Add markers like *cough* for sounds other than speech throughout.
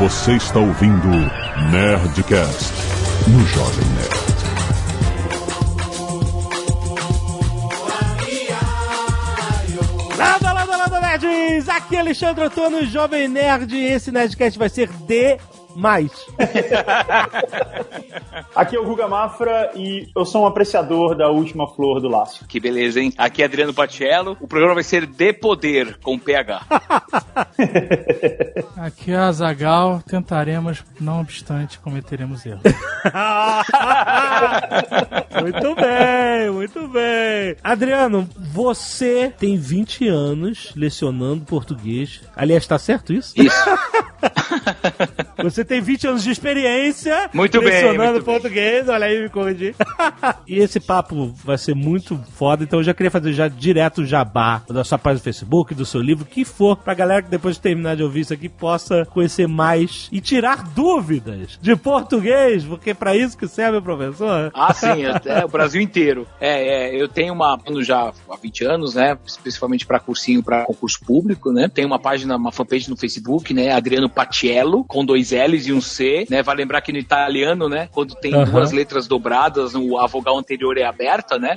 Você está ouvindo Nerdcast no Jovem Nerd. Nerds! Aqui é Alexandre Antônio, Jovem Nerd, e esse Nerdcast vai ser de mais. *laughs* Aqui é o Guga Mafra e eu sou um apreciador da última flor do Lácio. Que beleza, hein? Aqui é Adriano Patiello. O programa vai ser De Poder, com PH. *laughs* Aqui é a Zagal, tentaremos, não obstante, cometeremos erros. *laughs* muito bem, muito bem. Adriano, você tem 20 anos lecionando português. Aliás, tá certo isso? Isso. Você tem 20 anos de experiência Muito bem, lecionando muito bem. português. Olha aí, me corrigi. *laughs* e esse papo vai ser muito foda, então eu já queria fazer já direto o jabá da sua página do Facebook, do seu livro, o que for, pra galera que depois de terminar de ouvir isso aqui possa conhecer mais e tirar dúvidas de português, porque é pra isso que serve o professor. Ah, sim, é, é o Brasil inteiro. É, é, eu tenho uma já há 20 anos, né? Principalmente para cursinho para concurso público, né? Tem uma página, uma fanpage no Facebook, né? Adriano Patiello, com dois L's e um C, né? Vai lembrar que no italiano, né? Quando tem duas letras dobradas, a vogal anterior é aberta, né?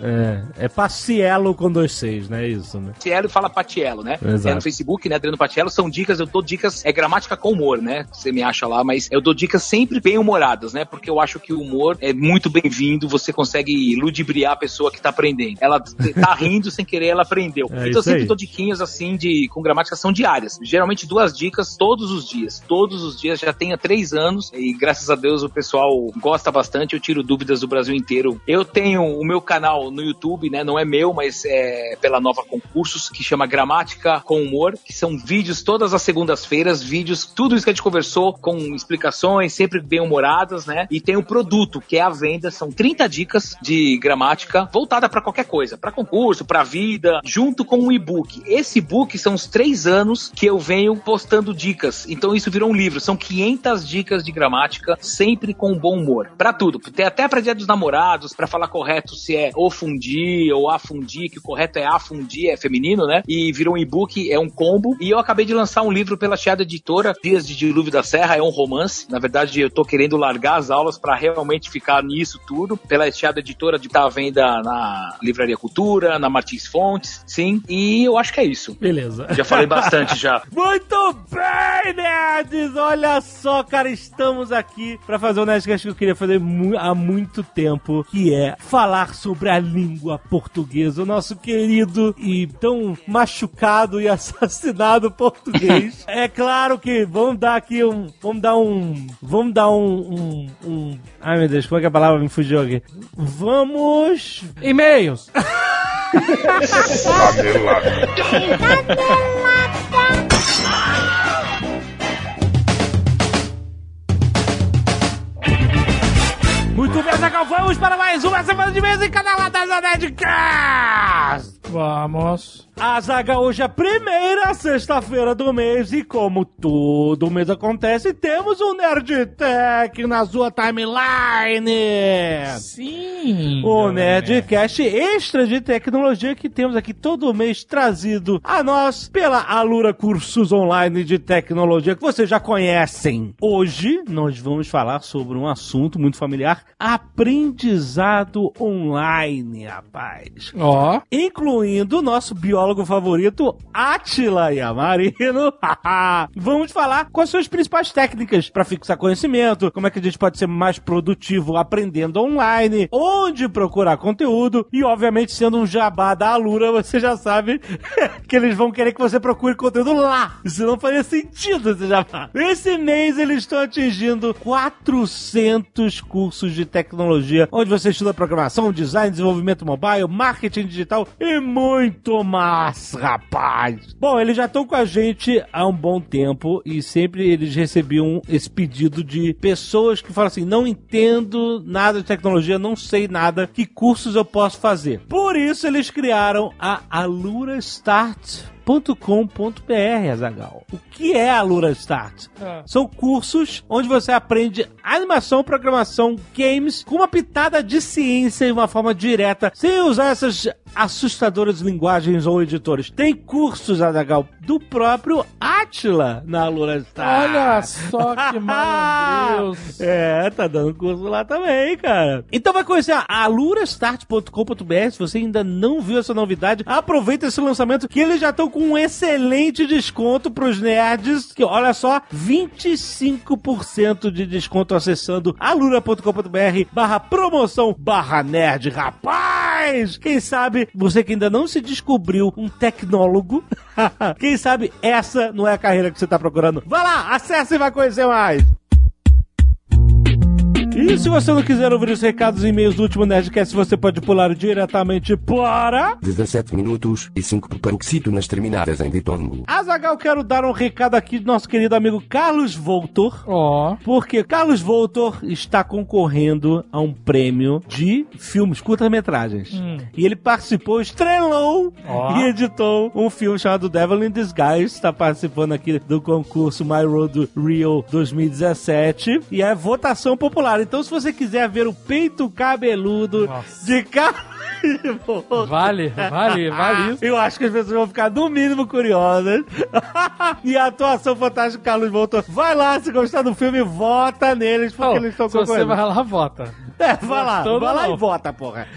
É, é Paciello com dois seis, né? Isso, né? Patiello fala Patiello, né? Exato. É no Facebook, né? Adriano Patiello, são dicas, eu dou dicas, é gramática com humor, né? Você me acha lá, mas eu dou dicas sempre bem humoradas, né? Porque eu acho que o humor é muito bem-vindo, você consegue ludibriar a pessoa que tá aprendendo. Ela tá *laughs* rindo sem querer, ela aprendeu. É então eu sempre aí. dou diquinhas assim de com gramática são diárias. Geralmente duas dicas todos os dias. Todos os dias, já há três anos e graças a Deus o pessoal gosta bastante, eu tiro dúvidas do Brasil inteiro. Eu tenho o meu canal no YouTube, né? Não é meu, mas é pela Nova Concursos, que chama Gramática com Humor, que são vídeos todas as segundas-feiras, vídeos, tudo isso que a gente conversou, com explicações, sempre bem humoradas, né? E tem o produto, que é a venda, são 30 dicas de gramática voltada para qualquer coisa, para concurso, para vida, junto com um e-book. Esse e-book são os três anos que eu venho postando dicas. Então isso virou um livro, são 500 dicas de gramática, sempre com bom humor. Pra tudo, tem até pra dia dos namorados, pra falar correto se é o fundir ou afundir, que o correto é afundir, é feminino, né? E virou um e-book, é um combo. E eu acabei de lançar um livro pela Chiada Editora, Dias de Dilúvio da Serra, é um romance. Na verdade, eu tô querendo largar as aulas pra realmente ficar nisso tudo. Pela Chiada Editora, de estar à venda na Livraria Cultura, na Martins Fontes, sim. E eu acho que é isso. Beleza. Já falei bastante *laughs* já. Muito bem, nerds! Olha só, cara, estamos aqui pra fazer um Nerdcast que eu queria fazer mu- há muito tempo, que é falar sobre a língua portuguesa, o nosso querido e tão machucado e *laughs* assassinado português. *laughs* é claro que vamos dar aqui um... Vamos dar um... Vamos dar um... um, um ai, meu Deus, como é que a palavra me fugiu aqui? Vamos... E-mails! *laughs* Muito bem, vamos para mais uma semana de mês em Caneladas da Nerdcast! Vamos. A Zaga hoje é a primeira sexta-feira do mês e como todo mês acontece, temos um Nerd Tech na sua timeline. Sim. O Nerdcast extra de tecnologia que temos aqui todo mês trazido a nós pela Alura Cursos Online de Tecnologia que vocês já conhecem. Hoje nós vamos falar sobre um assunto muito familiar, aprendizado online, rapaz Ó, incluindo o nosso biólogo favorito, Atila Yamarino. *laughs* Vamos falar quais são as principais técnicas para fixar conhecimento, como é que a gente pode ser mais produtivo aprendendo online, onde procurar conteúdo e, obviamente, sendo um jabá da Alura, você já sabe *laughs* que eles vão querer que você procure conteúdo lá. Isso não faria sentido esse jabá. Esse mês eles estão atingindo 400 cursos de tecnologia, onde você estuda programação, design, desenvolvimento mobile, marketing digital e muito mais, rapaz. Bom, eles já estão com a gente há um bom tempo e sempre eles recebiam esse pedido de pessoas que falam assim: não entendo nada de tecnologia, não sei nada, que cursos eu posso fazer? Por isso eles criaram a Alura Start Azagal. O que é a Lura Start? Ah. São cursos onde você aprende animação, programação, games, com uma pitada de ciência e uma forma direta, sem usar essas assustadoras linguagens ou editores. Tem cursos, Adagal, do próprio Atila na Lura Start. Olha só que malandreus. É, tá dando curso lá também, cara. Então vai conhecer a alurastart.com.br. Se você ainda não viu essa novidade, aproveita esse lançamento que eles já estão com um excelente desconto pros nerds. Que olha só, 25% de desconto acessando alura.com.br barra promoção barra nerd. Rapaz, quem sabe você que ainda não se descobriu um tecnólogo, *laughs* quem sabe essa não é a carreira que você tá procurando. Vai lá, acesse e vai conhecer mais. E se você não quiser ouvir os recados e e-mails do último Nerdcast, você pode pular diretamente para... 17 minutos e 5 paroxítonas nas terminadas em ditongo. Azagal, quero dar um recado aqui do nosso querido amigo Carlos Voltor. Ó. Porque Carlos Voltor está concorrendo a um prêmio de filmes, curtas-metragens. Hum. E ele participou, estrelou Ó. e editou um filme chamado Devil in Disguise. Está participando aqui do concurso My Road Rio 2017. E é votação popular. Então, se você quiser ver o peito cabeludo Nossa. de Carlos Vale, vale, vale isso. eu acho que as pessoas vão ficar no mínimo curiosas. *laughs* e a atuação fantástica do Carlos Voltor. Vai lá, se gostar do filme, vota neles, porque Ó, eles estão se você concorrendo. vai lá, vota. É, vai lá, vai lá não. e vota, porra.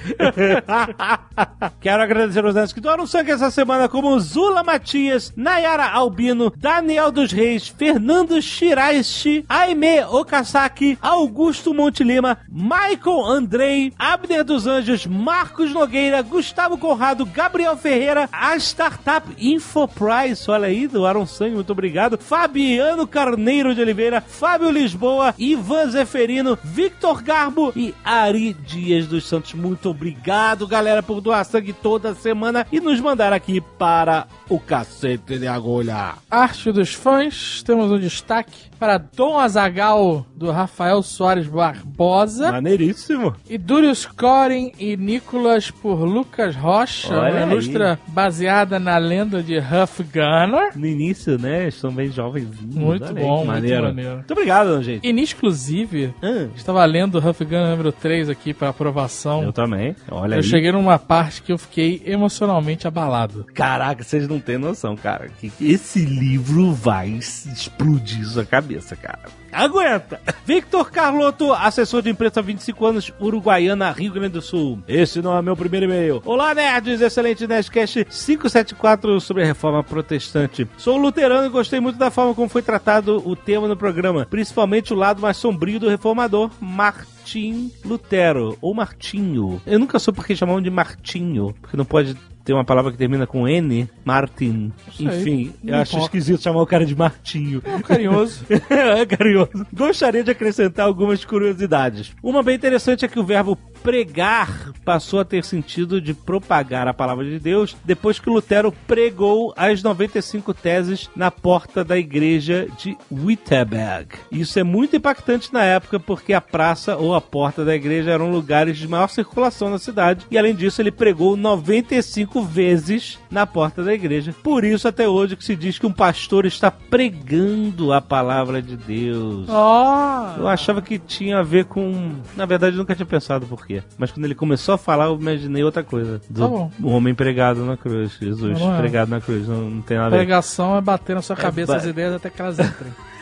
*laughs* Quero agradecer aos netos que doaram sangue essa semana, como Zula Matias, Nayara Albino, Daniel dos Reis, Fernando Shiraishi, Aime Okasaki, Augusto Monte Lima, Michael Andrei, Abner dos Anjos, Marcos Nogueira, Gustavo Conrado, Gabriel Ferreira, a Startup Infoprice, olha aí, doaram sangue, muito obrigado, Fabiano Carneiro de Oliveira, Fábio Lisboa, Ivan Zeferino, Victor Garbo e Ari Dias dos Santos. Muito obrigado, galera, por doar sangue toda semana e nos mandar aqui para o cacete de agulha. Arte dos fãs, temos um destaque para Dom Azagal do Rafael Soares Barbosa Maneiríssimo. e Durius Corin e Nicolas por Lucas Rocha, Olha uma aí. ilustra baseada na lenda de Huff Gunner. No início, né? Eles são bem jovens. Muito bom, muito maneiro. Muito obrigado, gente. E exclusive, Ah, estava lendo Huff Gunner número 3 aqui para aprovação. eu também. Olha Eu aí. cheguei numa parte que eu fiquei emocionalmente abalado. Caraca, vocês não têm noção, cara. Que esse livro vai explodir sua cabeça, cara. Aguenta! Victor Carlotto, assessor de imprensa há 25 anos, Uruguaiana, Rio Grande do Sul. Esse não é meu primeiro e-mail. Olá, nerds! Excelente Nerdcast 574 sobre a reforma protestante. Sou luterano e gostei muito da forma como foi tratado o tema no programa, principalmente o lado mais sombrio do reformador, Martim Lutero, ou Martinho. Eu nunca soube por que chamavam de Martinho, porque não pode ter uma palavra que termina com N, Martin. sei, Enfim, eu acho importa. esquisito chamar o cara de Martinho. É um carinhoso. *laughs* é carinhoso. Gostaria de acrescentar algumas curiosidades. Uma bem interessante é que o verbo pregar passou a ter sentido de propagar a palavra de Deus depois que Lutero pregou as 95 teses na porta da igreja de Wittenberg. Isso é muito impactante na época porque a praça ou a porta da igreja eram lugares de maior circulação na cidade e além disso ele pregou 95 vezes na porta da igreja. Por isso até hoje que se diz que um pastor está pregando a palavra de Deus. Ó! Eu achava que tinha a ver com. Na verdade, eu nunca tinha pensado por quê. Mas quando ele começou a falar, eu imaginei outra coisa. Do Tá homem pregado na cruz. Jesus Não é. pregado na cruz. Não, não tem nada a ver. pregação é bater na sua cabeça ba- as ideias até que elas entrem. *laughs*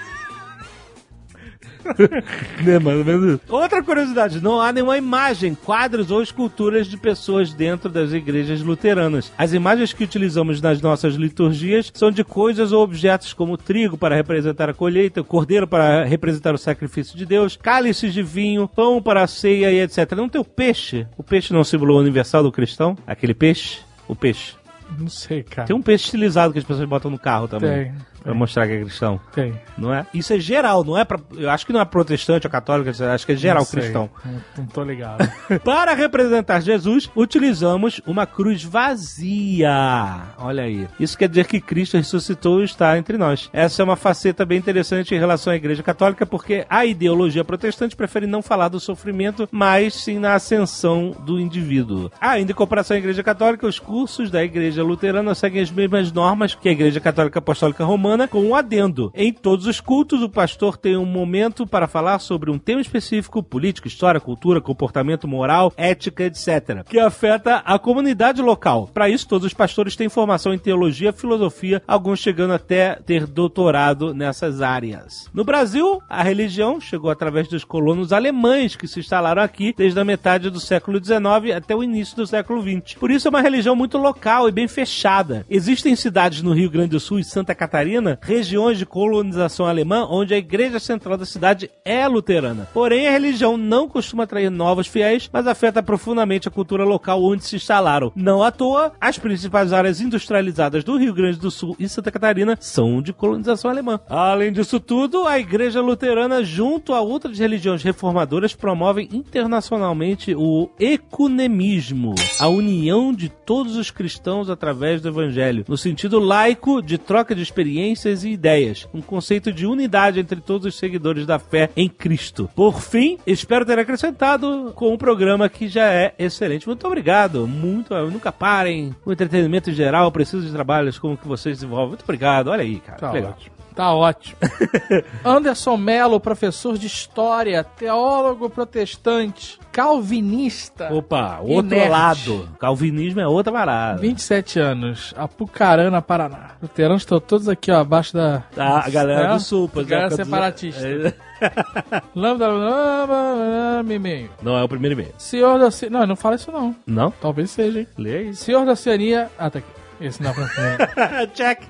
*laughs* Né, mais ou menos. Outra curiosidade: não há nenhuma imagem, quadros ou esculturas de pessoas dentro das igrejas luteranas. As imagens que utilizamos nas nossas liturgias são de coisas ou objetos como trigo para representar a colheita, cordeiro para representar o sacrifício de Deus, cálices de vinho, pão para a ceia e etc. Não tem o peixe. O peixe não é um símbolo universal do cristão? Aquele peixe? O peixe. Não sei, cara. Tem um peixe estilizado que as pessoas botam no carro também. Tem. Pra mostrar que é cristão. Tem. Não é? Isso é geral, não é pra. Eu acho que não é protestante ou católico, acho que é geral Não cristão. Não, não tô ligado. *laughs* Para representar Jesus, utilizamos uma cruz vazia. Olha aí. Isso quer dizer que Cristo ressuscitou e está entre nós. Essa é uma faceta bem interessante em relação à Igreja Católica, porque a ideologia protestante prefere não falar do sofrimento, mas sim na ascensão do indivíduo. Ainda em comparação à Igreja Católica, os cursos da Igreja Luterana seguem as mesmas normas que a Igreja Católica Apostólica Romana, com um adendo. Em todos os cultos, o pastor tem um momento para falar sobre um tema específico, política, história, cultura, comportamento moral, ética, etc., que afeta a comunidade local. Para isso, todos os pastores têm formação em teologia, filosofia, alguns chegando até ter doutorado nessas áreas. No Brasil, a religião chegou através dos colonos alemães que se instalaram aqui desde a metade do século XIX até o início do século XX. Por isso é uma religião muito local e bem fechada. Existem cidades no Rio Grande do Sul e Santa Catarina, regiões de colonização alemã, onde a igreja central da cidade é luterana. Porém, a religião não costuma atrair novos fiéis, mas afeta profundamente a cultura local onde se instalaram. Não à toa, as principais áreas industrializadas do Rio Grande do Sul e Santa Catarina são de colonização alemã. Além disso tudo, a igreja luterana, junto a outras religiões reformadoras, promovem internacionalmente o ecumenismo, a união de todos os cristãos através do evangelho, no sentido laico de troca de experiências e ideias, um conceito de unidade entre todos os seguidores da fé em Cristo. Por fim, espero ter acrescentado com um programa que já é excelente. Muito obrigado, muito, nunca parem. O entretenimento em geral precisa de trabalhos como o que vocês desenvolvem. Muito obrigado. Olha aí, cara. Tá legal. ótimo. Tá ótimo. *laughs* Anderson Mello, professor de história, teólogo protestante, calvinista. Opa, outro nerd. lado. Calvinismo é outra parada. 27 anos, Apucarana, Paraná. Luteranos estão todos aqui, ó, abaixo da. Tá, a galera É? do sul, pois Galera é, separatista. É. *laughs* Lambda, lambda, mimim. Não é o primeiro e-mail. Senhor da Oceania. Não, não fala isso não. Não? Talvez seja, hein? Lê isso. Senhor da Oceania. Ah, tá aqui. Esse não é. *laughs* Check.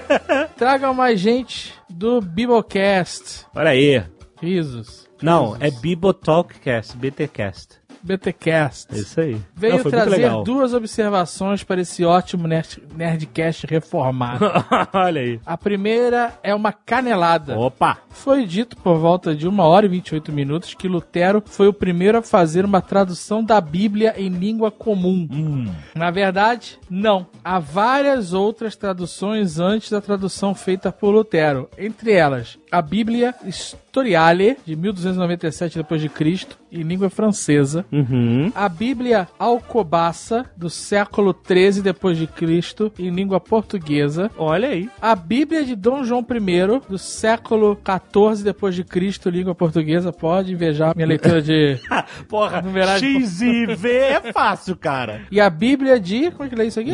*laughs* Tragam mais gente do Biblecast. Olha aí. Risos. Não, é Bibotalkcast, BTcast. BTcast. É isso aí. Veio Não, trazer duas observações para esse ótimo nerd, Nerdcast reformado. *laughs* Olha aí. A primeira é uma canelada. Opa. Foi dito por volta de 1 hora e 28 minutos que Lutero foi o primeiro a fazer uma tradução da Bíblia em língua comum. Hum. Na verdade, não. Há várias outras traduções antes da tradução feita por Lutero. Entre elas, a Bíblia Historiale, de 1297 d.C., em língua francesa. Uhum. A Bíblia Alcobaça, do século 13 d.C., em língua portuguesa. Olha aí. A Bíblia de Dom João I, do século 14 depois de Cristo, língua portuguesa. Pode invejar minha leitura de... *laughs* Porra, Numeragem- X e V é fácil, cara. E a Bíblia de... Como é que lê isso aqui?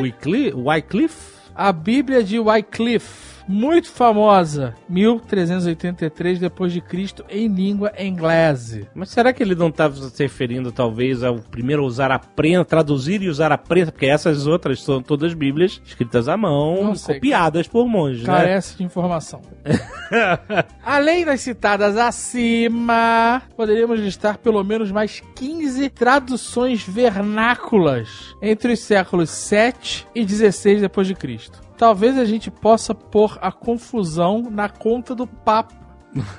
Wycliffe? A Bíblia de Wycliffe, muito famosa, 1383 depois de Cristo, em língua inglesa. Mas será que ele não estava se referindo, talvez, ao primeiro usar a prensa, traduzir e usar a prensa? Porque essas outras são todas bíblias escritas à mão, sei. copiadas por monges, né? Carece de informação. *laughs* Além das citadas acima, poderíamos listar pelo menos mais 15 traduções vernáculas entre os séculos 7 e 16 depois de Cristo. Talvez a gente possa pôr a confusão na conta do Papa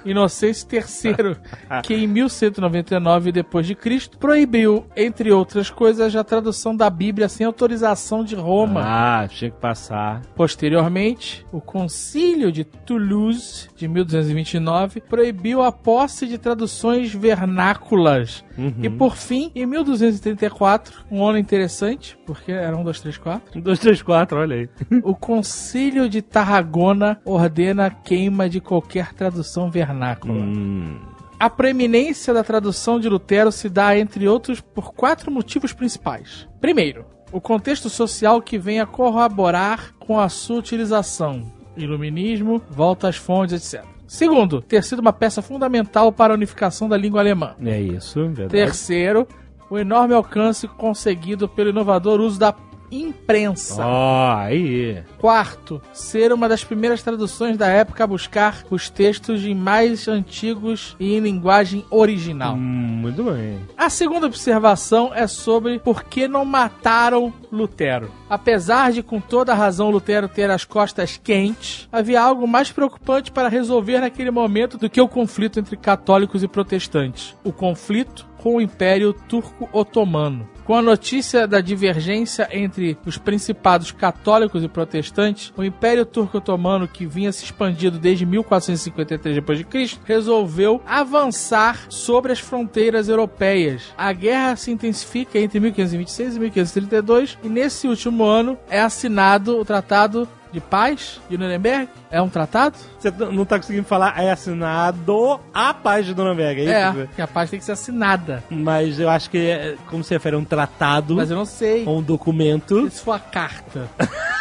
Inocêncio III, que em 1199 depois de Cristo proibiu, entre outras coisas, a tradução da Bíblia sem autorização de Roma. Ah, tinha que passar. Posteriormente, o Concílio de Toulouse, de 1229, proibiu a posse de traduções vernáculas. E por fim, em 1234, um ano interessante, porque era um, dois, três, quatro, Um, dois, três, quatro, olha aí. o Concílio de Tarragona ordena a queima de qualquer tradução vernácula. Hum. A preeminência da tradução de Lutero se dá, entre outros, por quatro motivos principais. Primeiro, o contexto social que vem a corroborar com a sua utilização. Iluminismo, volta às fontes, etc. Segundo, ter sido uma peça fundamental para a unificação da língua alemã. É isso, verdade. Terceiro, o enorme alcance conseguido pelo inovador uso da imprensa. Ó, aí. Quarto, ser uma das primeiras traduções da época a buscar os textos mais antigos e em linguagem original. Hum, muito bem. A segunda observação é sobre por que não mataram Lutero. Apesar de, com toda razão, Lutero ter as costas quentes, havia algo mais preocupante para resolver naquele momento do que o conflito entre católicos e protestantes. O conflito com o Império Turco-Otomano. Com a notícia da divergência entre os principados católicos e protestantes, o Império Turco-Otomano, que vinha se expandindo desde 1453 d.C., resolveu avançar sobre as fronteiras europeias. A guerra se intensifica entre 1526 e 1532 e nesse último ano é assinado o Tratado de Paz de Nuremberg. É um tratado? Você não tá conseguindo falar, é assinado a paz de Nuremberg, é isso? É, que a paz tem que ser assinada. Mas eu acho que, é, como você refere, é um tratado Mas eu não sei. ou um documento. Se for a carta.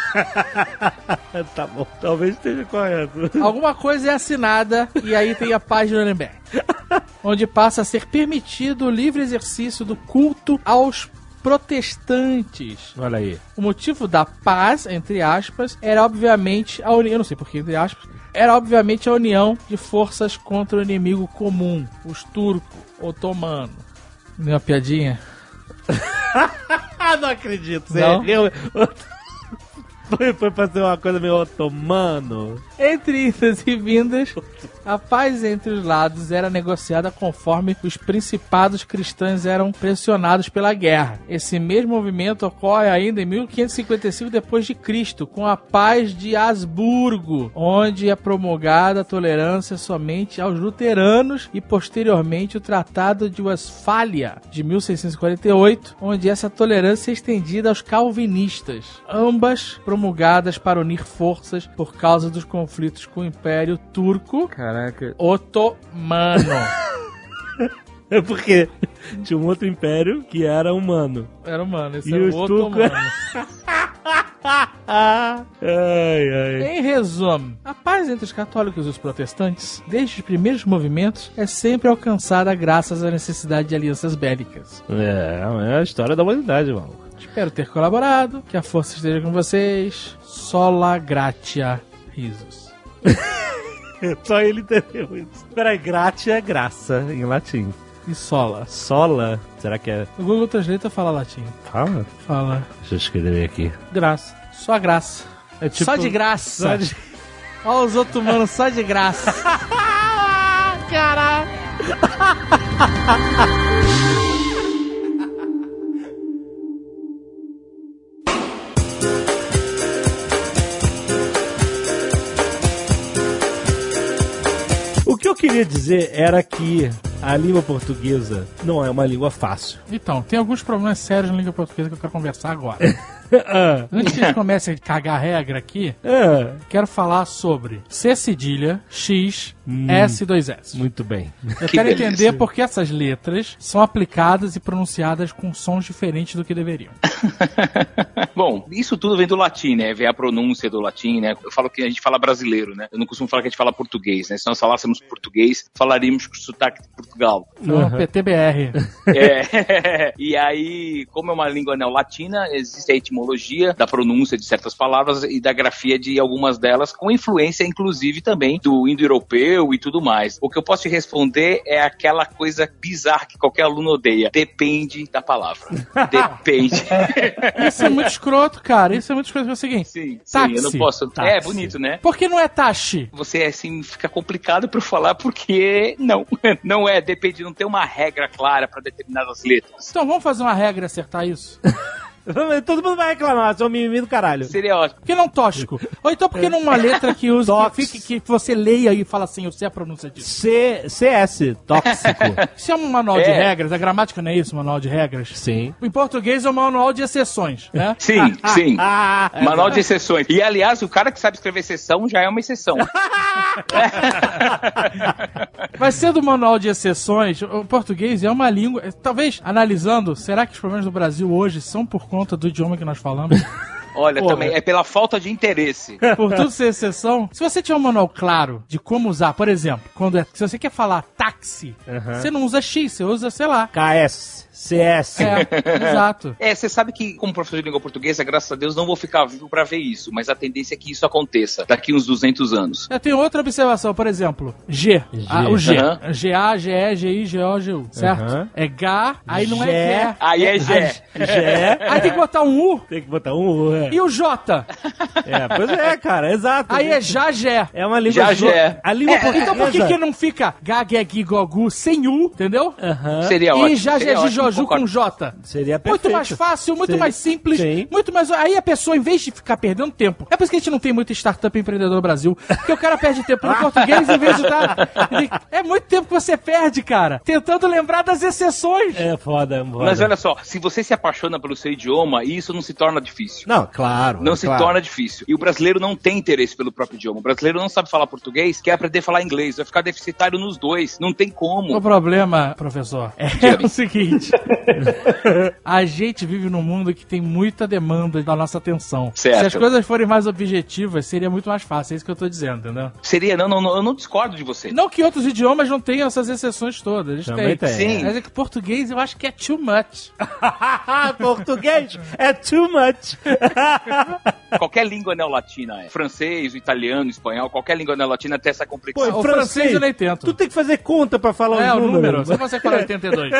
*laughs* tá bom, talvez esteja correto. Alguma coisa é assinada e aí tem a paz de Nuremberg. *laughs* onde passa a ser permitido o livre exercício do culto aos protestantes. Olha aí. O motivo da paz, entre aspas, era obviamente a união, eu não sei porquê, entre aspas, era obviamente a união de forças contra o inimigo comum, os turcos, otomano. Deu uma piadinha? *laughs* Não acredito. Não? Eu, *laughs* foi, foi pra ser uma coisa meio otomano. Entre idas e vindas, a paz entre os lados era negociada conforme os principados cristãos eram pressionados pela guerra. Esse mesmo movimento ocorre ainda em 1555 depois de Cristo, com a paz de Habsburgo, onde é promulgada a tolerância somente aos luteranos e posteriormente o Tratado de Westfália de 1648, onde essa tolerância é estendida aos calvinistas, ambas promulgadas para unir forças por causa dos conflitos com o Império Turco Caraca. Otomano. *laughs* É porque tinha um outro império que era humano. Era humano, esse E era os o otomano. *laughs* ai, ai. Em resumo, a paz entre os católicos e os protestantes, desde os primeiros movimentos, é sempre alcançada graças à necessidade de alianças bélicas. É, é a história da humanidade, mano. Espero ter colaborado, que a força esteja com vocês. Sola gratia, risos. *laughs* *laughs* Só ele entendeu isso. Peraí, gratia é graça em latim. E sola. Sola, será que é. O Google Translate fala latim. Fala? Fala Deixa eu escrever aqui. graça. Só graça. É tipo- só de graça. Só de- *laughs* Olha os otomanos só de graça. *laughs* O que eu queria dizer era que a língua portuguesa não é uma língua fácil. Então, tem alguns problemas sérios na língua portuguesa que eu quero conversar agora. *laughs* ah, *laughs* Antes que a gente comece a cagar a regra aqui, ah, quero falar sobre C cedilha, X, S e dois S. muito bem. Eu Que quero beleza. entender por que essas letras são aplicadas e pronunciadas com sons diferentes do que deveriam. *laughs* Bom, isso tudo vem do latim, né? Vem a pronúncia do latim, né? Eu falo que a gente fala brasileiro, né? Eu não costumo falar que a gente fala português, né? Se nós falássemos português, falaríamos com sotaque de Portugal. Então, Uhum. PTBR. É, *laughs* e aí, como é uma língua neolatina, existe a etimologia da pronúncia de certas palavras e da grafia de algumas delas, com influência, inclusive, também do indo-europeu e tudo mais. O que eu posso te responder é aquela coisa bizarra que qualquer aluno odeia. Depende da palavra. *laughs* Depende. Isso é muito escroto, cara. Isso é muito escroto. É o seguinte, sim, sim, Táxi. eu não posso. Táxi. É bonito, né? por que não é taxi? você assim fica complicado para eu falar porque não, *laughs* não é, depende, não tem uma regra clara para determinadas letras. Então vamos fazer uma regra e acertar isso? *laughs* *laughs* Todo mundo vai reclamar, sou um mimimi do caralho. Seria ótimo. Por que não tóxico? Ou então por que não uma *laughs* letra que use que, fique, que você leia e fala assim, eu sei a pronúncia disso. C, CS, tóxico. *laughs* Isso é um manual de É. regras, a gramática não é isso, manual de regras? Sim. Em português é um manual de exceções, né? Sim, sim. Ah, Manual de exceções. E aliás, o cara que sabe escrever exceção já é uma exceção. Vai ser do manual de exceções. O português é uma língua. Talvez, analisando, será que os problemas do Brasil hoje são por conta do idioma que nós falamos? *laughs* Olha, Porra. também é pela falta de interesse. *laughs* Por tudo ser exceção, se você tiver um manual claro de como usar, por exemplo, quando é, se você quer falar táxi, você não usa X, você usa, sei lá. KS, CS. É, exato. *laughs* É, você sabe que, como professor de língua portuguesa, graças a Deus, não vou ficar vivo pra ver isso, mas a tendência é que isso aconteça daqui uns 200 anos. Eu tenho outra observação, por exemplo, G. G. Ah, o G. Aham. G-A, G-E, G-I, G-O, G-U, certo? Aham. É G, aí não Gé. é Gé. Aí é Gé. Gé. Aí tem que botar um U Tem que botar um U, é. e o J. É, pois é, cara, exato. Aí é Já, Gé. É uma língua... A língua portuguesa... Então por que que não fica Gagegui Gogu sem U, entendeu? Aham. Seria E ótimo. Já, seria Gé, ótimo, Concordo. com J. Seria perfeito. Muito mais fácil, muito Seria- mais simples, Sim. muito mais. Aí a pessoa, em vez de ficar perdendo tempo, é por isso que a gente não tem muito startup empreendedor no Brasil, porque o cara perde tempo no *laughs* português em vez de estar. É muito tempo que você perde, cara, tentando lembrar das exceções. É foda, é foda. Mas olha só, se você se apaixona pelo seu idioma, isso não se torna difícil. Não, claro. Não se claro. torna difícil. E o brasileiro não tem interesse pelo próprio idioma. O brasileiro não sabe falar português, quer aprender a falar inglês. Vai ficar deficitário nos dois. Não tem O como. problema, professor, é Diga-me. o seguinte: *laughs* a gente vive num mundo que tem muita demanda da nossa atenção. Certo. Se as coisas forem mais objetivas, seria muito mais fácil. É isso que eu tô dizendo, entendeu? Seria, não, não, não, eu não discordo de você. Não que outros idiomas não tenham essas exceções todas. Eles Também têm. tem. Sim. Mas é que português eu acho que é too much. *laughs* Português é too much. *laughs* Qualquer língua neolatina é. Francês, italiano, espanhol, qualquer língua neolatina tem essa Pô, complexidade. O francês eu nem tento. Tu tem que fazer conta pra falar É, os o número. números. Você consegue falar 82.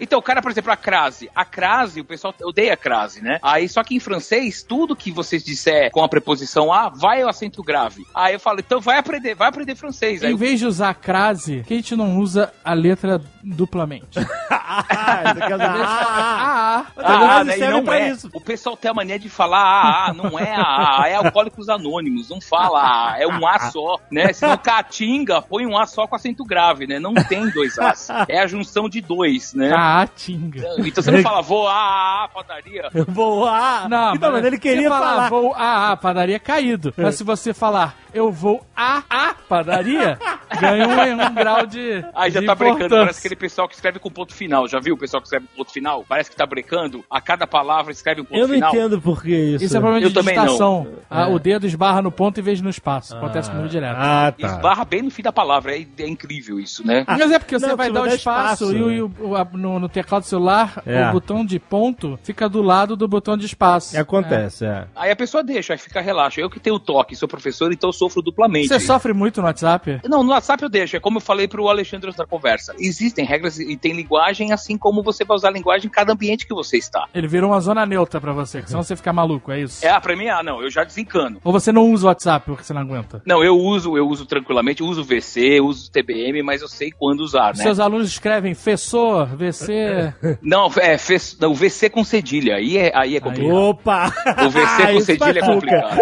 Então, o cara, por exemplo, a crase. A crase, o pessoal odeia a crase, né? Aí, só que em francês, tudo que vocês disser com a preposição a, vai ao acento grave. Aí eu falo, então vai aprender, vai aprender francês. Aí em eu- vez de usar a crase, por que a gente não usa a letra duplamente? *laughs* Ah, você quer dizer, ah, Ah, ah. Ah, Ah, não pra é. isso. O pessoal tem a mania de falar ah, ah, não é ah, é Alcoólicos Anônimos, não fala ah, é um A só, né? Se não Caatinga, põe um A só com acento grave, né? Não tem dois As. É a junção de dois, né? ah, tinga. Então você não fala, vou ah, ah, padaria. Vou ah. Não, então, mas ele queria falar, falar. vou a, a padaria caído. Mas se você falar eu vou a a padaria, ganha um, um grau de. Aí já de tá brecando, importância. parece aquele pessoal que escreve com ponto final. Já viu o pessoal que escreve com ponto final? Parece que tá brecando. A cada palavra escreve um ponto Eu não final. entendo por que isso. Isso é problema Eu de digitação. Ah, O dedo esbarra no ponto em vez de no espaço. Acontece comigo direto. Ah, tá. Esbarra bem no fim da palavra. É, é incrível isso, né? Mas é porque você Não, vai dar o espaço, espaço, e, o, né? e o- o- a- no, no teclado do celular, É. o botão de ponto fica do lado do botão de espaço. Acontece, é. Aí a pessoa deixa, aí fica relaxa. Eu que tenho toque, sou professor, então eu sofro duplamente. Você sofre muito no WhatsApp? Não, no WhatsApp eu deixo. É como eu falei pro Alexandre da conversa. Existem regras e tem linguagem, assim como você vai usar a linguagem em cada ambiente que você está. Ele virou uma zona neutra pra você, senão você fica maluco, é isso? É, ah, pra mim, ah, não, eu já desencano. Ou você não usa o WhatsApp porque você não aguenta? Não, eu uso, eu uso tranquilamente, uso VC, uso TBM, mas eu sei quando usar, né? Seus alunos escrevem Fessor, VC. *laughs* Não, é, fez, não, VC com cedilha, aí é, aí é complicado. Opa! O VC *laughs* com Isso cedilha é complicado.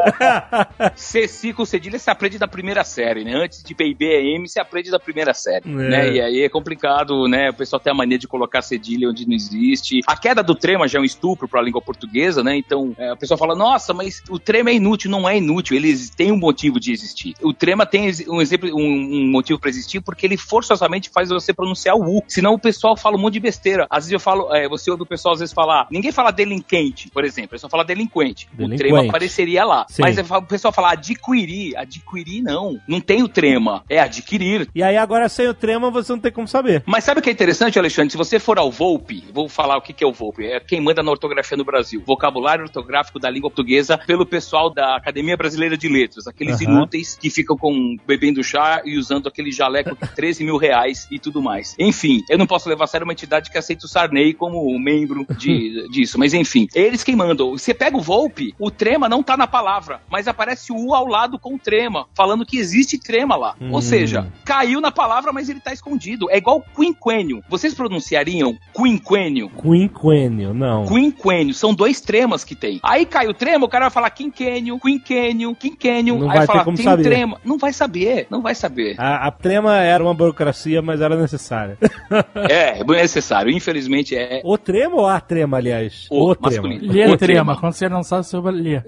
CC com cedilha você aprende da primeira série, né? Antes de BBM você aprende da primeira série, né? E aí é complicado, né? O pessoal tem a mania de colocar cedilha onde não existe. A queda do trema já é um estupro para a língua portuguesa, né? Então, é, a pessoa fala: "Nossa, mas o trema é inútil". Não é inútil, ele tem um motivo de existir. O trema tem um exemplo, um, um motivo para existir porque ele forçosamente faz você pronunciar o u. Senão o pessoal fala um monte de besteira. Às vezes eu falo, é, você ouve o pessoal às vezes falar, ninguém fala delinquente, por exemplo, ele só fala delinquente. O Delinquente. trema apareceria lá. Sim. Mas o pessoal fala adquirir, adquirir não. Não tem o trema, é adquirir. E aí agora sem o trema você não tem como saber. Mas sabe o que é interessante, Alexandre? Se você for ao Volpe, vou falar o que é o Volpe. É quem manda na ortografia no Brasil. Vocabulário ortográfico da língua portuguesa pelo pessoal da Academia Brasileira de Letras. Aqueles Aham. inúteis que ficam com bebendo chá e usando aquele jaleco de 13 mil reais e tudo mais. Enfim, eu não posso levar a sério uma entidade que aceita o Sarney como membro de, *laughs* disso. Mas enfim, eles quem mandam. Você pega o Volpe, o trema não tá na palavra, mas aparece o U ao lado com o trema, falando que existe trema lá. Hum. Ou seja, caiu na palavra, mas ele tá escondido. É igual quinquênio. Vocês pronunciariam quinquênio? Quinquênio, não. Quinquênio, são dois tremas que tem. Aí cai o trema, o cara vai falar quinquênio, quinquênio, quinquênio. Não Aí vai fala, ter como tem saber. trema. Não vai saber, não vai saber. A, a trema era uma burocracia, mas era necessária. *laughs* é, *laughs* é necessário. Infelizmente é. o trema ou a trema, aliás? O trema. masculino. Lê O trema. trema. Quando você não sabe, vai ler.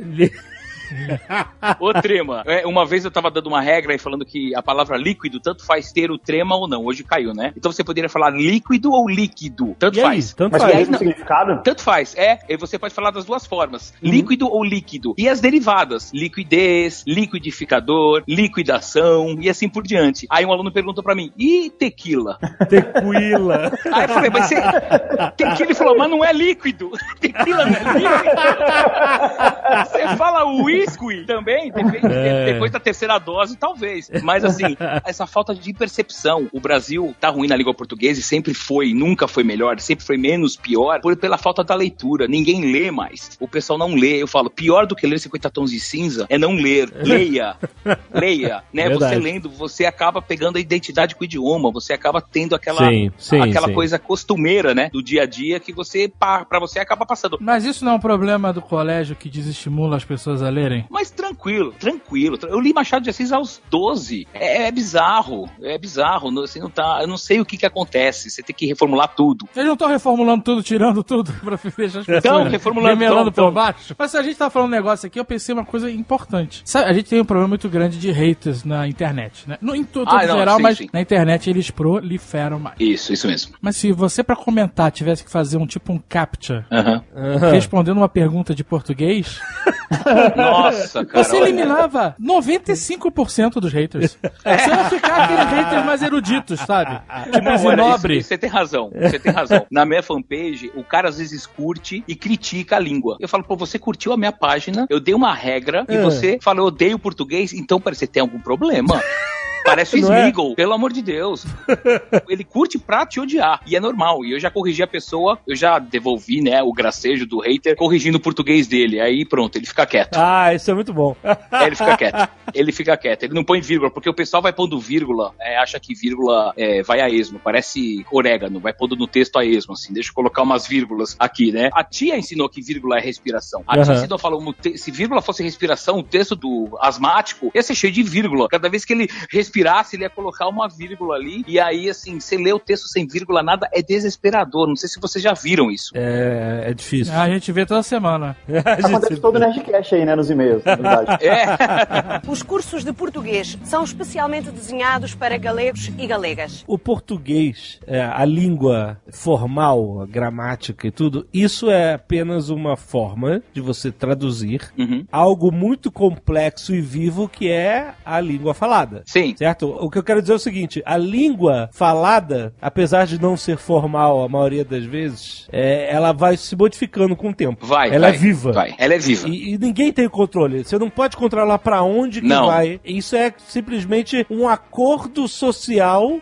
Ô, trema. É, uma vez eu tava dando uma regra aí falando que a palavra líquido tanto faz ter o trema ou não. Hoje caiu, né? Então você poderia falar líquido ou líquido. Tanto E aí? faz. Tanto Mas faz. tem aí não- significado? Tanto faz, é. E você pode falar das duas formas: Uhum. líquido ou líquido. E as derivadas: liquidez, liquidificador, liquidação e assim por diante. Aí um aluno perguntou pra mim: e tequila? Tequila. *laughs* Aí eu falei: mas você. Tequila ele falou: mas não é líquido. *laughs* Tequila não é líquido. Você fala whisky também, *laughs* depende, É. depois da terceira dose, talvez. Mas assim, *laughs* essa falta de percepção. O Brasil tá ruim na língua portuguesa e sempre foi, nunca foi melhor, sempre foi menos pior por, pela falta da leitura. Ninguém lê mais. O pessoal não lê. Eu falo, pior do que ler 50 tons de cinza é não ler. Leia. *laughs* Leia. Né? Verdade. Você lendo, você acaba pegando a identidade com o idioma, você acaba tendo aquela, Sim, sim, aquela sim. coisa costumeira, né? Do dia a dia que você, pa- pra você, acaba passando. Mas isso não é um problema do colégio que desestimula as pessoas a Mas tranquilo, tranquilo. Eu li Machado de Assis aos 12. É, é bizarro, é bizarro. Não, assim, não tá, eu não sei o que que acontece. Você tem que reformular tudo. Eles não estão reformulando tudo, tirando tudo pra deixar as pessoas Tão reformulando, remelando por baixo. Mas se a gente tá falando um negócio aqui, eu pensei uma coisa importante. Sabe, a gente tem um problema muito grande de haters na internet, né? No, em to- todo Ah, não, geral, sim, mas sim. na internet eles proliferam mais. Isso, isso mesmo. Mas se você, pra comentar, tivesse que fazer um tipo um captcha, Aham. respondendo uma pergunta de português, *laughs* *laughs* Nossa, cara. você eliminava 95% dos haters. Você ia ficar aqueles haters mais eruditos, sabe? Tipo Zinobre. isso- Você tem razão, você tem razão. Na minha fanpage, o cara às vezes curte e critica a língua. Eu falo, pô, você curtiu a minha página, eu dei uma regra e É. você fala, eu odeio português, então que você tem algum problema. Parece o é? Smeagol, pelo amor de Deus. Ele curte pra te odiar. E é normal. E eu já corrigi a pessoa, eu já devolvi, né, o gracejo do hater, corrigindo o português dele. Aí pronto, ele fica quieto. Ah, isso é muito bom. É, ele fica quieto. *laughs* Ele fica quieto. Ele não põe vírgula, porque o pessoal vai pondo vírgula, é, acha que vírgula é, vai a esmo. Parece orégano, vai pondo no texto a esmo, assim. Deixa eu colocar umas vírgulas aqui, né? A tia ensinou que vírgula é respiração. A tia Aham. ensinou, falou, "Mo- te- se vírgula fosse respiração, o texto do asmático ia ser cheio de vírgula. Cada vez que ele respirasse, ele ia colocar uma vírgula ali. E aí, assim, você lê o texto sem vírgula, nada, é desesperador. Não sei se vocês já viram isso. É, é difícil. A gente vê toda semana. *laughs* A gente Acontece sempre- todo o Nerdcast aí, né, nos e-mails, na verdade. *laughs* É. *laughs* Os cursos de português são especialmente desenhados para galegos e galegas. O português, é, a língua formal, a gramática e tudo, isso é apenas uma forma de você traduzir Uhum. algo muito complexo e vivo que é a língua falada. Sim. Certo? O que eu quero dizer é o seguinte: a língua falada, apesar de não ser formal a maioria das vezes, é, ela vai se modificando com o tempo. Vai. Ela vai, é viva. Vai. Ela é viva. E, e ninguém tem controle. Você não pode controlar pra onde que Não. vai. Isso é simplesmente um acordo social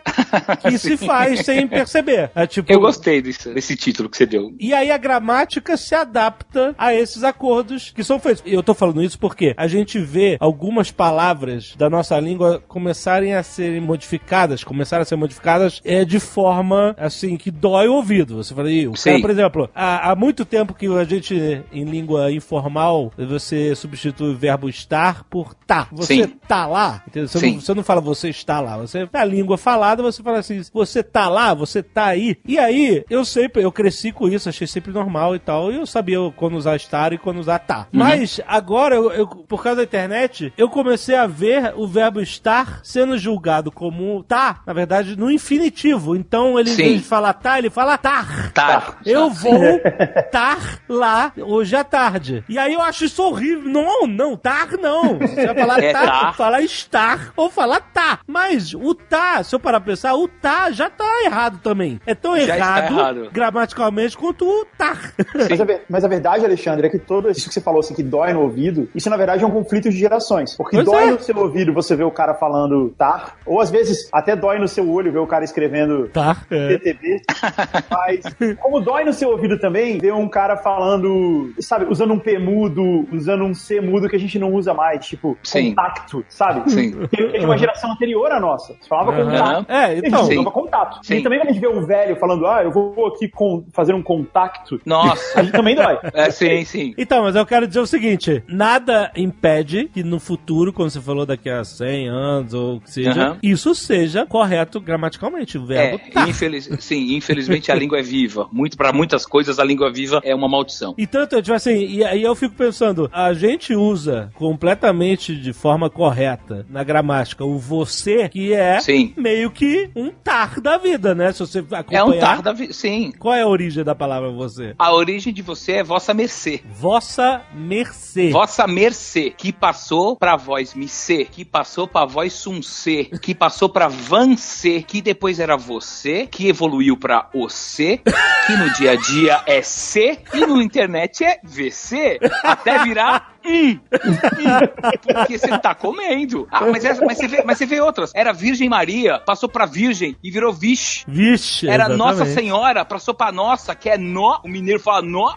que *laughs* se faz sem perceber. É tipo. Eu gostei desse, desse título que você deu. E aí a gramática se adapta a esses acordos que são feitos. E eu tô falando isso porque a gente vê algumas palavras da nossa língua começarem a serem modificadas, começarem a ser modificadas é, de forma, assim, que dói o ouvido. Você fala, "Ih, o cara, por exemplo, há, há muito tempo que a gente, em língua informal, você substitui o verbo estar por tá. Você Sim. tá lá, entendeu? Você, Sim. Não, você não fala você está lá. Você, na língua falada, você fala assim, você tá lá, você tá aí. E aí, eu sempre, eu cresci com isso, achei sempre normal e tal. E eu sabia quando usar estar e quando usar tá. Uhum. Mas agora, eu, eu- por causa da internet, eu comecei a ver o verbo estar sendo julgado como tá, na verdade, no infinitivo. Então, ele, em Sim. vez de falar tá, ele fala tar. Tá. Eu vou *laughs* estar lá hoje à tarde. E aí eu acho isso horrível. Não, não, tar não. Você vai falar *laughs* É tar, tá. falar estar ou falar tá. Mas o tá, se eu parar pra pensar, o tá já tá errado também. É tão errado, errado. gramaticalmente quanto o tar. Mas a, mas a verdade, Alexandre, é que tudo isso que você falou, assim, que dói no ouvido, isso na verdade é um conflito de gerações. Porque Pois dói é. no seu ouvido você ver o cara falando tá, ou às vezes até dói no seu olho ver o cara escrevendo Tá. É. TTV. *laughs* Mas como dói no seu ouvido também ver um cara falando, sabe, usando um P mudo, usando um C mudo que a gente não usa mais, tipo, Sim. Contacto, sabe? Sim. É de uma geração anterior à nossa. Você falava Aham. contato. É, então. falava contato. Sim. E também quando a gente vê um velho falando, ah, eu vou aqui com, fazer um contacto, Nossa. a gente também dói. É, sim, sim. Então, mas eu quero dizer o seguinte: nada impede que no futuro, quando você falou daqui a 100 anos ou Então, que seja, Aham. isso seja correto gramaticalmente. O verbo É, tá. infeliz... sim, infelizmente a língua é viva. Muito para muitas coisas a língua viva é uma maldição. E tanto, tipo assim, e aí eu fico pensando, a gente usa completamente de forma correta na gramática o você, que é Sim. meio que um tar da vida, né? Se você acompanhar. É um tar da vida. Sim. Qual é a origem da palavra você? A origem de você é vossa mercê. Vossa mercê. Vossa mercê, que passou pra voz micê, que passou pra voz sumcê, que passou pra vancê, que depois era você, que evoluiu pra ocê, que no dia a dia é C e no internet é VC, até virar hum, hum, porque você tá comendo. Ah, mas, essa- mas, você vê, mas você vê outras. Era Virgem Maria, passou pra Virgem e virou Vixe. Vixe. Era exatamente. Nossa Senhora, passou pra Nossa, que é nó. O mineiro fala nó.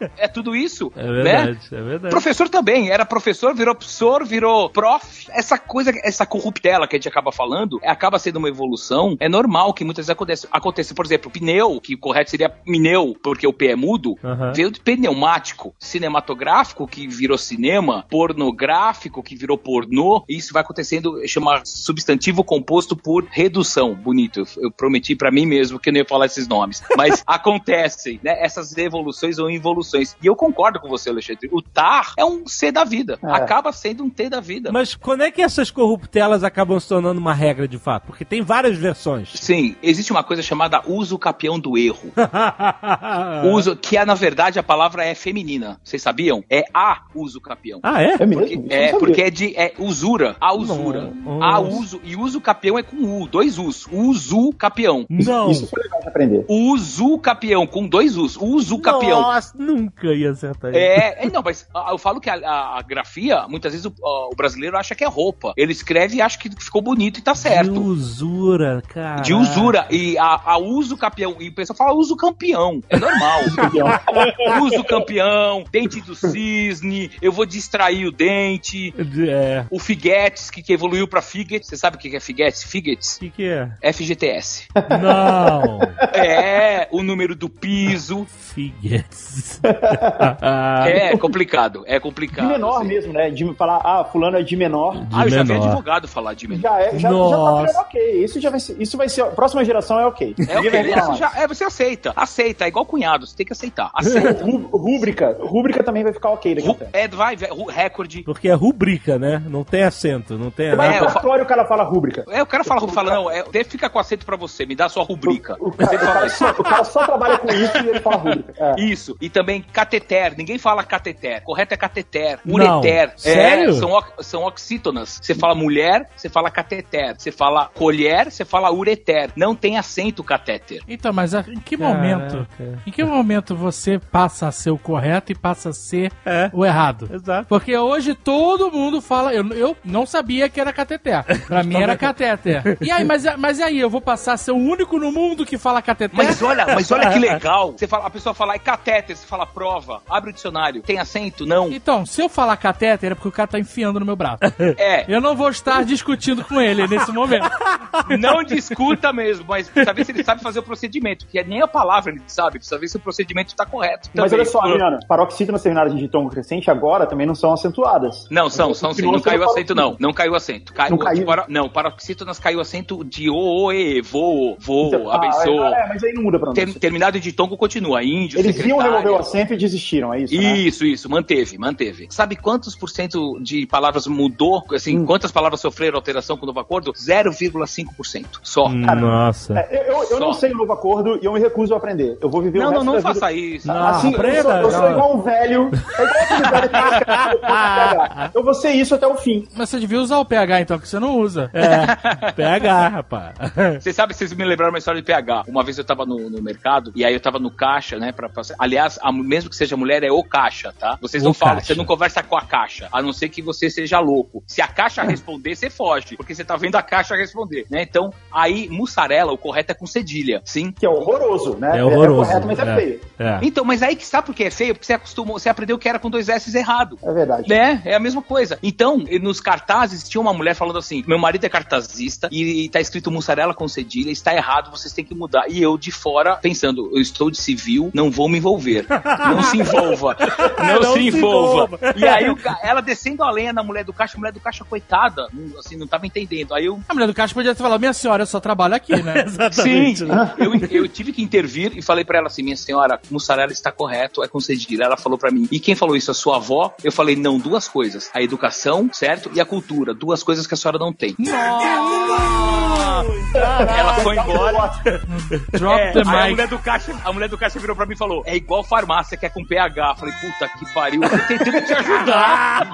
*laughs* É tudo isso. É né? verdade, é verdade. Professor também, era professor, virou professor, virou prof. Essa coisa, essa corruptela que a gente acaba falando, é, acaba sendo uma evolução. É normal que muitas vezes aconteça. Aconteça, por exemplo, pneu, que o correto seria pneu, porque o P é mudo, Aham. veio de pneumático, cinematográfico, que virou cinema, pornográfico, que virou pornô. E isso vai acontecendo, chama substantivo composto por redução. Bonito. Eu, prometi pra mim mesmo que eu não ia falar esses nomes. Mas *laughs* acontecem, né? Essas evoluções ou involuções. E eu concordo com você, Alexandre. O tar é um C da vida. É. Acaba sendo um T da vida. Mas quando é que essas corruptelas acabam se tornando uma regra de fato? Porque tem várias versões. Sim, existe uma coisa chamada uso capião do erro. *laughs* Uso, que é, na verdade, a palavra é feminina. Vocês sabiam? É a uso capião. ah, é? É mesmo? Porque, é, não porque é de é usura, a usura. Não. A uso, e uso capião é com U, dois Us. Usu capião. Não. Isso foi legal de aprender. Usu capião, com dois Us. Usu capião. Nossa, nunca ia acertar isso. É, é, não, mas eu falo que a, a- a grafia, muitas vezes o, ah, o brasileiro acha que é roupa. Ele escreve e acha que ficou bonito e tá De certo. usura, cara. De usura. E a, a uso campeão. E o pessoal fala uso campeão. É normal. uso campeão, *laughs* dente do cisne, eu vou distrair o dente. É. O Figuetes, que, que evoluiu pra Figuetes. Você sabe o que que é Figuetes? Figuetes? O que, que é? FGTS. Não. É, o número do piso. Figuetes. *laughs* É complicado. É complicado. De menor assim. mesmo, né? De falar, ah, fulano é de menor. De Ah, eu já vi menor. advogado falar de menor. Já, é, já, já tá Nossa. virando ok. Isso, já vai ser, isso vai ser. Próxima geração é ok. É ok, isso já, é, você aceita. Aceita, é igual cunhado, você tem que aceitar. *laughs* Aceita. Rú- Rúbrica. Rúbrica também vai ficar ok daqui a Ru- é, vai, recorde. Porque é rubrica, né? Não tem acento, não tem vai. É, no cartório o cara fala rúbrica. É, o cara fala, fala não, é, até fica com acento pra você, me dá sua rubrica. O cara, o, cara isso. só, o cara só trabalha com isso e ele fala rúbrica. É. Isso, e também cateter, ninguém fala cateter, correto é cateter, Não. ureter, Sério? É, são, são oxítonas, você fala mulher, você fala cateter, você fala colher, você fala ureter, não tem acento catéter. Então, mas a- em que momento? Caraca. Em que momento você passa a ser o correto e passa a ser É. o errado? Exato. Porque hoje todo mundo fala. Eu, eu não sabia que era cateter. Pra mim era *laughs* catéter. E aí, mas, mas e aí, eu vou passar a ser o único no mundo que fala cateter? Mas olha, mas olha que *laughs* legal, você fala, a pessoa fala é catéter, você fala prova, abre o dicionário, tem acento? Não. Então, se eu falar catéter é porque o cara tá enfiando no meu braço. *laughs* É, Eu não vou estar discutindo com ele nesse momento. *laughs* não discuta mesmo, mas precisa ver se ele sabe fazer o procedimento, que é nem a palavra ele sabe, precisa ver se o procedimento tá correto. Mas também. olha só, Adriano, paroxítonas terminadas de ditongo crescente agora também não são acentuadas. Não, são, são sim. Não caiu acento, não. Não caiu acento. Caiu, Não caiu? Para, não, paroxítonas caiu acento de o, o, e, voo, voo, Então, abençoa. Ah, é, mas aí não muda pra Ter- nós. terminado de tongo continua. Índio, Eles iam remover o acento e desistiram, é isso? né? Isso, isso, manteve, manteve. Sabe quantos por cento de palavras mudou? Assim, Hum. quantas palavras sofreram alteração com o novo acordo? 0,5%. Só. Nossa. É, eu eu Só. não sei o novo acordo e eu me recuso a aprender. Eu vou viver Não, o não, resto não da faça vida... isso. Não. Assim, eu sou, aprenda, eu sou não. igual um velho. É "Cara, eu vou PH." Eu vou ser isso até o fim. Mas você devia usar o PH então, que você não usa. É. PH, rapaz. Você sabe, vocês me lembraram uma história de PH. Uma vez eu tava no, no mercado e aí eu tava no caixa, né? Pra, pra- aliás, a- mesmo que seja mulher, é o caixa, tá? Vocês O não falam, caixa. você não conversa com a caixa, a não ser que você seja louco. Se a caixa responder, você foge, porque você tá vendo a caixa responder, né? Então, aí, mussarela, o correto é com cedilha, sim. Que é horroroso, né? É horroroso. É correto, mas é, feio. É. Então, mas aí que sabe por que é feio? Porque você acostumou, você aprendeu que era com dois S errado. É verdade. Né? É a mesma coisa. Então, nos cartazes tinha uma mulher falando assim: meu marido é cartazista e, e tá escrito mussarela com cedilha, está errado, vocês têm que mudar. E eu de fora pensando, eu estou de civil, não vou me envolver. *laughs* Não se envolva. Não, Não se se envolva. envolva. E aí o ca- ela descendo a lenha na mulher do caixa, a mulher do caixa, coitada, assim, não tava entendendo. Aí eu A mulher do caixa podia ter falado, minha senhora, eu só trabalho aqui, né? *laughs* Exatamente. Sim, eu, eu tive que intervir e falei pra ela assim: minha senhora, mussarela está correto, é concedida. Ela falou pra mim: e quem falou isso? A sua avó? Eu falei: não, duas coisas: a educação, certo? E a cultura. Duas coisas que a senhora não tem. Ela foi embora. Drop É, the aí a mic. mulher do caixa, a mulher do caixa virou pra mim e falou: é igual farmácia que é com PH. Falei, puta que pariu, eu tô tentando te ajudar.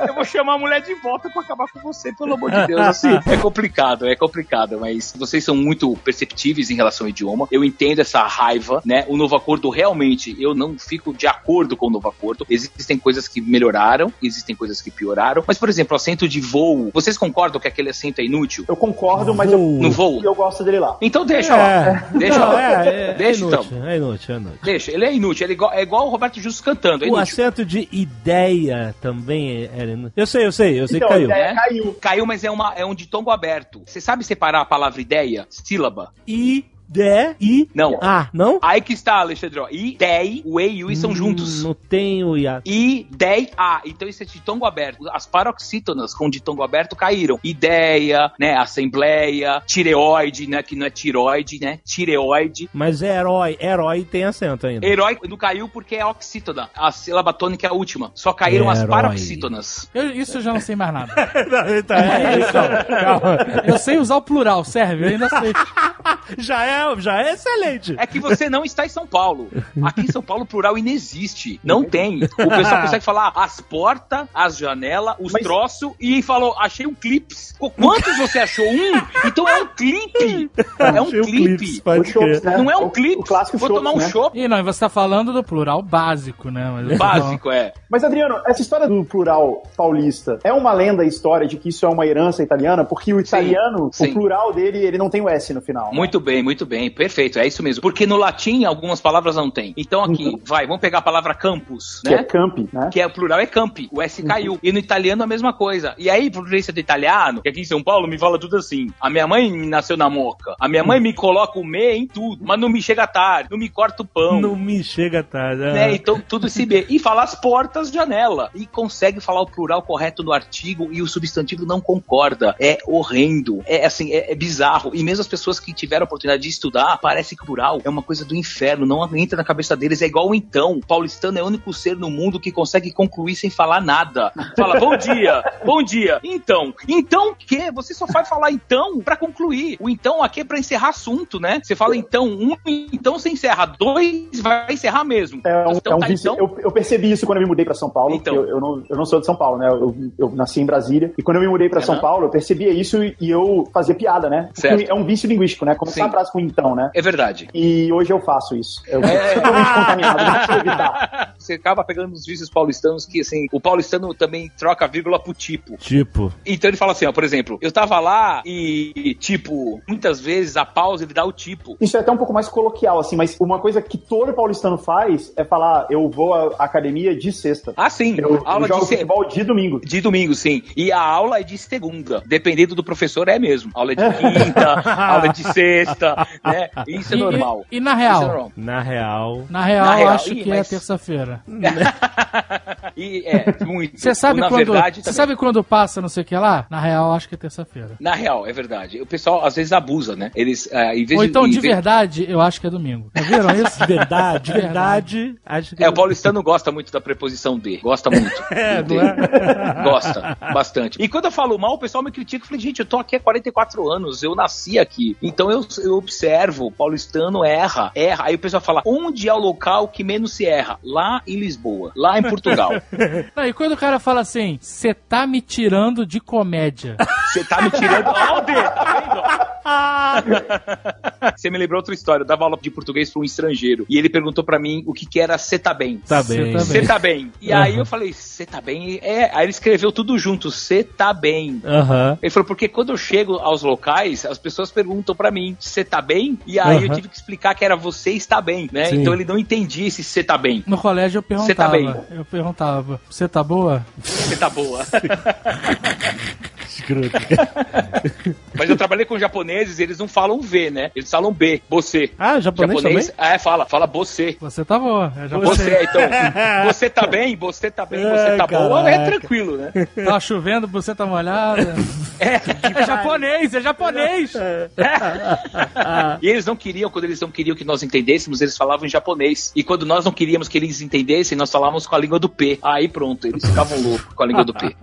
*laughs* eu vou chamar a mulher de volta pra acabar com você, pelo amor de Deus. Assim, *laughs* é complicado, é complicado, mas vocês são muito perceptíveis em relação ao idioma. Eu entendo essa raiva, né? O novo acordo realmente, eu não fico de acordo com o novo acordo. Existem coisas que melhoraram, existem coisas que pioraram. Mas, por exemplo, assento de voo, vocês concordam que aquele assento é inútil? Eu concordo, mas eu, No voo? eu gosto dele lá. Então deixa lá. É. Deixa Não, lá. é, é, é Deixa então. inútil, é inútil, é inútil. Deixa, ele é inútil, ele é igual, é igual o Roberto Justus cantando, é O acento de ideia também era inútil. Eu sei, eu sei, eu sei Então, que caiu. a ideia É? caiu. Caiu, mas é, uma, é um ditongo aberto. Você sabe separar a palavra ideia? Sílaba? I, de, I, Não. A, não? Aí que está, Alexandre. ó. I, dei, o E e o I são Hum, juntos. Não tenho IA. I, dei, A. Então isso é ditongo aberto. As paroxítonas com ditongo aberto caíram. Ideia, né? Assembleia, tireoide, né? Que não é tiroide, né? Tireoide. Mas é herói, herói tem acento ainda. Herói não caiu porque é oxítona. A sílaba tônica é a última. Só caíram as paroxítonas. Eu- isso eu já não sei mais nada. *laughs* Não, tá, é, isso, calma. Eu sei usar o plural, serve, eu ainda sei. *laughs* Já é, já é excelente. É que você não está em São Paulo. Aqui em São Paulo, plural inexiste. Não tem. O pessoal consegue falar as portas, as janelas, os Mas- troços e falou: achei um clips. Qu- Quantos você achou? Um? Então é um clipe. É um clipe. né? Não é um clipe. Vou tomar um né? chopp E não, você tá falando do plural básico, né? Mas- básico, é. Mas, Adriano, essa história do plural paulista é uma lenda a história de que isso é uma herança italiana? Porque o italiano, sim. o plural dele, ele não tem o S no final. né? Muito bem, muito bem, perfeito, é isso mesmo. Porque no latim algumas palavras não tem. Então aqui, vai, vamos pegar a palavra campus, Que é né? campi, né? Que é o plural é campi, o S caiu. E no italiano a mesma coisa. E aí, por influência do italiano, que aqui em São Paulo me fala tudo assim. A minha mãe nasceu na moca. A minha mãe me coloca o me em tudo, mas não me chega tarde, não me corta o pão. Não me chega tarde. ah. Né? Então, tudo esse B. E fala as portas, janela. E consegue falar o plural correto no artigo e o substantivo não concorda. É horrendo. É assim, é, é bizarro. E mesmo as pessoas que tiveram a oportunidade de estudar, parece que plural é uma coisa do inferno. Não entra na cabeça deles. É igual o então. O paulistano é o único ser no mundo que consegue concluir sem falar nada. Fala, bom dia, bom dia. Então. Então o quê? Você só vai falar então pra concluir. O então aqui é pra encerrar assunto, né? Você fala então um, então você encerra. Dois, vai encerrar mesmo. É um, então é um tá, então. Eu, eu percebi isso quando eu me mudei pra São Paulo. Então. Eu, eu não, eu não sou de São Paulo, né? Eu, eu nasci em Brasília. E quando eu me mudei pra São Aham. Paulo, eu percebia isso e, e eu fazia piada, né? É um vício linguístico, né? Começar Sim. a frase com então, né? É verdade. E hoje eu faço isso. Eu É. sou totalmente contaminado, não evitar. *laughs* Você acaba pegando os vícios paulistanos que, assim, o paulistano também troca a vírgula pro tipo. Tipo, Então ele fala assim, ó, por exemplo, eu tava lá e, tipo, muitas vezes a pausa ele dá o tipo. Isso é até um pouco mais coloquial, assim, mas uma coisa que todo paulistano faz é falar, eu vou à academia de sexta. Ah, sim, Eu, eu aula jogo de, se... futebol de domingo. de domingo, sim. E a aula é de segunda. Dependendo do professor, é mesmo. Aula de *laughs* quinta, aula de sexta, né? *laughs* Isso é E- normal. E, e na Isso é real? normal. na real. Na real, Na real, acho ih, que é mas- terça-feira. *laughs* E é, muito. Você sabe Na quando. verdade, também. sabe quando passa não sei o que lá? Na real, acho que é terça-feira. Na real, é verdade. O pessoal às vezes abusa, né? Eles, ah, em vez Ou então, de vez- verdade, eu acho que é domingo. Já viram isso? *laughs* Verdade, verdade. Acho que É, o paulistano gosta muito da preposição de. Gosta muito. É, de. é? Gosta, bastante. E quando eu falo mal, o pessoal me critica. Eu falei, gente, eu tô aqui há 44 anos, eu nasci aqui. Então eu, eu observo, o paulistano erra, erra. Aí o pessoal fala, onde é o local que menos se erra? Lá em Lisboa, lá em Portugal. *laughs* Não, e quando o cara fala assim, você tá me tirando de comédia. Você tá me tirando. *laughs* D, tá vendo? *laughs* Você me lembrou outra história. Eu dava aula de português para um estrangeiro. E ele perguntou pra mim o que, que era cê tá bem. Tá bem. Cê Você tá bem. E aí eu falei, você tá bem? É, aí ele escreveu tudo junto, você tá bem. Aham. Ele falou, porque quando eu chego aos locais, as pessoas perguntam pra mim, você tá bem? E aí eu Aham. tive que explicar que era você está bem, né? Sim. Então ele não entendia se você tá bem. No colégio eu perguntava. Você tá bem? Eu perguntava, você tá boa? Você tá boa. *laughs* Escroto. *laughs* Mas eu trabalhei com japoneses, eles não falam V, né? Eles falam B, você. Ah, japonês, Japonês, também? é, fala, fala você. Você tá boa. É já Você, então, *laughs* você tá bem, você tá bem, você Ai, tá boa, é tranquilo, né? Tá chovendo, você tá molhada. *laughs* É. É japonês, é japonês. E eles não queriam, quando eles não queriam que nós entendêssemos, eles falavam em japonês. E quando nós não queríamos que eles entendessem, nós falávamos com a língua do P. Aí pronto, eles ficavam loucos com a língua do P.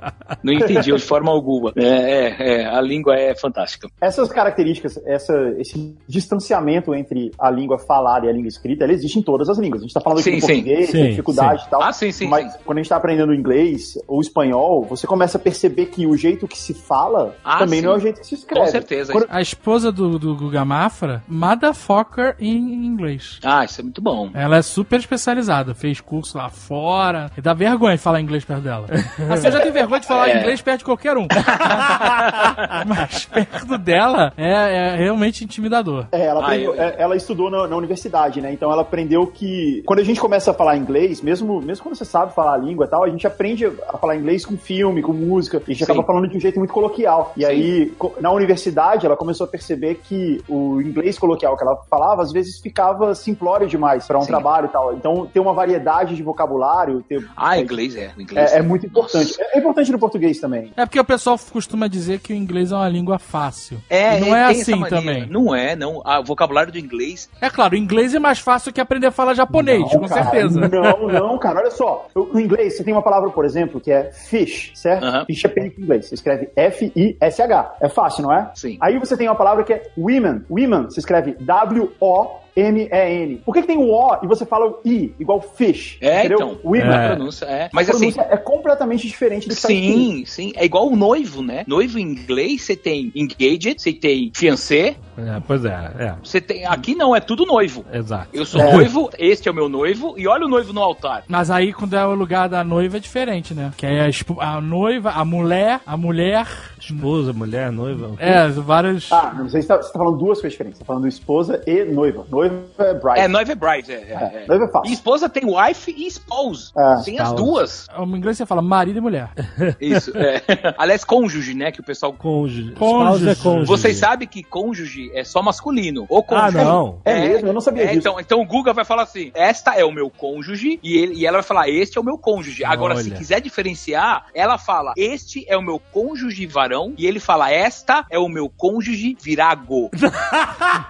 Não entendiam de forma alguma. É, é, é, a língua é fantástica. Essas características, essa, esse distanciamento entre a língua falada e a língua escrita, ela existe em todas as línguas. A gente está falando aqui Sim, sim. português, Sim, da dificuldade e tal. Ah, sim, sim, Mas sim. quando a gente está aprendendo inglês ou espanhol, você começa a perceber que o jeito que se fala Ah, também sim. não é o jeito que se escreve. Com certeza. Quando- A esposa do, do Guga Mafra, motherfucker em inglês. Ah, isso é muito bom. Ela é super especializada, fez curso lá fora. E dá vergonha de falar inglês perto dela. Eu já tenho vergonha de falar É. inglês perto de qualquer um. *laughs* *laughs* Mas perto dela é, é realmente intimidador. É, ela, Ah, aprendeu- eu- é, ela estudou na, na universidade, né? Então ela aprendeu que quando a gente começa a falar inglês, mesmo, mesmo quando você sabe falar a língua e tal, a gente aprende a falar inglês com filme, com música. A gente Sim. acaba falando de um jeito muito coloquial. E Sim. aí, na universidade, ela começou a perceber que o inglês coloquial que ela falava, às vezes ficava simplório demais para um Sim. trabalho e tal. Então, ter uma variedade de vocabulário ter, Ah, é, inglês é. Inglês é, é muito importante. É, é importante no português também. É porque o pessoal costuma dizer que o inglês é uma língua fácil. É, E não é essa assim também. Não é, não. Ah, o vocabulário do inglês. É claro, o inglês é mais fácil que aprender a falar japonês, Não, com cara, certeza. Não, não, cara. Olha só. No inglês, você tem uma palavra, por exemplo, que é fish, certo? Fish é peixe em inglês. Você escreve F-I-S-H. É fácil, não é? Sim. Aí você tem uma palavra que é women. Women, você escreve W-O. M-E-N. Por que, que tem o O e você fala o I, igual fish? É, entendeu? então. A É. pronúncia é. Mas A assim. pronúncia é completamente diferente do que tá. Sim, sim. É igual o noivo, né? Noivo em inglês, você tem engaged, você tem fiancé, É, pois é, é. você tem. Aqui não, é tudo noivo. Exato. Eu sou É. noivo, este é o meu noivo, e olha o noivo no altar. Mas aí, quando é o lugar da noiva, é diferente, né? Que aí a, a noiva, a mulher, a mulher. Esposa, mulher, noiva. É, várias. Ah, não sei se tá, você tá falando duas coisas diferentes. Você tá falando esposa e noiva. Noiva é bride. É, noiva é bride. É, é, É, é. noiva é fácil. E esposa tem wife e spouse. É, tem as duas. No inglês você fala marido e mulher. *laughs* Isso. é. *laughs* Aliás, cônjuge, né? Que o pessoal. Cônjuge. Cônjuge. É cônjuge. Vocês sabem que cônjuge é só masculino. Ou Ah, cônjuge. não. É mesmo? Eu não sabia É, disso. então, então o Guga vai falar assim: esta é o meu cônjuge, e, ele, e ela vai falar: este é o meu cônjuge. Agora, se Olha. quiser diferenciar, ela fala: este é o meu cônjuge varão, e ele fala: esta é o meu cônjuge virago.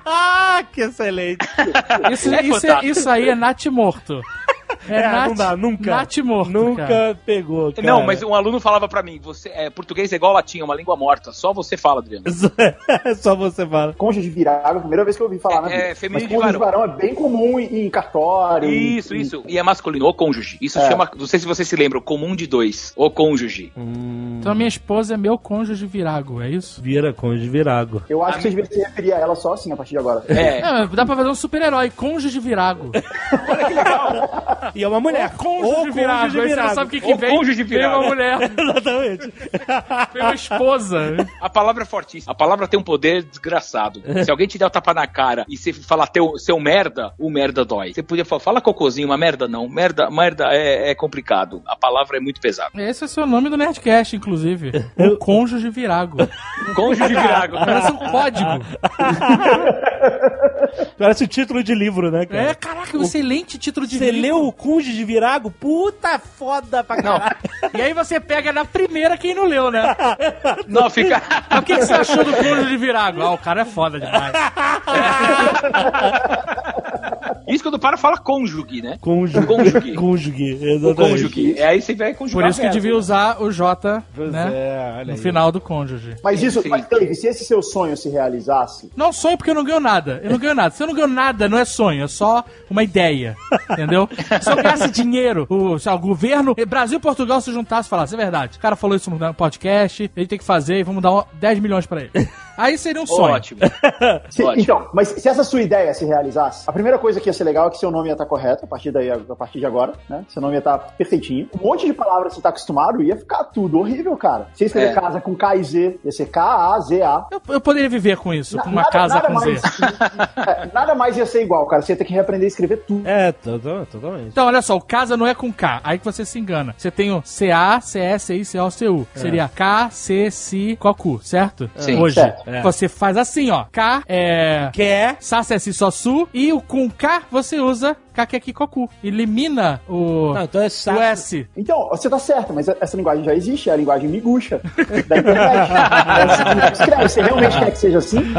ah, *laughs* que excelente. Isso, É isso, fantástico. isso aí é Nat morto. É, É, Nat, não dá, nunca. Nat morto. Nunca cara. pegou, cara. Não, mas um aluno falava pra mim: você, é, português é igual latim, é uma língua morta. Só você fala, Adriano. *laughs* Só você fala. Cônjuge de virago, a primeira vez que eu ouvi falar, É, né? é, feminino Mas de cônjuge de varão. varão é bem comum em, em cartório. Isso, em- isso. E é masculino, o cônjuge. Isso É. chama, não sei se você se lembra, o comum de dois, o cônjuge. Então a minha esposa é meu cônjuge virago, é isso? Vira cônjuge virago. Eu acho que vocês deveriam se referir a ela só assim a partir de agora. É. É, dá pra fazer um super-herói, cônjuge virago. *laughs* E é uma mulher. Cônjuge virago, aí você não sabe o que, que vem. cônjuge Vem virago. uma mulher, *laughs* Exatamente. *laughs* vem uma esposa. A palavra é fortíssima. A palavra tem um poder desgraçado. Se alguém te der o tapa na cara e você falar teu, seu merda, o merda dói. Você podia falar, fala cocôzinho, uma merda não. Merda, merda é, é complicado. A palavra é muito pesada. Esse é o seu nome do Nerdcast, inclusive. O cônjuge virago. Cônjuge virago. Parece um código. *laughs* Parece o título de livro, né, cara? É, caraca, um excelente título de Você livro. leu o cônjuge de virago? Puta foda pra caralho. E aí você pega na primeira quem não leu, né? *laughs* Não, fica. O que, que você achou do cônjuge de virago? Ah, o cara é foda demais. *laughs* Isso quando para fala cônjuge, né? Cônjuge. Cônjuge. *laughs* Cônjuge, O exatamente. cônjuge. É aí você vai conjugar. Por isso que verbo. devia usar o J, Pois né? é, olha No aí. final do cônjuge. Mas isso, mas Dave, se esse seu sonho se realizasse, Não sonho porque eu não ganho nada. Eu não ganho nada. Se eu não ganho nada, não é sonho, é só uma ideia. Entendeu? Se eu ganhasse dinheiro, o, se o governo, Brasil e Portugal se juntassem e falassem, é verdade. O cara falou isso no podcast, ele tem que fazer e vamos dar 10 milhões pra ele. Aí seria um sonho. Ótimo. *laughs* Se- Ótimo. então, mas se essa sua ideia se realizasse, a primeira coisa que ia ser legal é que seu nome ia estar correto a partir, daí, a partir de agora, né? Seu nome ia estar perfeitinho. Um monte de palavras que você tá acostumado ia ficar tudo horrível, cara. Você escrever É. casa com K e Z, ia ser K-A-Z-A. Eu, eu poderia viver com isso, com uma Nada- casa nada com mais, Z. *laughs* é, nada mais ia ser igual, cara. Você ia ter que reaprender a escrever tudo. É, total- totalmente. Então, olha só, o casa não é com K, aí que você se engana. Você tem o CA, CS, I, C, O, C, U. Seria K, C, C, Cocu, certo? Sim. Hoje. Certo. É. Você faz assim, ó. K é. Quer? Sa, C, Si, Só, Su. E o com K você usa K, Q, Q, Cocu. Elimina o, Não, então é o. S. Então, você tá certo, mas essa linguagem já existe, é a linguagem miguxa *laughs* da internet. É assim que escreve, você realmente quer que seja assim? *laughs*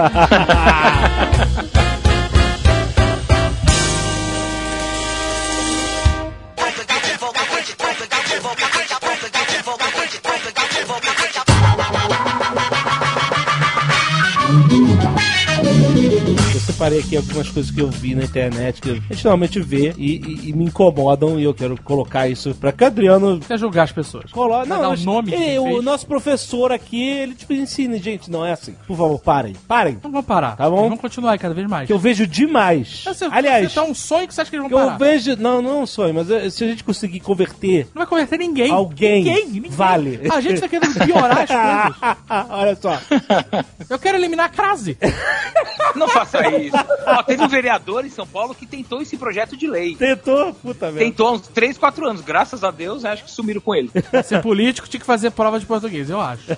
separei aqui algumas coisas que eu vi na internet que a gente normalmente vê e, e- e me incomodam e eu quero colocar isso pra que Adriano Quer julgar as pessoas. coloque. Vai Não, o nome ele- o fez? nosso professor aqui, ele tipo ensina, gente, não é assim. Por favor, parem. Parem. Então vamos parar. Tá bom. Vamos continuar aí cada vez mais. Que eu vejo demais. Você- Aliás, Você tá um sonho que você acha que eles que vão eu parar. vejo. Não, não é um sonho, mas eh, se a gente conseguir converter Não vai converter ninguém. Alguém Ninguém. ninguém. vale. A gente tá querendo piorar as *laughs* coisas. Olha só. Eu quero eliminar a crase. Não faça isso. Ó, teve um vereador em São Paulo que tentou esse projeto de lei. Tentou, puta merda. Tentou há uns 3, 4 anos. Graças a Deus, acho que sumiram com ele. Ser político, tinha que fazer prova de português, eu acho.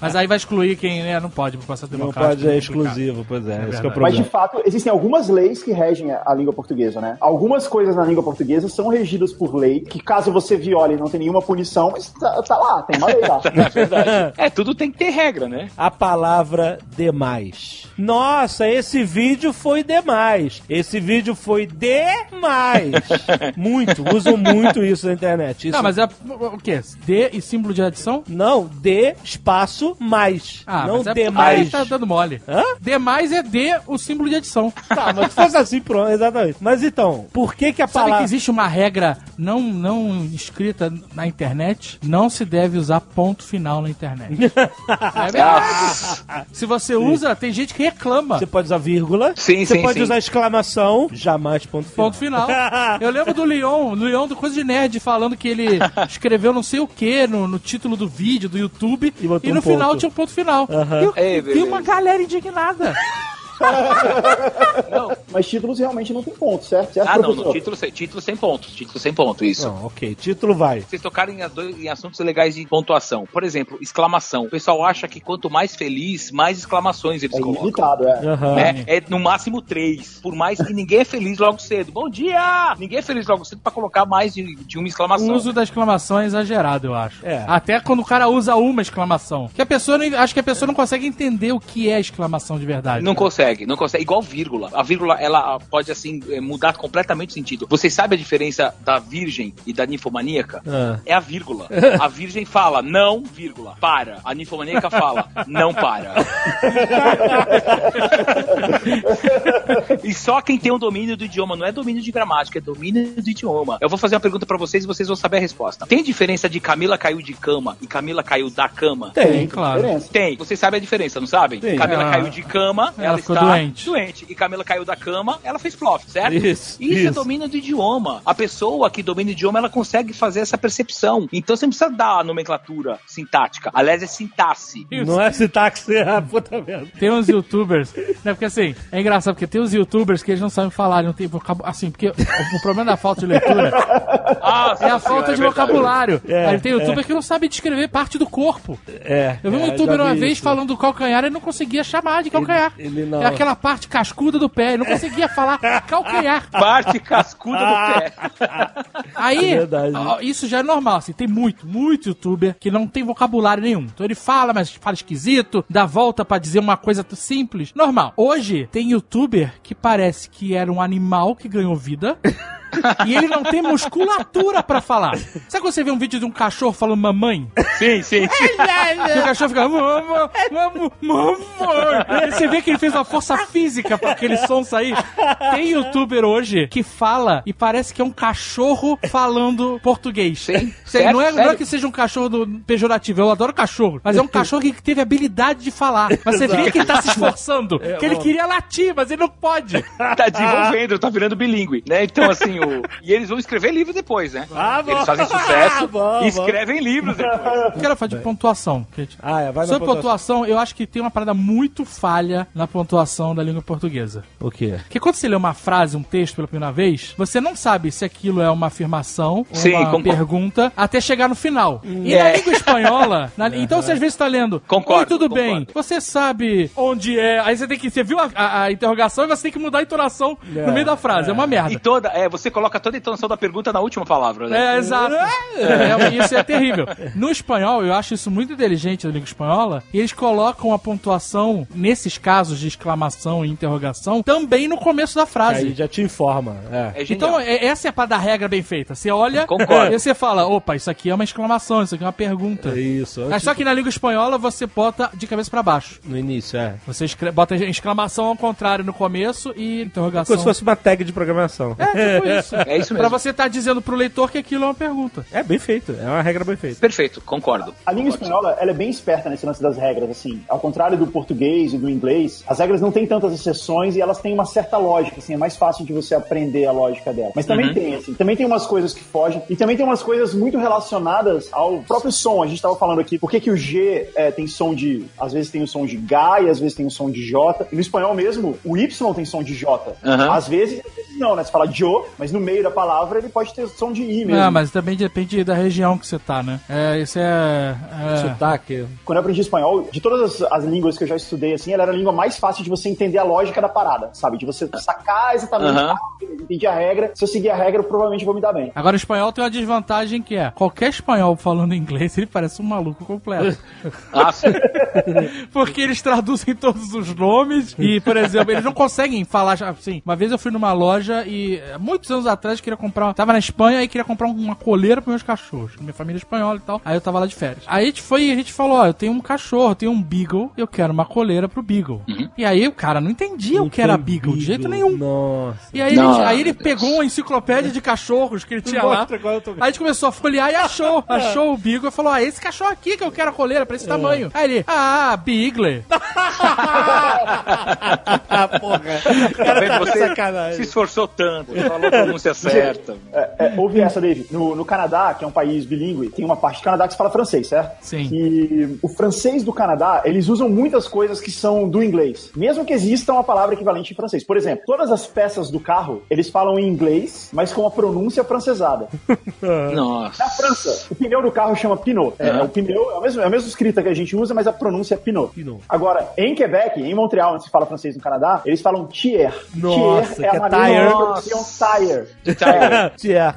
Mas aí vai excluir quem né, não pode pro processo Não democrático. pode, é exclusivo, pois é, esse que é o verdade. Mas problema. de fato, existem algumas leis que regem a a língua portuguesa, né? Algumas coisas na língua portuguesa são regidas por lei, que caso você viole não tem nenhuma punição, mas tá, tá lá, tem uma lei lá. *laughs* É verdade. É, tudo tem que ter regra, né? a palavra demais. Nossa, esse vídeo foi demais. Esse vídeo foi demais. *laughs* muito, usam muito isso na internet. Isso Não, mas é o quê? D e símbolo de adição? não, de espaço mais. Ah, não é demais. Aí tá dando mole. Hã? Demais é D, o símbolo de adição. Tá, mas se fosse assim, pronto, exatamente. Mas então, por que que a Sabe que palavra... existe uma regra não, não escrita na internet? Não se deve usar ponto final na internet. *laughs* é verdade. Se você usa, tem gente que reclama. Você pode usar vírgula. Sim, Você sim, pode sim. usar exclamação. Jamais ponto final. Ponto final. Eu lembro do Leon, do Leon do Coisa de Nerd, falando que ele *laughs* escreveu não sei o que no, no título do vídeo do YouTube E botou no um final ponto. tinha um ponto final. E eu- É, tem uma galera indignada. *laughs* *laughs* Mas títulos realmente não tem ponto, certo? certo Ah, não, no título, sem- título sem pontos. Título sem ponto, isso. Não, ok. Título vai. Vocês tocaram em, em assuntos legais de pontuação. Por exemplo, exclamação. O pessoal acha que quanto mais feliz, mais exclamações eles É colocam. ilimitado, é. Aham. É, é no máximo três. Por mais que ninguém é feliz logo cedo. Bom dia! Ninguém é feliz logo cedo pra colocar mais de, de uma O exclamação. uso da exclamação é exagerado, eu acho. É. Até quando o cara usa uma exclamação. Que a pessoa não, acho que a pessoa não consegue entender o que é exclamação de verdade. Não consegue, não consegue. Igual vírgula. A vírgula, ela pode, assim, eh, mudar completamente o sentido. Vocês sabem a diferença da virgem e da ninfomaníaca? Ah. É a vírgula. A virgem fala não, vírgula, para. A ninfomaníaca fala não para. *laughs* e só quem tem um domínio do idioma, não é domínio de gramática, é domínio do idioma. Eu vou fazer uma pergunta pra vocês e vocês vão saber a resposta. Tem diferença de Camila caiu de cama e Camila caiu da cama? Tem. claro. Diferença. Tem. Vocês sabem a diferença, não sabem? Tem. Camila Ah. caiu de cama, Ela ela, está doente. doente. E Camila caiu da cama, ela fez plof, certo? Isso, Isso, isso. é domínio do idioma. A pessoa que domina o idioma, ela consegue fazer essa percepção. Então você não precisa dar a nomenclatura sintática. Aliás, é sintaxe. Não é sintaxe, é a puta merda. Tem uns youtubers, né? Porque assim, é engraçado, porque tem uns youtubers que eles não sabem falar, não tem vocabulário. Assim, porque o, o problema da falta de leitura *laughs* Ah, é a falta de vocabulário. É, Aí tem youtuber que não sabe descrever parte do corpo. É. Eu vi um é, youtuber já uma vi vez isso. falando do calcanhar e não conseguia chamar de calcanhar. ele não. É aquela parte cascuda do pé, ele não conseguia falar calcanhar. Parte cascuda do pé. *laughs* Aí, É verdade. ó, isso já é normal, assim, tem muito, muito youtuber que não tem vocabulário nenhum. Então ele fala, mas fala esquisito, dá volta pra dizer uma coisa simples. Normal. Hoje, tem youtuber que parece que era um animal que ganhou vida. *laughs* e ele não tem musculatura pra falar. Sabe quando você vê um vídeo de um cachorro falando mamãe? Sim, sim. E o cachorro fica. Mamãe, mamãe, mamãe. Você vê que ele fez uma força física pra aquele som sair. Tem youtuber hoje que fala e parece que é um cachorro falando português. Sim. Sei, não, é, Sério? não é que seja um cachorro do- pejorativo, eu adoro cachorro. Mas é um cachorro que teve habilidade de falar. Mas você vê que ele tá se esforçando. que ele queria latir, mas ele não pode. Tá desenvolvendo, tá virando bilíngue, né? Então, assim, o... e eles vão escrever livro depois, né? Ah, bom. Eles fazem sucesso *laughs* Ah, bom, e bom. escrevem livros depois. Eu quero falar de pontuação. gente. Ah, é, vai na Sobre pontuação, eu acho que tem uma parada muito falha na pontuação da língua portuguesa. O quê? Porque quando você lê uma frase, um texto pela primeira vez, você não sabe se aquilo é uma afirmação ou Sim, uma concordo. pergunta até chegar no final. E É. na língua espanhola, *laughs* na- então você às vezes está lendo, Concordo, Oi, tudo concordo. bem, você sabe onde é, aí você tem que, você viu a, a- a interrogação e você tem que mudar a entonação no meio da frase, é, uma merda. E toda, é, você coloca toda a entonação da pergunta na última palavra, né? É, exato. É, isso é terrível. No espanhol, eu acho isso muito inteligente da língua espanhola, e eles colocam a pontuação, nesses casos de exclamação e interrogação, também no começo da frase. Aí já te informa. É. É. Então, é- essa é a parte da regra bem feita. Você olha Concordo. e você fala, opa, isso aqui é uma exclamação, isso aqui é uma pergunta. É isso. Mas Antes, só que na língua espanhola você bota de cabeça pra baixo. No início, é. Você bota exclamação ao contrário no começo e interrogação. Como se fosse uma tag de programação. É, tipo isso. É isso *laughs* Pra mesmo. você estar dizendo pro leitor que aquilo é uma pergunta. É bem feito. É uma regra bem feita. Perfeito, concordo. A língua espanhola, ela é bem esperta nesse lance das regras, assim. Ao contrário do português e do inglês, as regras não têm tantas exceções e elas têm uma certa lógica, assim. É mais fácil de você aprender a lógica dela. Mas também tem, assim. Também tem umas coisas que fogem e também tem umas coisas muito relacionadas ao próprio som. A gente tava falando aqui, por que que o G é, tem som de... Às vezes tem o som de H e às vezes tem o som de J. E no espanhol mesmo, o Y tem som de J. Aham. Às vezes, às vezes não, né? Você fala Joe, mas no meio da palavra ele pode ter som de I mesmo. Ah, mas também depende da região que você tá, né? É, isso é. é... Sotaque. Quando eu aprendi espanhol, de todas as, as línguas que eu já estudei, assim, ela era a língua mais fácil de você entender a lógica da parada, sabe? De você sacar exatamente, Aham. ah, entendi a regra, se eu seguir a regra, eu provavelmente vou me dar bem. Agora, o espanhol tem uma desvantagem que é: qualquer espanhol falando inglês, ele parece um maluco completo. *laughs* Ah, sim. *laughs* Porque eles traduzem todos os nomes e, por exemplo, eles não conseguem falar assim. Uma vez eu fui numa loja e, muitos anos atrás, eu queria comprar. Tava na Espanha e queria comprar uma coleira para meus cachorros. Minha família é espanhola e tal. Aí eu tava lá de férias. Aí a gente foi e a gente falou: Ó, eu tenho um cachorro, eu tenho um Beagle, eu quero uma coleira pro Beagle. E aí o cara não entendia o que era Beagle de jeito nenhum. Nossa. E aí, Não, ele, aí ele pegou uma enciclopédia de cachorros que ele tinha lá. Tô- Aí a gente começou a folhear e achou. *laughs* Achou o Beagle e falou: Ah, esse cachorro aqui que eu quero a coleira pra esse tamanho. Aí ele, ah, Beagle. *laughs* *laughs* Ah, porra. Tá vendo? Você Sacanagem. se esforçou tanto, falou pronúncia certa. É, é, ouve essa, Dave. No, no Canadá, que é um país bilíngue, tem uma parte do Canadá que se fala francês, certo? Sim. E o francês do Canadá, eles usam muitas coisas que são do inglês. Mesmo que exista uma palavra equivalente em francês. Por exemplo, todas as peças do carro, eles falam em inglês, mas com a pronúncia francesada. *laughs* Nossa. Na França, o pneu do carro chama Pinot. É, o pneu é a, mesma, é a mesma escrita que a gente usa, mas a pronúncia é Pinot. Pinot. Agora, em Quebec, em Montreal, onde se fala francês no Canadá, eles falam tier. Nossa, tier é que a é maneira tire. que tire. *laughs* Tia.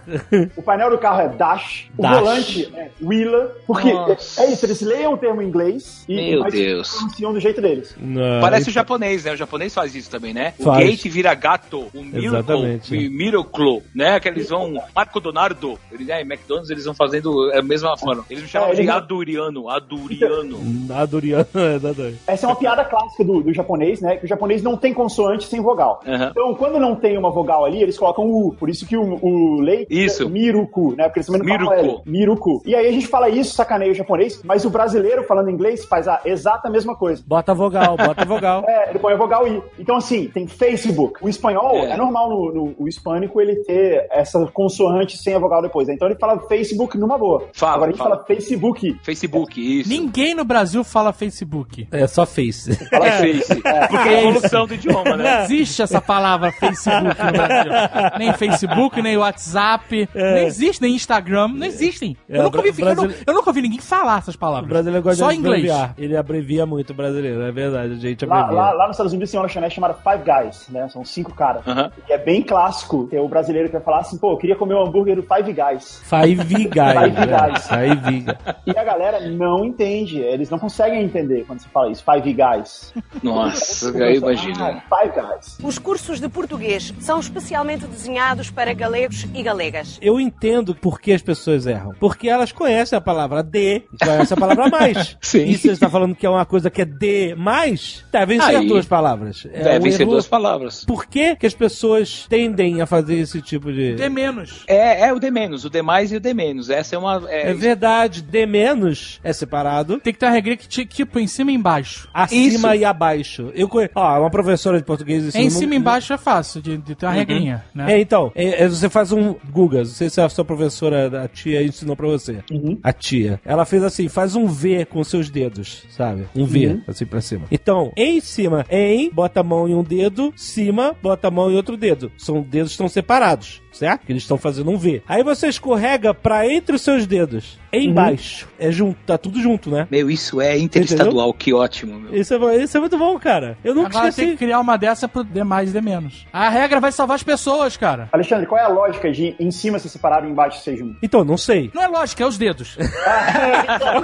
O painel do carro é dash, o Dash. volante é wheeler, porque Nossa. é isso, eles leiam o termo em inglês e Meu Deus. pronunciam do jeito deles. Não, Parece o japonês, né? O japonês faz isso também, né? O Faz. gate vira gato, o miracle, o miracle, né? Que eles vão... Marco Donardo, eles, né, McDonald's, eles vão fazendo a mesma forma. Eles me chamam É, de eles- Aduriano, Aduriano. *laughs* A Doriana é da Dori. Essa é uma piada clássica do, do japonês, né? Que o japonês não tem consoante sem vogal. Aham. Então, quando não tem uma vogal ali, eles colocam o Por isso que o, o leite Isso. é miruku, né? Porque eles também não falam Miruku. L. Miruku. E aí a gente fala isso, sacaneia o japonês, mas o brasileiro falando inglês faz a exata mesma coisa. Bota vogal, bota vogal. *laughs* É, ele põe a vogal I. Então, assim, tem Facebook. O espanhol, É. é, normal no, no- o hispânico ele ter essa consoante sem a vogal depois. né? Então ele fala Facebook numa boa. Fala, Agora a gente fala. fala Facebook. Facebook, isso. Ninguém no Brasil fala Facebook. É só face. É Face. Porque é evolução do idioma, Não né? existe essa palavra Facebook no Brasil. *laughs* Nem Facebook, nem WhatsApp, não existe, nem Instagram, não existem. É, eu, nunca ouvi, eu, eu nunca ouvi ninguém falar essas O palavras. brasileiro gosta Só de inglês. abreviar. Ele abrevia muito o brasileiro, é verdade. A gente Lá, abrevia. lá, lá nos Estados Unidos tem uma lanchonete chamada Five Guys, né? São cinco caras. Aham. E é bem clássico ter o brasileiro que vai falar assim, pô, eu queria comer um hambúrguer do Five Guys. Five Guys. Five né? Guys. Five Guys. E a galera não entende, eles não conseguem entender quando você fala isso, Five Guys. Nossa, aí imagina. Ah, Five Guys. Os cursos de português são especialmente desenhados para galegos e galegas. Eu entendo por que as pessoas erram. Porque elas conhecem a palavra de e conhecem a palavra mais. *laughs* Sim. E se você está falando que é uma coisa que é de mais, devem ser Aí. duas palavras. É Devem ser erro- duas palavras. Por que, que as pessoas tendem a fazer esse tipo de. Tem menos. É, é o D menos, o D mais e o D menos. Essa é uma. É, É verdade, de menos é separado. Tem que ter uma regra que, ti- tipo, em cima e embaixo. Acima Isso. e abaixo. Eu conheço. Ó, uma professora de português É ensinou em cima e embaixo é fácil de, de ter uma regrinha, né? É, então, é, é, você faz um Google, não sei se a sua professora, a tia, ensinou pra você. A tia. Ela fez assim, faz um V com seus dedos, sabe? Um V, assim pra cima. Então, em cima, em, bota a mão em um dedo, cima, bota a mão em outro dedo. São dedos que estão separados, certo? Que eles estão fazendo um V. Aí você escorrega pra entre os seus dedos. Embaixo. É junto, tá tudo junto, né? Meu, isso é interestadual, que ótimo, meu. Isso é, isso é muito bom, cara. Eu nunca Agora tem esqueci. que criar uma dessa pro D mais e D menos. A regra vai salvar as pessoas, cara. Alexandre, qual é a lógica de em cima ser separado e embaixo ser junto? Então, não sei. Não é lógica, é os dedos. *laughs*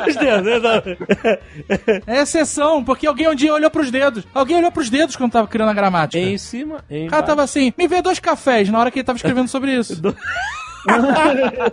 Os dedos, exato. É exceção, porque alguém um dia olhou pros dedos. Alguém olhou pros dedos quando tava criando a gramática. Em cima, em O cara tava assim, me vê dois cafés na hora que ele tava escrevendo sobre *laughs* isso.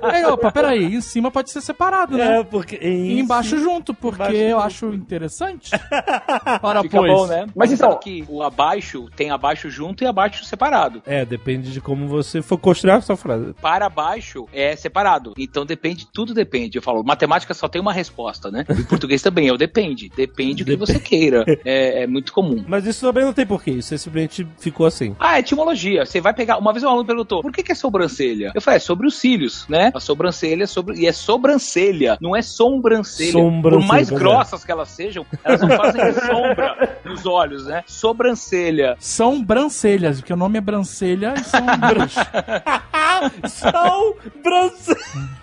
Aí, opa, peraí, em cima pode ser separado, né? É, porque E em embaixo cima- junto, porque embaixo eu junto. acho interessante. *laughs* Ora, Fica pois. bom, né? Mas então- que o abaixo tem abaixo junto e abaixo separado. É, depende de como você for construir a sua frase. Para baixo é separado. Então depende, tudo depende. Eu falo, matemática só tem uma resposta, né? Em português também é o depende. Depende o que você queira. É, é muito comum. Mas isso também não tem porquê, isso simplesmente ficou assim. Ah, etimologia. Você vai pegar. Uma vez um aluno perguntou: por que, que é sobrancelha? Eu falei: é sobre os cílios, né? A sobrancelha é sobre. E é sobrancelha, não é sobrancelha. Sobrancelha, Por mais é. grossas que elas sejam, elas não fazem *laughs* sombra nos olhos, né? Sobrancelha. São brancelhas, porque o nome é brancelha e são brans. *laughs* São.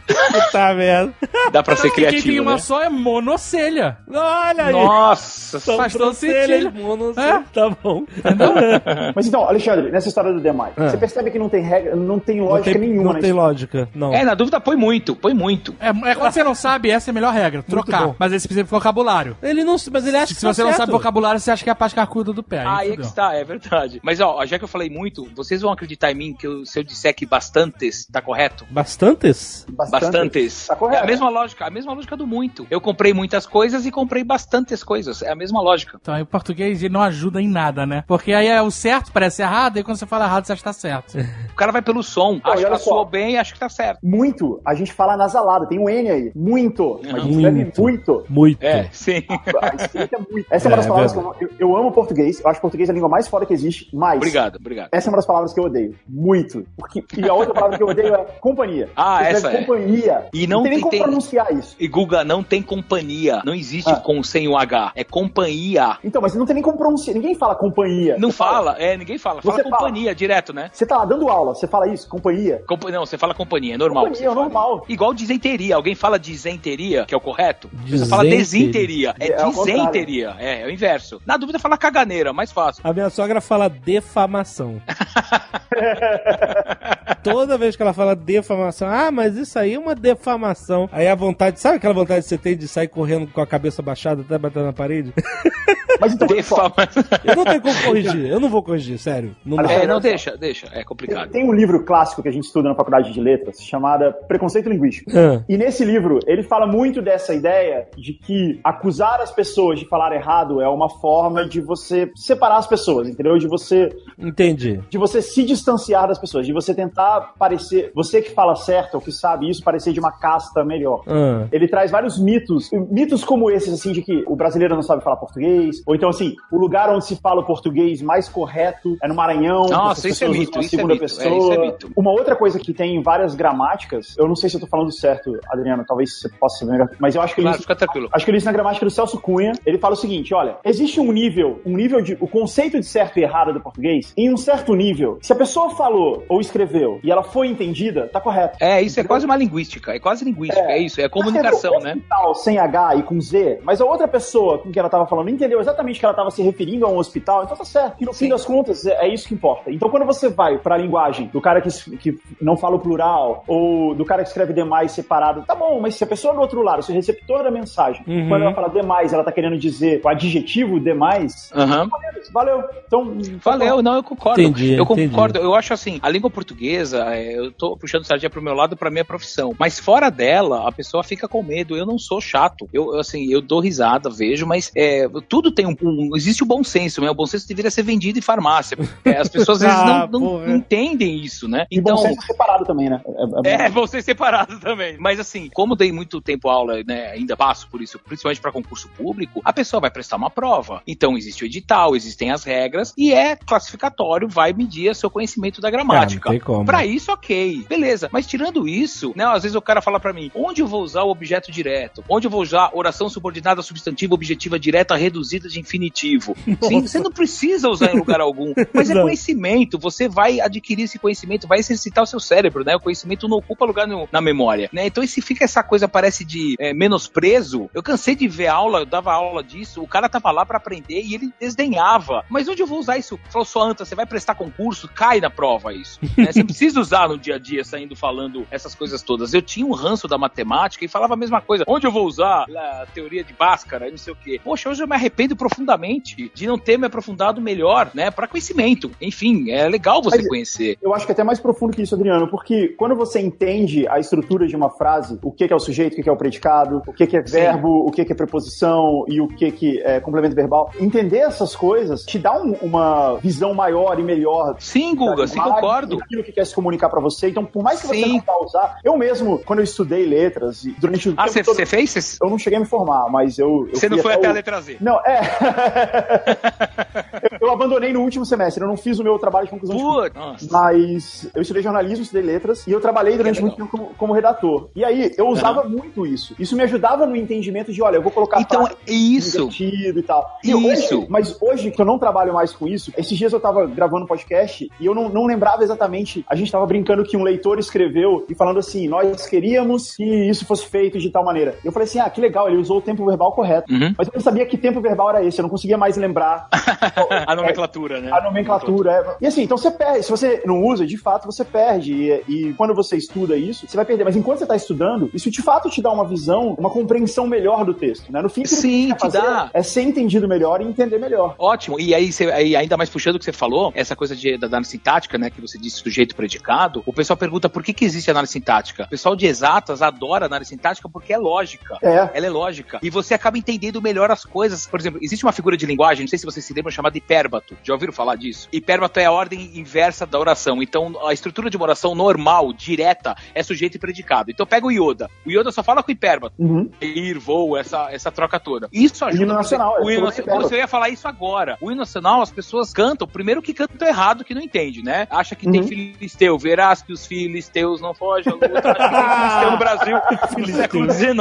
Puta merda. Dá pra ser Quem tem criativo. uma Né? só é monocelha. Olha aí. Nossa, São faz todo sentido. monos- É. Tá bom. *laughs* Mas então, Alexandre, nessa história do demais, Ah. você percebe que não tem regra, não tem Não lógica tem, nenhuma, não né? tem lógica, não. É, na dúvida, põe muito, põe muito. É, é quando você não sabe, essa é a melhor regra, trocar. Mas você precisa de vocabulário. Ele não, mas ele acha Se que tá você não certo. sabe vocabulário, você acha que é a parte carcuda do pé. Ah, aí aí é que está, é verdade. Mas ó, já que eu falei muito, vocês vão acreditar em mim que eu- se eu disser que bastantes tá correto? Bastantes? Bastantes. Tá correto. É a mesma lógica, a mesma lógica do muito. Eu comprei muitas coisas e comprei bastantes coisas. É a mesma lógica. Então, aí o português ele não ajuda em nada, né? Porque aí é o certo parece errado, e quando você fala errado, você acha que tá certo. O cara vai pelo som, Não, acha que soou bem e acha que tá certo. Muito, a gente fala nasalado, tem um N aí. Muito. A gente escreve Muito. muito. Muito. É, sim. A escrita é muito. Essa é uma das É, palavras que eu, eu, eu amo português. Eu acho português a língua mais foda que existe, mas. obrigado, obrigado. Essa é uma das palavras que eu odeio. Muito. Porque, e a outra palavra que eu odeio é companhia. Ah, Você essa é. companhia. E não tem nem tem- como tem- pronunciar isso. E Guga não tem companhia. Não existe Ah. com sem o H. É companhia. Então, mas não tem nem como pronunciar. Ninguém fala companhia. Não fala- fala, é, ninguém fala. Fala Você fala. companhia direto, né? Você tá lá dando aula, você fala isso, companhia. Compa- Não, você fala companhia, é normal. Companhia, você é normal. Igual disenteria. Alguém fala disenteria, que é o correto? Você fala Disenteria. desinteria. É, É, disenteria. É, é o inverso. Na dúvida, fala caganeira, mais fácil. A minha sogra fala defamação. *laughs* Toda vez que ela fala defamação, ah, mas isso aí é uma defamação. Aí a vontade, sabe aquela vontade que você tem de sair correndo com a cabeça baixada até bater na parede? *laughs* Mas então, só. Eu não tenho como corrigir, eu não vou corrigir, sério. Não dá. É, não, deixa, deixa. É tem, complicado. tem um livro clássico que a gente estuda na faculdade de letras, chamada Preconceito Linguístico. Ah, E nesse livro, ele fala muito dessa ideia de que acusar as pessoas de falar errado é uma forma de você separar as pessoas, entendeu? De você, entendi. de você se distanciar das pessoas, de você tentar parecer, você que fala certo ou que sabe isso, parecer de uma casta melhor. Ah, Ele traz vários mitos, mitos como esses, assim, de que o brasileiro não sabe falar português, ou então, assim, o lugar onde se fala o português mais correto é no Maranhão. Nossa, isso é mito, isso é segunda mito, é, pessoa. isso é mito. Uma outra coisa que tem em várias gramáticas, eu não sei se eu tô falando certo, Adriano, talvez você possa saber melhor, mas eu acho que ele Claro, fica tranquilo. Acho que isso na gramática do Celso Cunha. Ele fala o seguinte: olha, existe um nível, um nível de. O conceito de certo e errado do português, em um certo nível, se a pessoa falou ou escreveu e ela foi entendida, tá correto. É, isso é quase uma linguística. É quase linguística, é, isso. É comunicação, né? é Tal, sem H e com Z, mas a outra pessoa com quem ela tava falando entendeu exatamente exatamente que ela estava se referindo a um hospital, então tá certo. E no fim das contas, é, é isso que importa. Então quando você vai para a linguagem do cara que, que não fala o plural, ou do cara que escreve demais separado, tá bom, mas se a pessoa do outro lado, se o receptor da mensagem, Uhum. quando ela fala demais, ela tá querendo dizer o adjetivo demais, Aham. valeu. Então, Valeu, não, eu concordo. Entendi, eu entendi. concordo. Eu acho assim, a língua portuguesa, é, eu tô puxando sardinha pro meu lado pra minha profissão. Mas fora dela, a pessoa fica com medo. Eu não sou chato. Eu, assim, eu dou risada, vejo, mas é, tudo tem um, um- Existe o bom senso, né? O bom senso deveria ser vendido em farmácia. É, as *laughs* pessoas às vezes Ah, não, não porra. entendem isso, né? E bom senso separado também, né? É, é- É, vão ser separados também. Mas assim, como dei muito tempo aula, né, ainda passo por isso, principalmente para concurso público, a pessoa vai prestar uma prova. Então existe o edital, existem as regras e é classificatório, vai medir seu conhecimento da gramática. Ah, não tem como. Pra isso, ok. Beleza. Mas tirando isso, né, às vezes o cara fala pra mim, onde eu vou usar o objeto direto? Onde eu vou usar oração subordinada substantiva objetiva direta reduzida de infinitivo? Sim, você não precisa usar em lugar algum, mas é conhecimento. Você vai adquirir esse conhecimento, vai exercitar o seu cérebro, né? O conhecimento não ocupa lugar no- na memória, né? Então, se fica essa coisa, parece de é, menosprezo, eu cansei de ver aula, eu dava aula disso, o cara tava lá pra aprender e ele desdenhava. Mas onde eu vou usar isso? Falou, só Anta, você vai prestar concurso, cai na prova isso. né? Você *laughs* precisa usar no dia a dia, saindo falando essas coisas todas. Eu tinha um ranço da matemática e falava a mesma coisa. Onde eu vou usar a teoria de Bhaskara e não sei o quê? Poxa, hoje eu me arrependo profundamente de não ter me aprofundado melhor, né? Pra conhecimento. Enfim, é legal você Mas- conhecer. Eu acho que é até mais profundo que isso, Adriano, porque quando você entende a estrutura de uma frase, o que é o sujeito, o que é o predicado, o que é Sim. verbo, o que é preposição e o que é complemento verbal, entender essas coisas te dá um- uma visão maior e melhor Sim, Guga, sim, concordo. daquilo que quer se comunicar pra você. Então, por mais que você Sim. não vá usar, eu mesmo, quando eu estudei letras, durante o Ah, tempo você todo, você fez? Você eu não cheguei a me formar, mas eu. você não foi até a o- letra Z. Não, é. Eu, *laughs* eu abandonei no último semestre, eu não fiz o meu trabalho de conclusão de nossa. Mas eu estudei jornalismo, estudei letras e eu trabalhei durante muito tempo como, como redator. E aí eu usava muito isso. Isso me ajudava no entendimento de, olha, eu vou colocar Então, frase isso. divertido e tal. E Isso. hoje- mas hoje que eu não trabalho mais com isso, esses dias eu tava gravando um podcast e eu não, não lembrava exatamente. A gente tava brincando que um leitor escreveu e falando assim: nós queríamos que isso fosse feito de tal maneira. Eu falei assim: ah, que legal, ele usou o tempo verbal correto. Uhum. Mas eu não sabia que tempo verbal era esse, eu não conseguia mais lembrar *laughs* a nomenclatura, né? a nomenclatura. é. E assim, então você perde. Se você não usa, de fato você perde. E, e quando você estuda isso, você vai perder. Mas enquanto você está estudando, isso de fato te dá uma visão, uma compreensão melhor do texto. Né? No fim, Sim, que você te dá. é ser entendido melhor e entender melhor. Ótimo. E aí, você- aí, ainda mais puxando o que você falou, essa coisa de, da análise sintática, né? Que você disse sujeito predicado, o pessoal pergunta por que, que existe análise sintática. O pessoal de exatas adora análise sintática porque é lógica. É. Ela é lógica. E você acaba entendendo melhor as coisas. Por exemplo, existe uma figura de linguagem, não sei se vocês se lembram, chamada hipérbato. Já ouviram falar disso? Hipérbato é a ordem inversa da oração. Então, a estrutura de uma oração normal, direta, é sujeito e predicado. Então, pega o Yoda. O Yoda só fala com hipérbato. Uhum. Ir, voo, essa, essa troca toda. Isso ajuda. hino nacional, você- é, O hino. Você ia falar isso agora. O hino nacional, as pessoas cantam. Primeiro que cantam errado, que não entende, né? Acha que tem Uhum. filisteu. Verás que os filisteus não fogem luta. Tem filisteu no Brasil no *laughs* século XIX.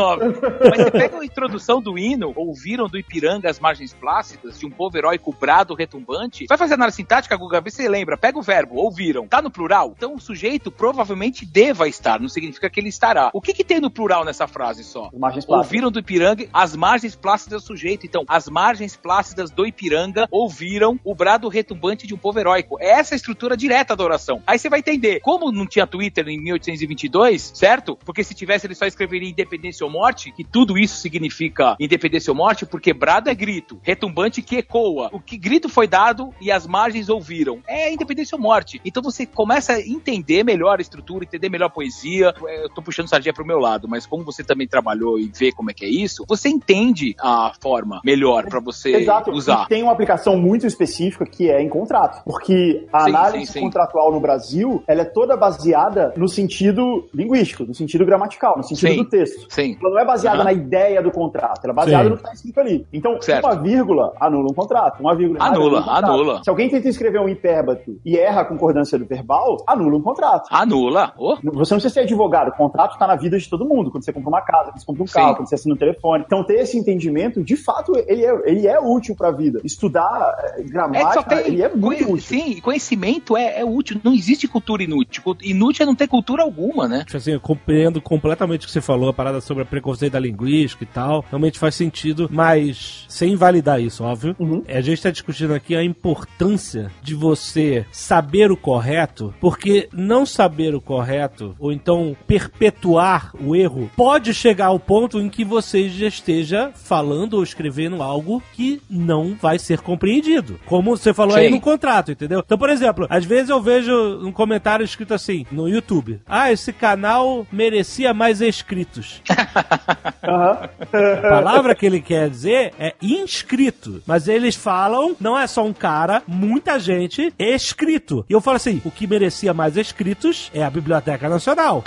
Mas você pega a introdução do hino, ouviram do Ipiranga as margens plácidas, de um povo heróico brado retumbante. Vai fazer análise sintática, Guga, vê se você lembra. Pega o verbo, ouviram. Tá no plural? Então o sujeito provavelmente deva estar, não significa que ele estará. O que que tem no plural nessa frase só? Margens. Ouviram do Ipiranga as margens plácidas do sujeito. Então, as margens plácidas do Ipiranga ouviram o brado retumbante de um povo heróico. É essa a estrutura direta da oração. Aí você vai entender. Como não tinha Twitter em 1822, certo? Porque se tivesse, ele só escreveria independência ou morte, que tudo isso significa independência ou morte, porque brado é grito, retumbante que ecoa. O que grito foi dado e as margens ouviram. É independência ou morte. Então você começa a entender melhor a estrutura, entender melhor a poesia. É, Eu tô puxando sardinha pro meu lado, mas como você também trabalhou e vê como é que é isso, você entende a forma melhor pra você Exato. usar. E tem uma aplicação muito específica que é em contrato. Porque a Sim, análise sim, sim. contratual no Brasil, ela é toda baseada no sentido linguístico, no sentido gramatical, no sentido Sim. do texto. Sim. Ela não é baseada Aham. na ideia do contrato, ela é baseada Sim. no que está escrito ali. Então, Certo. uma vírgula anula um contrato, uma vírgula Anula. Anula, um anula. Se alguém tenta escrever um hipérbato e erra a concordância do verbal, anula um contrato. Anula. Oh, Você não precisa ser advogado, o contrato está na vida de todo mundo. Quando você compra uma casa, quando você compra um carro, Sim. quando você assina um telefone. Então, ter esse entendimento, de fato, ele é, ele é útil para a vida. Estudar eh, É, gramática, tem, ele é muito útil. Sim, conhecimento é, é útil. Não existe cultura inútil. Inútil é não ter cultura alguma, né? Tipo assim, eu compreendo completamente o que você falou, a parada sobre a preconceito da linguística e tal. Realmente faz sentido, mas sem invalidar isso, óbvio. Uhum. A gente tá discutindo aqui a importância de você saber o correto, porque não saber o correto, ou então perpetuar o erro, pode chegar ao ponto em que você já esteja falando ou escrevendo algo que não vai ser compreendido. Como você falou aí Sim. no contrato, entendeu? Então, por exemplo, às vezes eu vejo um comentário escrito assim no YouTube: Ah, esse canal merecia mais inscritos. *laughs* Aham. A palavra que ele quer dizer é inscrito. Mas eles falam, não é só um cara, muita gente, escrito. E eu falo assim: o que merecia mais escritos é a Biblioteca Nacional.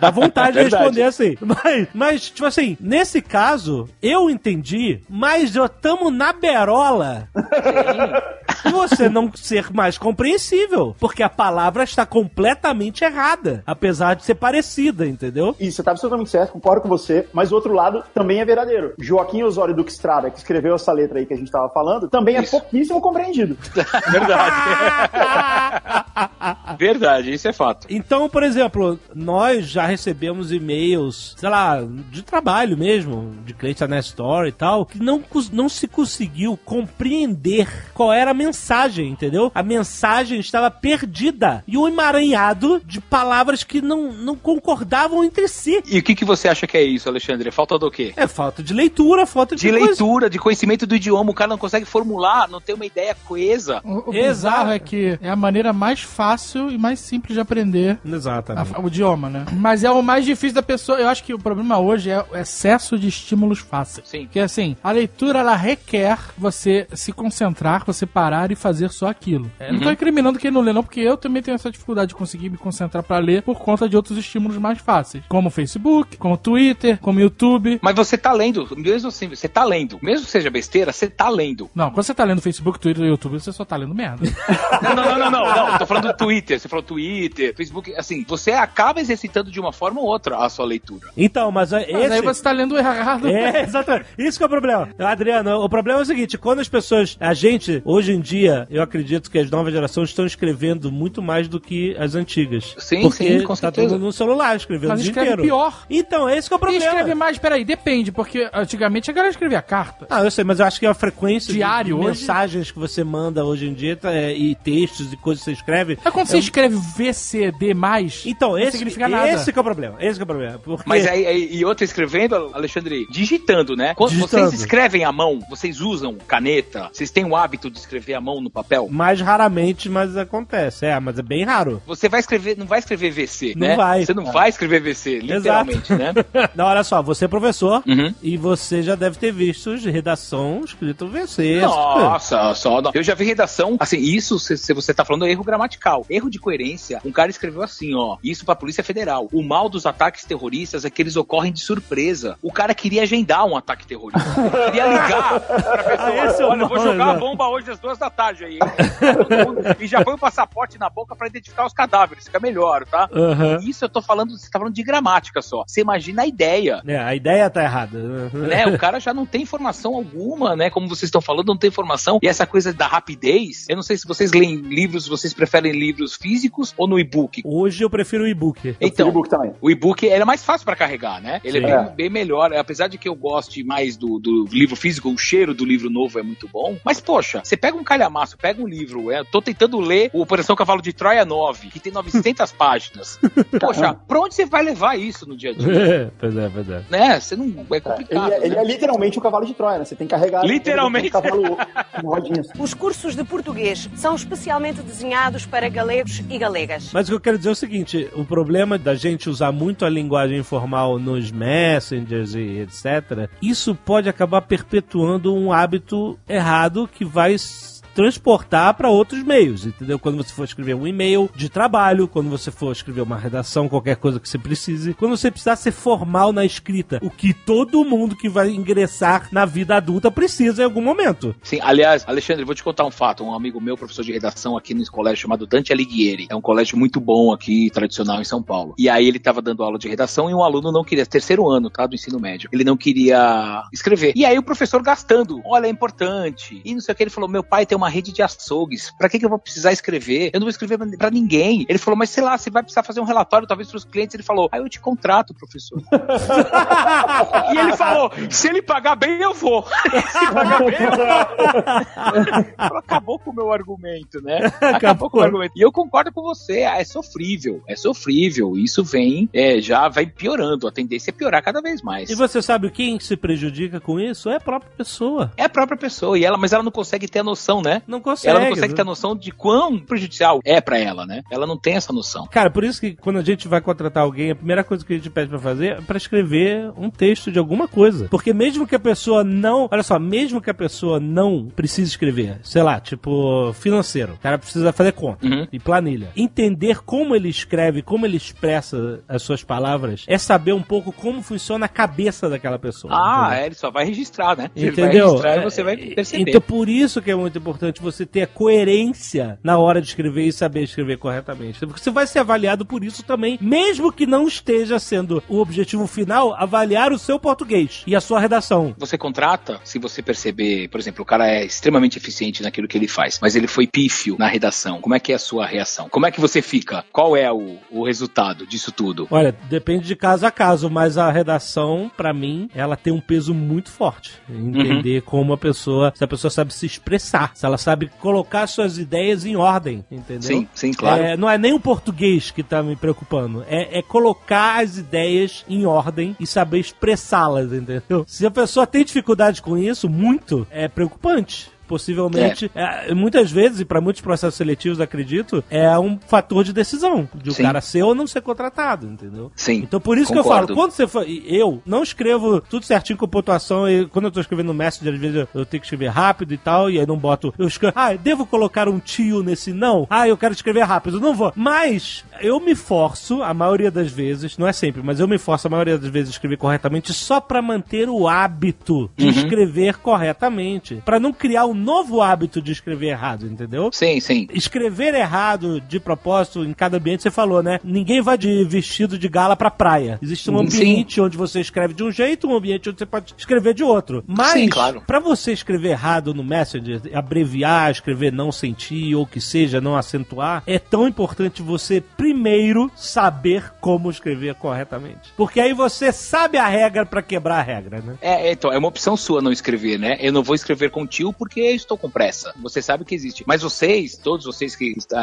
Dá vontade de *laughs* Verdade. responder assim. Mas, mas, tipo assim, nesse caso, eu entendi, mas já tamo na berola *laughs* de você não ser mais compreensível. Porque a palavra está completamente errada. Apesar de ser parecida, entendeu? E você tá absolutamente certo, concordo com você, mas o outro lado também é verdadeiro. Joaquim Osório Duque Estrada, que escreveu essa letra aí que a gente tava falando, também é Isso. pouquíssimo compreendido. *laughs* Verdade. *laughs* Verdade, isso é fato. Então, por exemplo, nós já recebemos e-mails, sei lá, de trabalho mesmo, de clientes da Nestor e tal, que não, não se conseguiu compreender qual era a mensagem, entendeu? A mensagem estava perdida e um emaranhado de palavras que não, não concordavam entre si. E o que, que você acha que é isso, Alexandre? Falta do quê? É falta de leitura, falta de, De coisa. leitura, de conhecimento do idioma, o cara não consegue formular, não tem uma ideia coesa. O, o Exato. bizarro é que é a maneira mais fácil e mais simples de aprender a- Exatamente. o idioma, né? Mas é o mais difícil da pessoa. Eu acho que o problema hoje é o excesso de estímulos fáceis. Sim. Porque assim, a leitura ela requer você se concentrar, você parar e fazer só aquilo. É, Não tô incriminando quem não lê, não, porque eu também tenho essa dificuldade de conseguir me concentrar pra ler por conta de outros estímulos mais fáceis. Como o Facebook, como o Twitter, como o YouTube. Mas você tá lendo, mesmo assim, você tá lendo. Mesmo que seja besteira, você tá lendo. Não, quando você tá lendo Facebook, Twitter e YouTube, você só tá lendo merda. Não, *laughs* não, não, não, não, não. Tô falando do Twitter. Você falou Twitter, Facebook. Assim, você acaba exercitando de uma forma ou outra a sua leitura. Então, mas, é, Mas esse... aí você tá lendo errado. É, exatamente. Isso que é o problema. Adriano, o problema é o seguinte: quando as pessoas. A gente, hoje em dia, eu acredito que as novas gerações estão escrevendo muito mais do que as antigas. Sim, porque sim, com tá certeza. todo mundo no celular escrevendo Mas o dia escreve inteiro. pior. Então, esse que é o Quem problema. escreve mais? Peraí, depende, porque antigamente a galera escrevia carta. Ah, eu sei, mas eu acho que a frequência Diário, de hoje? mensagens que você manda hoje em dia tá, é, e textos e coisas que você escreve. É quando você é um- escreve VCD, Então, não esse, significa nada. esse que é o problema. Esse que é o problema. Porque... Mas aí, aí- e outra escrevendo, Alexandre, digitando, né? Quando Digitando. vocês escrevem à mão, vocês usam caneta, vocês têm o hábito de escrever à mão no papel? Mais raramente, mas acontece. É, mas é bem raro. Você vai escrever, não vai escrever VC, Não né? vai. Você não vai escrever VC, literalmente, né? *laughs* Não, olha só, você é professor Uhum. e você já deve ter visto de redação escrito VC. coisas. Nossa, só. não. Eu já vi redação, assim, isso se, se você tá falando é erro gramatical. Erro de coerência. Um cara escreveu assim, ó. Isso pra Polícia Federal. O mal dos ataques terroristas é que eles ocorrem de surpresa. O cara queria agendar um ataque terrorista. Queria ligar pra *laughs* pessoa. Ah, esse é Olha, eu vou jogar a exato. bomba hoje às duas da tarde aí. e já foi o passaporte na boca pra identificar os cadáveres. Fica melhor, tá? Aham. Isso eu tô falando, você tá falando de gramática só. Você imagina a ideia. É, a ideia tá errada. né? O cara já não tem informação alguma, né? Como vocês estão falando, não tem informação. E essa coisa da rapidez, eu não sei se vocês leem livros, vocês preferem livros físicos ou no e-book. Hoje eu prefiro o e-book. Então, Facebook também. o e-book ele é mais fácil pra carregar, né? Ele Sim. é bem, bem melhor. Apesar de que eu goste mais do, do livro físico, o cheiro do livro novo é muito bom. Mas, poxa, você pega um calhamaço, pega um livro, é, tô tentando ler o Operação Cavalo de Troia 9, que tem 900 *laughs* páginas. Poxa, pra onde você vai levar isso no dia a dia? *laughs* pois é, pois é. Né? Você não. É Ele complicado. é, ele né? é literalmente um cavalo de Troia, né? Você tem que carregar Literalmente. um cavalo com rodinhas. Os cursos de português são especialmente desenhados para galegos e galegas. Mas o que eu quero dizer é o seguinte: o problema da gente usar muito a linguagem informal nos messengers e etc., isso pode acabar perpetuando um hábito errado que vai transportar para outros meios, entendeu? Quando você for escrever um e-mail de trabalho, quando você for escrever uma redação, qualquer coisa que você precise, quando você precisar ser formal na escrita, o que todo mundo que vai ingressar na vida adulta precisa em algum momento. Sim, aliás, Alexandre, vou te contar um fato. Um amigo meu, professor de redação aqui no colégio chamado Dante Alighieri, é um colégio muito bom aqui, tradicional em São Paulo. E aí ele estava dando aula de redação e um aluno não queria, terceiro ano, tá, do ensino médio, ele não queria escrever. E aí o professor gastando, olha, é importante. E não sei o que, ele falou, meu pai tem uma rede de açougues, pra que, que eu vou precisar escrever? Eu não vou escrever pra ninguém. Ele falou, mas sei lá, você vai precisar fazer um relatório, talvez pros clientes. Ele falou, aí eu te contrato, professor. *laughs* e ele falou, se ele pagar bem, eu vou. *laughs* se pagar bem, eu vou. Acabou com o meu argumento, né? Acabou, Acabou com o argumento. E eu concordo com você, é sofrível, é sofrível. Isso vem, é, já vai piorando. A tendência é piorar cada vez mais. E você sabe quem se prejudica com isso? É a própria pessoa. É a própria pessoa. E ela, mas ela não consegue ter a noção, né? Não consegue. Ela não consegue ter a noção de quão prejudicial é para ela, né? Ela não tem essa noção. Cara, por isso que quando a gente vai contratar alguém, a primeira coisa que a gente pede para fazer é para escrever um texto de alguma coisa. Porque mesmo que a pessoa não, olha só, mesmo que a pessoa não precise escrever, sei lá, tipo financeiro, o cara precisa fazer conta Uhum. e planilha. Entender como ele escreve, como ele expressa as suas palavras, é saber um pouco como funciona a cabeça daquela pessoa. Ah, entendeu? é, ele só vai registrar, né? Ele Entendeu? vai registrar e É, você vai perceber. Então, por isso que é muito importante você ter a coerência na hora de escrever e saber escrever corretamente. Porque você vai ser avaliado por isso também, mesmo que não esteja sendo o objetivo final, avaliar o seu português e a sua redação. Você contrata, se você perceber, por exemplo, o cara é extremamente eficiente naquilo que ele faz, mas ele foi pífio na redação. Como é que é a sua reação? Como é que você fica? Qual é o, o resultado disso tudo? Olha, depende de caso a caso, mas a redação, pra mim, ela tem um peso muito forte. Entender como a pessoa, se a pessoa sabe se expressar, se ela sabe colocar suas ideias em ordem, entendeu? Sim, sim, claro. É, não é nem o português que tá me preocupando, é, é colocar as ideias em ordem e saber expressá-las, entendeu? Se a pessoa tem dificuldade com isso, muito, é preocupante. Possivelmente, é, muitas vezes, e para muitos processos seletivos, acredito, é um fator de decisão de o Sim. cara ser ou não ser contratado, entendeu? Sim. Então por isso que eu concordo. falo, quando você for. Eu não escrevo tudo certinho com pontuação, e quando eu tô escrevendo no Messenger, às vezes eu, tenho que escrever rápido e tal, e aí não boto. Eu escrevo, ah, devo colocar um tio nesse não? Ah, eu quero escrever rápido, não vou. Mas eu me forço, a maioria das vezes, não é sempre, mas eu me forço a maioria das vezes a escrever corretamente só pra manter o hábito de Uhum. escrever corretamente. Pra não criar um novo hábito de escrever errado, entendeu? Sim, sim. escrever errado de propósito em cada ambiente, você falou, né? Ninguém vai de vestido de gala pra praia. Existe um Sim. ambiente onde você escreve de um jeito, um ambiente onde você pode escrever de outro. Mas, Sim, claro. pra você escrever errado no Messenger, abreviar, escrever não sentir, ou que seja, não acentuar, é tão importante você primeiro saber como escrever corretamente. Porque aí você sabe a regra pra quebrar a regra, né? É, então, é uma opção sua não escrever, né? Eu não vou escrever com tio porque estou com pressa. Você sabe que existe. Mas vocês, todos vocês que estão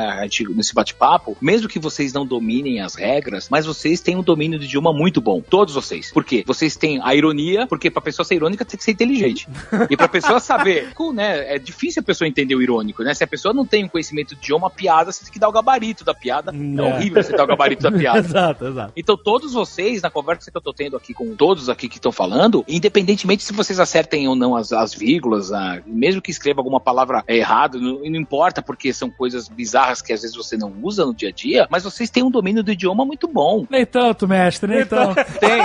nesse bate-papo, mesmo que vocês não dominem as regras, mas vocês têm um domínio de idioma muito bom. Todos vocês. Por quê? Vocês têm a ironia, porque pra pessoa ser irônica tem que ser inteligente. E pra pessoa saber, *laughs* né? É difícil a pessoa entender o irônico, né? Se a pessoa não tem um conhecimento de idioma, piada, você tem que dar o gabarito da piada. É, É. horrível você dar o gabarito da piada. *laughs* exato, exato. Então, todos vocês, na conversa que eu tô tendo aqui com todos aqui que estão falando, independentemente se vocês acertem ou não as, as vírgulas, a- mesmo que escreva alguma palavra errado, não, não importa porque são coisas bizarras que às vezes você não usa no dia a dia, mas vocês têm um domínio do idioma muito bom. Nem tanto, mestre, nem tanto. Tem, tem.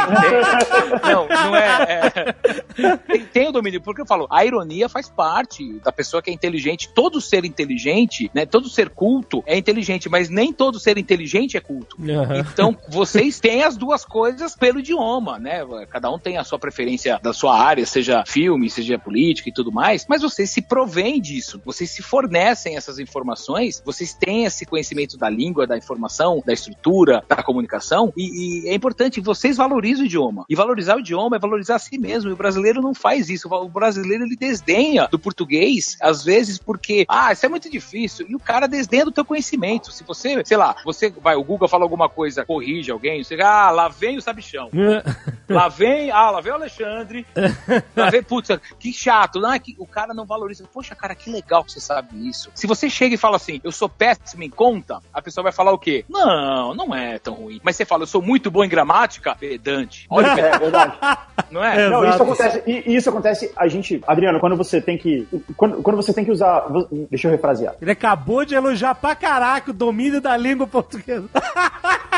*laughs* Não, não é. é. Tem, tem o domínio, porque eu falo, a ironia faz parte da pessoa que é inteligente. Todo ser inteligente, né? Todo ser culto é inteligente, mas nem todo ser inteligente é culto. Aham. Então, vocês têm as duas coisas pelo idioma, né? Cada um tem a sua preferência da sua área, seja filme, seja política e tudo mais, mas vocês se provêm disso, vocês se fornecem essas informações, vocês têm esse conhecimento da língua, da informação, da estrutura, da comunicação, e, e é importante, vocês valorizam o idioma. E valorizar o idioma é valorizar a si mesmo, e o brasileiro não faz isso. O brasileiro, ele desdenha do português, às vezes porque, ah, isso é muito difícil, e o cara desdenha do teu conhecimento. Se você, sei lá, você vai, o Google fala alguma coisa, corrige alguém, você, ah, lá vem o sabichão. *laughs* Lá vem, ah, lá vem o Alexandre. *laughs* Lá vem, putz, que chato. Não, é que o cara não valoriza. Poxa, cara, que legal que você sabe isso. Se você chega e fala assim, eu sou péssimo em conta, a pessoa vai falar o quê? Não, não é tão ruim. Mas você fala, eu sou muito bom em gramática, pedante. Olha, o É verdade. *laughs* não é? Não, isso acontece, isso acontece, a gente, Adriano, quando você tem que, quando, quando você tem que usar, deixa eu refrasear. Ele acabou de elogiar pra caraca o domínio da língua portuguesa. *laughs*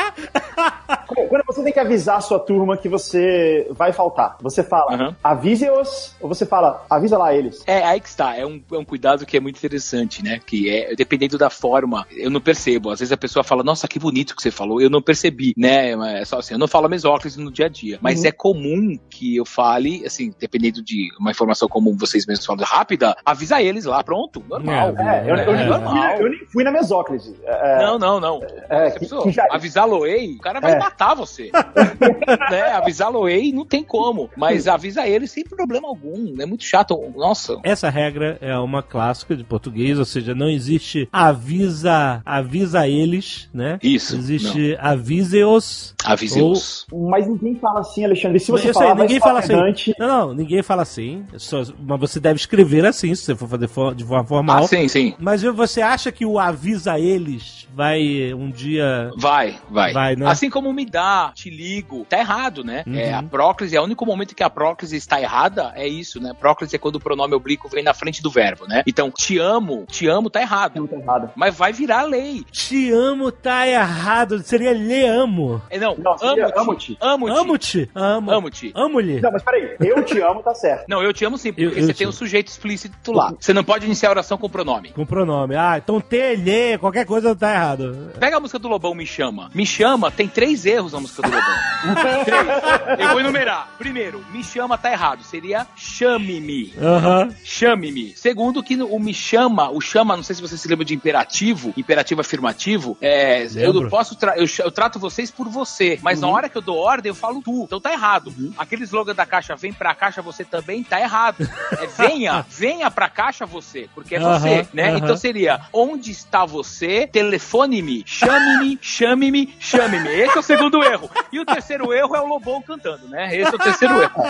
Quando você tem que avisar a sua turma que você vai faltar, você fala, Aham. avise-os, ou você fala, avisa lá eles. É, aí que está. É um, é um cuidado que é muito interessante, né? Que é, dependendo da forma, eu não percebo. Às vezes a pessoa fala, nossa, que bonito que você falou. Eu não percebi, né? É só assim, eu não falo mesóclise no dia a dia. Mas é comum que eu fale, assim, dependendo de uma informação comum, vocês mesmos falam rápida, avisa eles lá, pronto, normal. É, eu, eu nem, normal. fui, na- eu nem fui na mesóclise. É, Não, não, não. É, que- precisou que já- avisar Loei, o cara vai É. matar você. *laughs* né? Avisar Loei não tem como. Mas avisa ele sem problema algum. É muito chato. Nossa. Essa regra é uma clássica de português, ou seja, não existe avisa, avisa eles, né? Isso, Existe avise-os. Avise-os. Mas ninguém fala assim, Alexandre. Se você sei, falar, ninguém fala assim. Não, não, ninguém fala assim. Só- mas você deve escrever assim, se você for fazer de forma formal. Ah, sim, sim. Mas você acha que o avisa eles vai um dia. Vai, vai. Vai, né? Assim como me dá, te ligo, tá errado, né? Uhum. É, a próclise, é o único momento que a próclise está errada, é isso, né? Próclise é quando o pronome oblíquo vem na frente do verbo, né? Então, te amo, te amo tá errado. Tá errado. Mas vai virar lei. Te amo tá errado. Seria lhe amo. É, não, Não, amo-te. Amo-te. Amo-te. Amo. Amo-te. Amo-lhe. Não, mas peraí. Eu te amo, tá certo. Não, eu te amo sim, porque Eu- eu você te tem um sujeito explícito lá. Você não pode iniciar a oração com pronome. Com pronome. Ah, então te, lhe, qualquer coisa tá errado. Pega a música do Lobão, Me Chama. Me Chama, tem três erros na música do Lobão. três. *laughs* Eu vou enumerar. Primeiro, Me Chama tá errado. Seria Chame-me. Aham. Chame-me. Segundo, que o me chama, o chama, não sei se você se lembra de imperativo, imperativo afirmativo, é, eu não posso, tra- eu, eu trato vocês por você, mas na hora que eu dou ordem, eu falo tu, então tá errado. Aquele slogan da caixa, vem pra caixa você também, tá errado. É venha, *laughs* venha pra caixa você, porque é Aham, você, né? Então seria, onde está você? Telefone-me, chame-me, chame-me, chame-me. Esse é o segundo erro. E o terceiro erro é o Lobão cantando, né? Esse é o terceiro erro.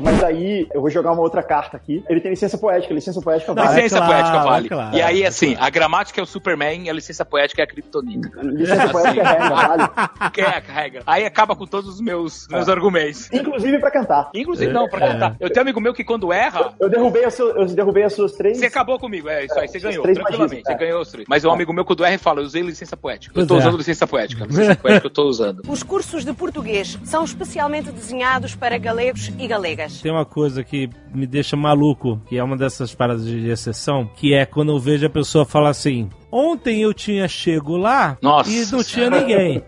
Mas aí, eu vou jogar uma outra carta aqui. Ele tem licença poética. Licença poética vale. licença claro, poética vale. claro. e aí, assim, a gramática é o Superman e a licença poética é a Kryptonita. Licença poética é regra, vale. Que é a regra. *laughs* Aí acaba com todos os meus, meus argumentos. Inclusive pra cantar. Inclusive, não, pra cantar. Eu tenho um amigo meu que quando erra, Eu derrubei, a seu- eu derrubei as suas três. você acabou comigo. É isso aí, você É, ganhou, três tranquilamente. magias, Você é. ganhou os três. Mas um amigo meu quando erra fala, eu usei licença poética. Eu tô é. usando licença poética. Licença poética eu tô usando. Os cursos de português são especialmente desenhados para galegos e galegas. Tem uma coisa que me deixa maluco, que é uma dessas paradas de exceção, que é quando eu vejo a pessoa falar assim: Ontem eu tinha chego lá Nossa e não tinha Senhora. ninguém.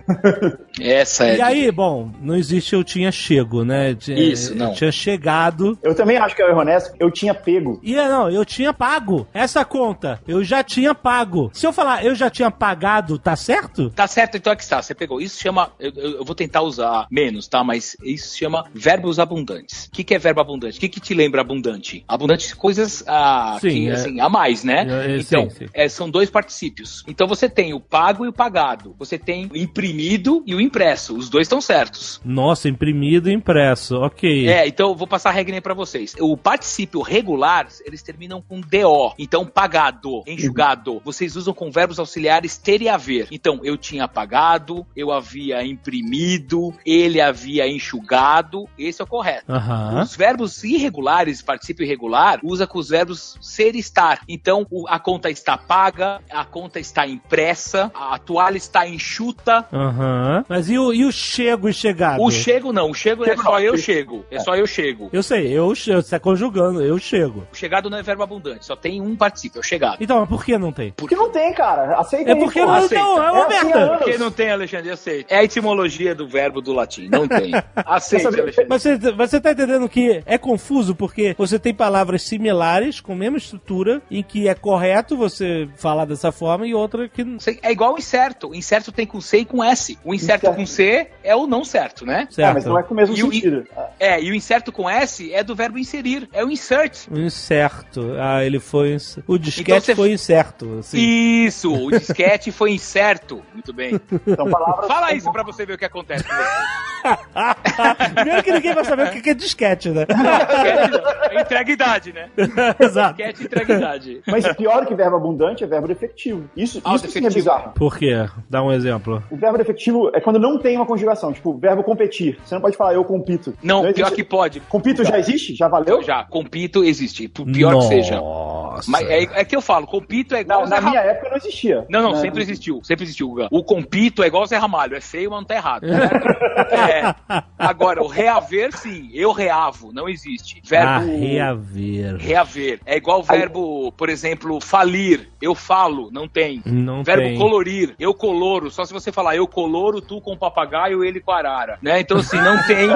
Essa *laughs* é. E aí, bom, não existe eu tinha chego, né? Isso, eu não. tinha chegado. Eu também acho que é o erro honesto. Eu tinha pego. E é, não, eu tinha pago. Essa conta, eu já tinha pago. Se eu falar eu já tinha pagado, tá certo? Tá certo, então é que está. Você pegou. Isso chama. Eu, eu- eu vou tentar usar menos, tá? Mas isso chama verbos abundantes. O que, que é verbo abundante? O que, que te lembra abundante? Abundante coisas ah, Sim, que, é. assim, a mais, né? É, é, então, sim, sim. é, são dois particípios. Então você tem o pago e o pagado. Você tem o imprimido e o impresso. Os dois estão certos. Nossa, imprimido e impresso, ok. É, então eu vou passar a regrinha pra vocês. O particípio regular, eles terminam com DO. Então, pagado, enxugado. Vocês usam com verbos auxiliares ter e haver. Então, eu tinha pagado, eu havia imprimido, ele havia enxugado. Esse é o correto. Aham. Os verbos irregulares, particípio irregular, usa com os verbos ser e estar. Então, a conta está paga, a conta está impressa, a toalha está enxuta. Aham. Mas e o, e o chego e chegado? O chego não, o chego é Chego só não, eu chego. É só eu chego. Eu sei, eu chego, você tá conjugando, eu chego. O chegado não é verbo abundante, só tem um particípio, é o chegado. Então, mas por que não tem? Porque não tem, cara. Aceita É porque não, aceita. não, é uma É assim, merda. ó. Porque não tem, Alexandre, eu sei. É a etimologia do verbo do latim, não tem. *laughs* Aceite, Essa- Alexandre. Mas você, você tá entendendo que é confuso porque você tem palavras similares, com a mesma estrutura, em que é correto você falar dessa forma e outra que não. É igual o incerto. O incerto tem com C e com S. O incerto Incerto. com C é o não certo, né? É, mas não é com o mesmo E o- sentido. É, e o incerto com S é do verbo inserir. É o insert. Um incerto. Ah, ele foi. ins- O disquete Então você- foi incerto. Assim. Isso, o *laughs* disquete foi incerto. Muito bem. São palavras. Fala isso pra você ver o que acontece. *laughs* Primeiro que ninguém vai saber o que é disquete, né? É entrega idade, né? *laughs* Exato. Disquete entrega idade. Mas pior que verbo abundante é verbo defectivo. Isso, Ah, isso sim é bizarro. Por quê? Dá um exemplo. O verbo defectivo é quando não tem uma conjugação. Tipo, verbo competir. Você não pode falar eu compito. Não, pior existe- que pode. Compito já existe? Já valeu? Já, compito existe. Por pior que seja. Nossa. Mas é, é que eu falo, compito é igual Na, Zé na minha época não existia. Não, não, Né? sempre existiu. Sempre existiu, Guga. O compito é igual o Zé Ramalho. É feio, mas não tá errado. *laughs* É. Agora, o reaver, sim. Eu reavo. Não existe. Verbo. Ah, reaver. Reaver. É igual o verbo, por exemplo, falir. Eu falo, não tem. Não verbo tem. colorir. Eu coloro. Só se você falar eu coloro, tu com o papagaio, ele com a arara. Né? Então, assim, não tem.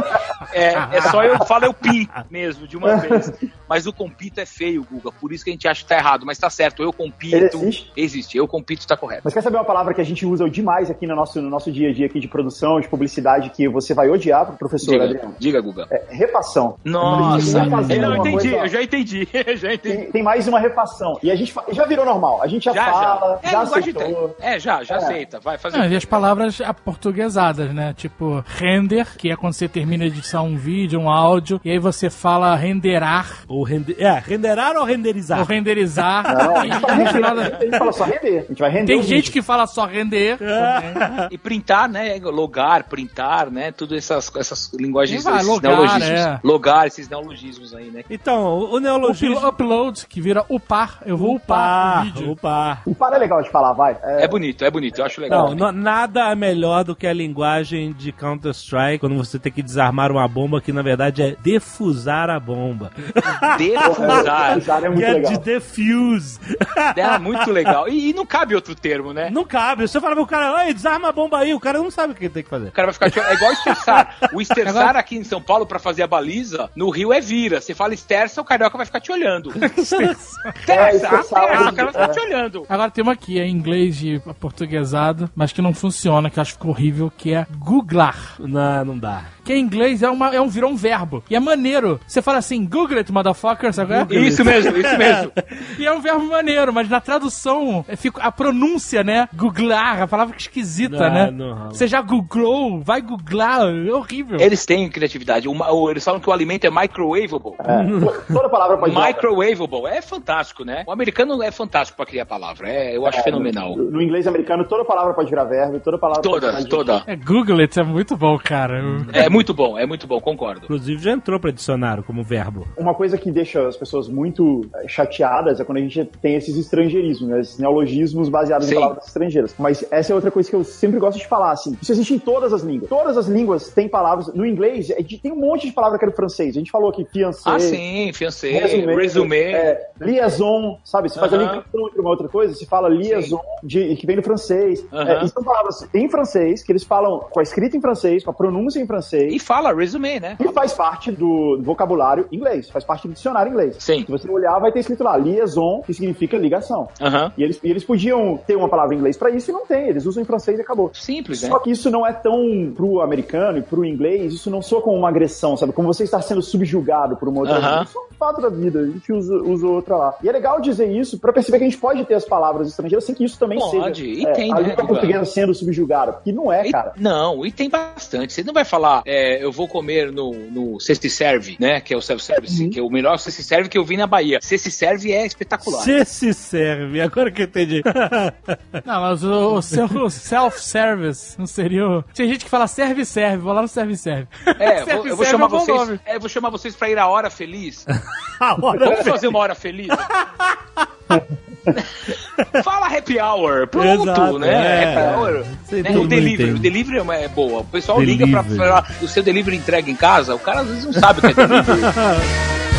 É, é só eu falo eu pinto mesmo, de uma vez. Mas o compito é feio, Guga. Por isso que a gente acha que tá errado. Mas tá certo. Eu compito. Ele existe? Existe. Eu compito tá correto. Mas quer saber uma palavra que a gente usa demais aqui no nosso, no nosso dia a dia aqui de produção, de publicidade, que você vai odiar pro professor, Diga, Adriano? diga Guga. É refação. Nossa, eu não entendi, coisa, eu já entendi, *laughs* já entendi. Tem, tem mais uma refação. E a gente fa- já virou normal. A gente já, fala, já, É, linguagem aceitou. É, já, já aceita. Vai fazer. Não, e as palavras aportuguesadas, né? Tipo, render, que é quando você termina de editar um vídeo, um áudio, e aí você fala renderar, Ou rende... É, renderar ou renderizar? ou renderizar. Não, a gente fala render. A gente só render. A gente vai render Tem o gente vídeo. que fala só render. *laughs* E printar, né? Logar, printar, né? Tudo essas, essas linguagens, vai, esses logar, neologismos. é. Logar, esses neologismos aí, né? Então, o O neologismo... upload, que vira upar. Eu vou upar o vídeo. upar. O par é legal de falar, vai. É, É bonito, é bonito, eu acho legal. Não, nada é melhor do que a linguagem de Counter-Strike quando você tem que desarmar uma bomba que na verdade é defusar a bomba. *laughs* *laughs* Defusar. Usar é muito que é legal. de defuse. *laughs* é muito legal. E, e não cabe outro termo, né? Não cabe. Você fala pro cara, Ei, desarma a bomba aí, o cara não sabe o que ele tem que fazer. O cara vai ficar. É igual esterçar. O esterçar *laughs* aqui em São Paulo pra fazer a baliza, no Rio é vira. Você fala esterça, o carioca vai ficar te olhando. Esterça, É, esterça, esterçar, o cara vai ficar é. te olhando. Agora tem uma aqui, é em inglês de portuguesado, mas que não funciona, que eu acho que ficou horrível, que é googlar. Não, não dá. Que em inglês é, uma, é um, virou um verbo. E é maneiro. Você fala assim, Google it, motherfucker, sabe é? Isso mesmo, isso mesmo. *laughs* E é um verbo maneiro, mas na tradução, é, fica, a pronúncia, né? Googlar, a palavra que esquisita, Não, né? não rola. Você já googlou, vai googlar, é horrível. Eles têm criatividade. Uma- o- eles falam que o alimento é microwavable. É, toda palavra pode Microwavable. É fantástico, né? O americano é fantástico pra criar palavra. É, eu acho fenomenal. No, no inglês americano, toda palavra pode virar verbo, toda palavra pode Toda, virar toda. É, Google it, é muito bom, cara. É muito bom, é muito bom, concordo. Inclusive já entrou pra dicionário como verbo. Uma coisa que deixa as pessoas muito eh, chateadas é quando a gente tem esses estrangeirismos, né? esses neologismos baseados Sim. em palavras estrangeiras. Mas essa é outra coisa que eu sempre gosto de falar, assim. Isso existe em todas as línguas. Todas as línguas têm palavras. No inglês, a gente tem um monte de palavra que é do francês. A gente falou aqui fiancé. Ah, sim, fiancé, Resumé, resumé. É, liaison, sabe? Você faz a ligação entre uma outra coisa, se fala liaison, de, que vem do francês. Aham. É, e são palavras em francês, que eles falam com a escrita em francês, com a pronúncia em francês. E fala resumé, né? E faz parte do vocabulário inglês, faz parte do dicionário inglês. Sim. Se você olhar, vai ter escrito lá, liaison, que significa ligação. Aham. E eles, e eles podiam ter uma palavra em inglês pra isso e não tem, eles usam em francês e acabou. Simples, né? Só que isso não é tão pro americano e pro inglês, isso não soa como uma agressão, sabe? Como você estar sendo subjugado por uma outra Aham. língua. Isso é um fato da vida, a gente usa, usa outra lá. E é legal dizer isso pra perceber que a gente pode ter as palavras estrangeiras sem que isso também Pode, seja e é, tem, a né, língua portuguesa sendo subjugada, porque não é, E- cara. não, e tem bastante. Você não vai falar, é, eu vou comer no, no Cesti Serve, né? Que é o self-service, Uhum. que é o melhor Cesti Serve que eu vi na Bahia. Cesti Serve é espetacular. Se se serve, agora que eu entendi. *laughs* Não, mas o, o self-service não seria o... Tem gente que fala serve-serve, vou lá no serve-serve. É, eu vou, eu vou chamar é um vocês. É, eu vou chamar vocês pra ir a hora feliz. *laughs* A hora Vamos fazer uma hora feliz? *laughs* *laughs* Fala happy hour, pronto, Exato, né? é. Happy hour. Né? O delivery, entende. o delivery é uma- é boa. O pessoal Delivery. liga pra falar o seu delivery entrega em casa, o cara às vezes não sabe o que é delivery. *laughs*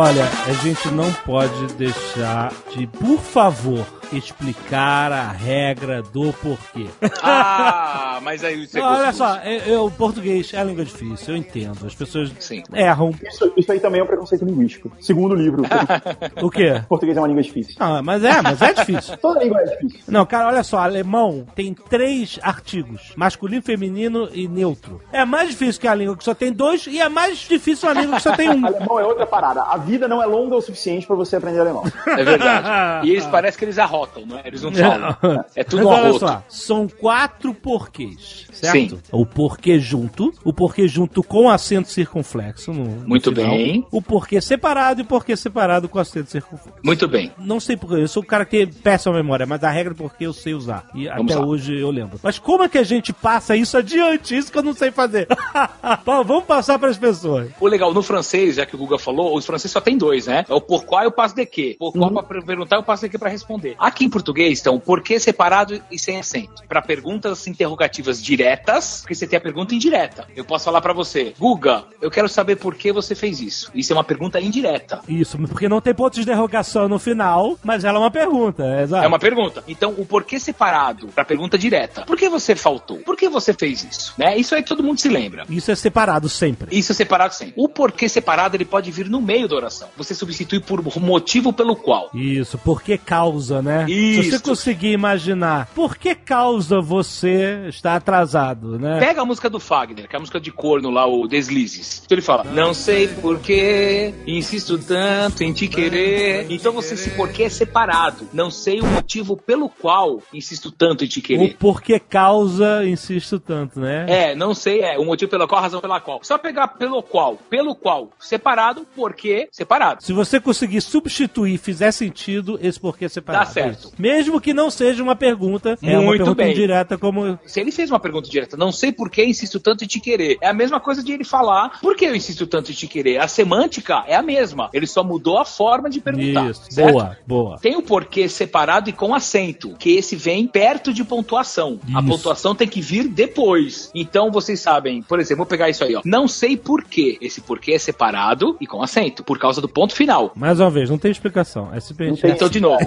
Olha, a gente não pode deixar de, por favor, explicar a regra do porquê. *laughs* Ah, mas aí você Olha gostou. só, o português é a língua difícil, eu entendo. As pessoas Sim. erram. Isso, isso aí também é um preconceito linguístico. Segundo livro, *laughs* O quê? português é uma língua difícil. Ah, mas é, mas é difícil. *laughs* Toda língua é difícil. Não, cara, olha só, alemão tem três artigos: masculino, feminino e neutro. É mais difícil que a língua que só tem dois e é mais difícil a língua que só tem um. Alemão é outra parada. A vida não é longa o suficiente pra você aprender alemão. É verdade. E eles parecem que eles arrotam, não é? Eles não falam. É tudo Mas olha só, são quatro porquês, certo? Sim. O porquê junto, o porquê junto com acento circunflexo. No, no Muito final, bem. O porquê separado e o porquê separado com acento circunflexo. Muito bem. Não sei porquê, eu sou um cara que tem péssima memória, mas a regra porque eu sei usar. E Vamos até lá. hoje eu lembro. Mas como é que a gente passa isso adiante? Isso que eu não sei fazer. *laughs* Vamos passar para as pessoas. O legal, no francês, já que o Guga falou, os franceses só tem dois, né? É o por qual e o passo de quê. Por qual pra perguntar e o passo de quê pra responder. Aqui em português, então, porquê separado e sem acento. Pra perguntas interrogativas diretas, porque você tem a pergunta indireta. Eu posso falar pra você, Guga, eu quero saber por que você fez isso. Isso é uma pergunta indireta. Isso, porque não tem ponto de interrogação no final, mas ela é uma pergunta, é exato. É uma pergunta. Então, o porquê separado pra pergunta direta. Por que você faltou? Por que você fez isso? Né? Isso aí todo mundo se lembra. Isso é separado sempre. Isso é separado sempre. O porquê separado ele pode vir no meio da oração. Você substitui por motivo pelo qual. Isso, por que causa, né? Se Isso. você conseguir imaginar por que causa você está atrasado, né? Pega a música do Fagner, que é a música de corno lá, o Deslizes. Então ele fala: Não sei porquê, insisto tanto em te querer. Então você, esse porquê é separado. Não sei o motivo pelo qual insisto tanto em te O querer. porquê causa, insisto tanto, né? É, não sei, é o motivo pelo qual, a razão pela qual. Só pegar pelo qual, pelo qual, separado, porquê, separado. Se você conseguir substituir fizer sentido, esse porquê separado. Dá certo. Isso. Mesmo que não seja uma pergunta, é uma Muito pergunta bem. indireta como... Se ele fez uma pergunta direta, não sei por que insisto tanto em te querer. É a mesma coisa de ele falar, por que eu insisto tanto em te querer? A semântica é a mesma. Ele só mudou a forma de perguntar. Isso, certo? boa, boa. Tem o porquê separado e com acento, que esse vem perto de pontuação. A Isso. pontuação tem que vir depois. Então vocês sabem, por exemplo, vou pegar isso aí, ó. Não sei porquê. Esse porquê é separado e com acento, por causa do ponto final. Mais uma vez, não tem explicação. É simplesmente... Então, de novo,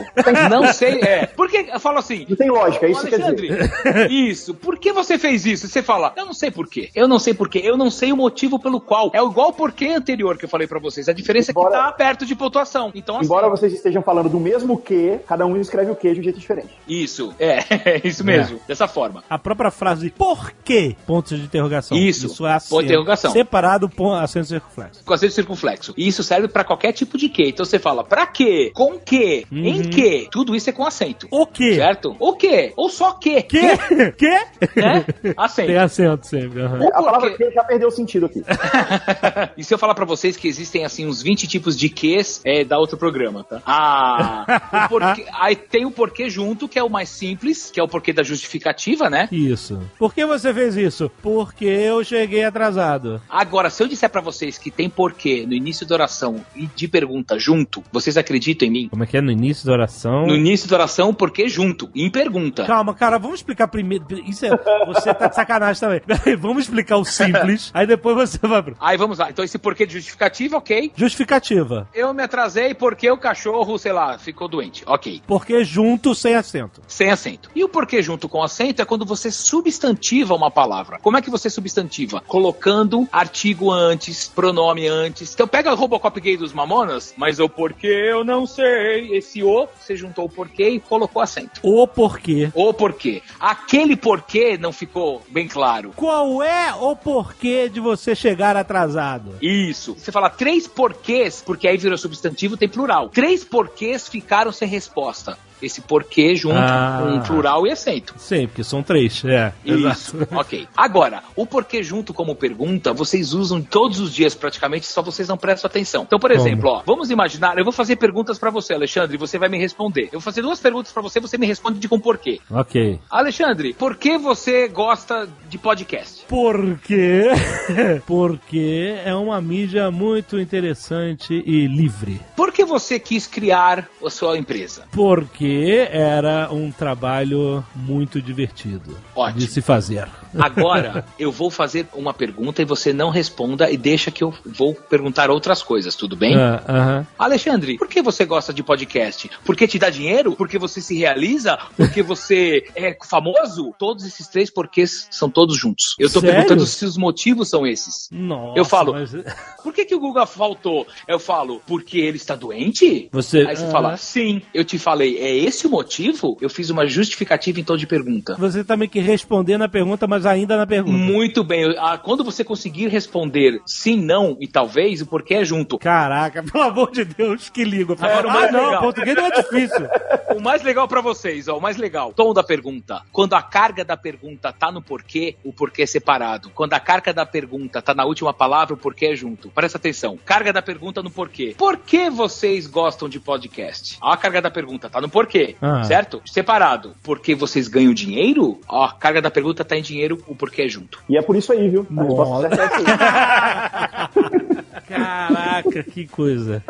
não sei, é. Por que? Eu falo assim, Não tem lógica, é isso que quer dizer. Alexandre, isso. Por que você fez isso? Você fala, eu não sei por quê. Eu não sei por quê. Eu não sei o motivo pelo qual. É igual o porquê anterior que eu falei pra vocês. A diferença é que Embora- tá perto de pontuação. Então, assim, Embora vocês estejam falando do mesmo que, cada um escreve o que de um jeito diferente. Isso, é, *laughs* isso mesmo. Dessa forma. A própria frase por quê? Pontos de interrogação. Isso, Isso é acento. ponto de interrogação. Separado, ponto, acento circunflexo. Com acento circunflexo. E isso serve pra qualquer tipo de que. Então você fala, pra quê? Com que? Em que? Tudo isso é com acento. O quê? Certo? O quê? Ou só que? Quê? Quê? Né? Acento. Tem acento sempre. O A palavra que já perdeu o sentido aqui. *laughs* e se eu falar pra vocês que existem assim uns 20 tipos de ques, é da outro programa, tá? Ah, o porquê, *laughs* aí tem o porquê junto, que é o mais simples, que é o porquê da justificativa, né? Isso. Por que você fez isso? Porque eu cheguei atrasado. Agora, se eu disser pra vocês que tem porquê no início da oração e de pergunta junto, vocês acreditam em mim? Como é que é? No início da oração? No início da oração, porquê junto? Em pergunta. Calma, cara, vamos explicar primeiro. Isso é. Você tá de sacanagem também. *laughs* Vamos explicar o simples, aí depois você vai. Aí vamos lá. Então esse porquê de justificativa, ok. Justificativa. Eu me atrasei porque o cachorro, sei lá, ficou doente. Ok. Porque junto sem acento. Sem acento. E o porquê junto com acento é quando você substantiva uma palavra. Como é que você substantiva? Colocando artigo antes, pronome antes. Então pega o Robocop gay dos Mamonas, mas o porquê eu não sei. Esse o, você juntou porquê e colocou acento. O porquê. O porquê. Aquele porquê não ficou bem claro. Qual é o porquê de você chegar atrasado? Isso. Você fala três porquês, porque aí virou substantivo, tem plural. Três porquês ficaram sem resposta. Esse porquê junto Ah. com plural e acento. Sim, porque são três. É, Isso, exato. *laughs* ok. Agora, o porquê junto como pergunta, vocês usam todos os dias praticamente, só vocês não prestam atenção. Então, por Como? exemplo, ó, vamos imaginar, eu vou fazer perguntas pra você, Alexandre, e você vai me responder. Eu vou fazer duas perguntas pra você, você me responde de com porquê. Ok. Alexandre, por que você gosta de podcast? Por quê? *laughs* Porque é uma mídia muito interessante e livre. Por que você quis criar a sua empresa? Porque porque era um trabalho muito divertido Ótimo. de se fazer. Agora, *laughs* eu vou fazer uma pergunta e você não responda e deixa que eu vou perguntar outras coisas, tudo bem? Ah, aham. Alexandre, por que você gosta de podcast? Porque te dá dinheiro? Porque você se realiza? Porque você *laughs* é famoso? Todos esses três porquês são todos juntos. Eu tô Sério? perguntando se os motivos são esses. Nossa, Eu falo. mas- *laughs* Por que, que o Guga faltou? Eu falo, porque ele está doente? Você- Aí você Ah. fala, sim. Eu te falei, é esse o motivo? Eu fiz uma justificativa em tom de pergunta. Você tá meio que respondendo a pergunta, mas ainda na pergunta. Muito bem. Ah, Quando você conseguir responder sim, não e talvez, o porquê é junto. Caraca, *laughs* pelo amor de Deus, que ligo. Agora, o ah, mais não, legal. português não é difícil. *laughs* O mais legal pra vocês, ó, o mais legal, tom da pergunta. Quando a carga da pergunta tá no porquê, o porquê é separado. Quando a carga da pergunta tá na última palavra, o porquê é junto. Presta atenção. Carga da pergunta no porquê. Por que vocês gostam de podcast? Ó, a carga da pergunta tá no porquê, Ah. certo? Separado. Porque vocês ganham dinheiro? Ó, a carga da pergunta tá em dinheiro, o porquê é junto. E é por isso aí, viu? A resposta certa é essa aí. *laughs* Caraca, que coisa.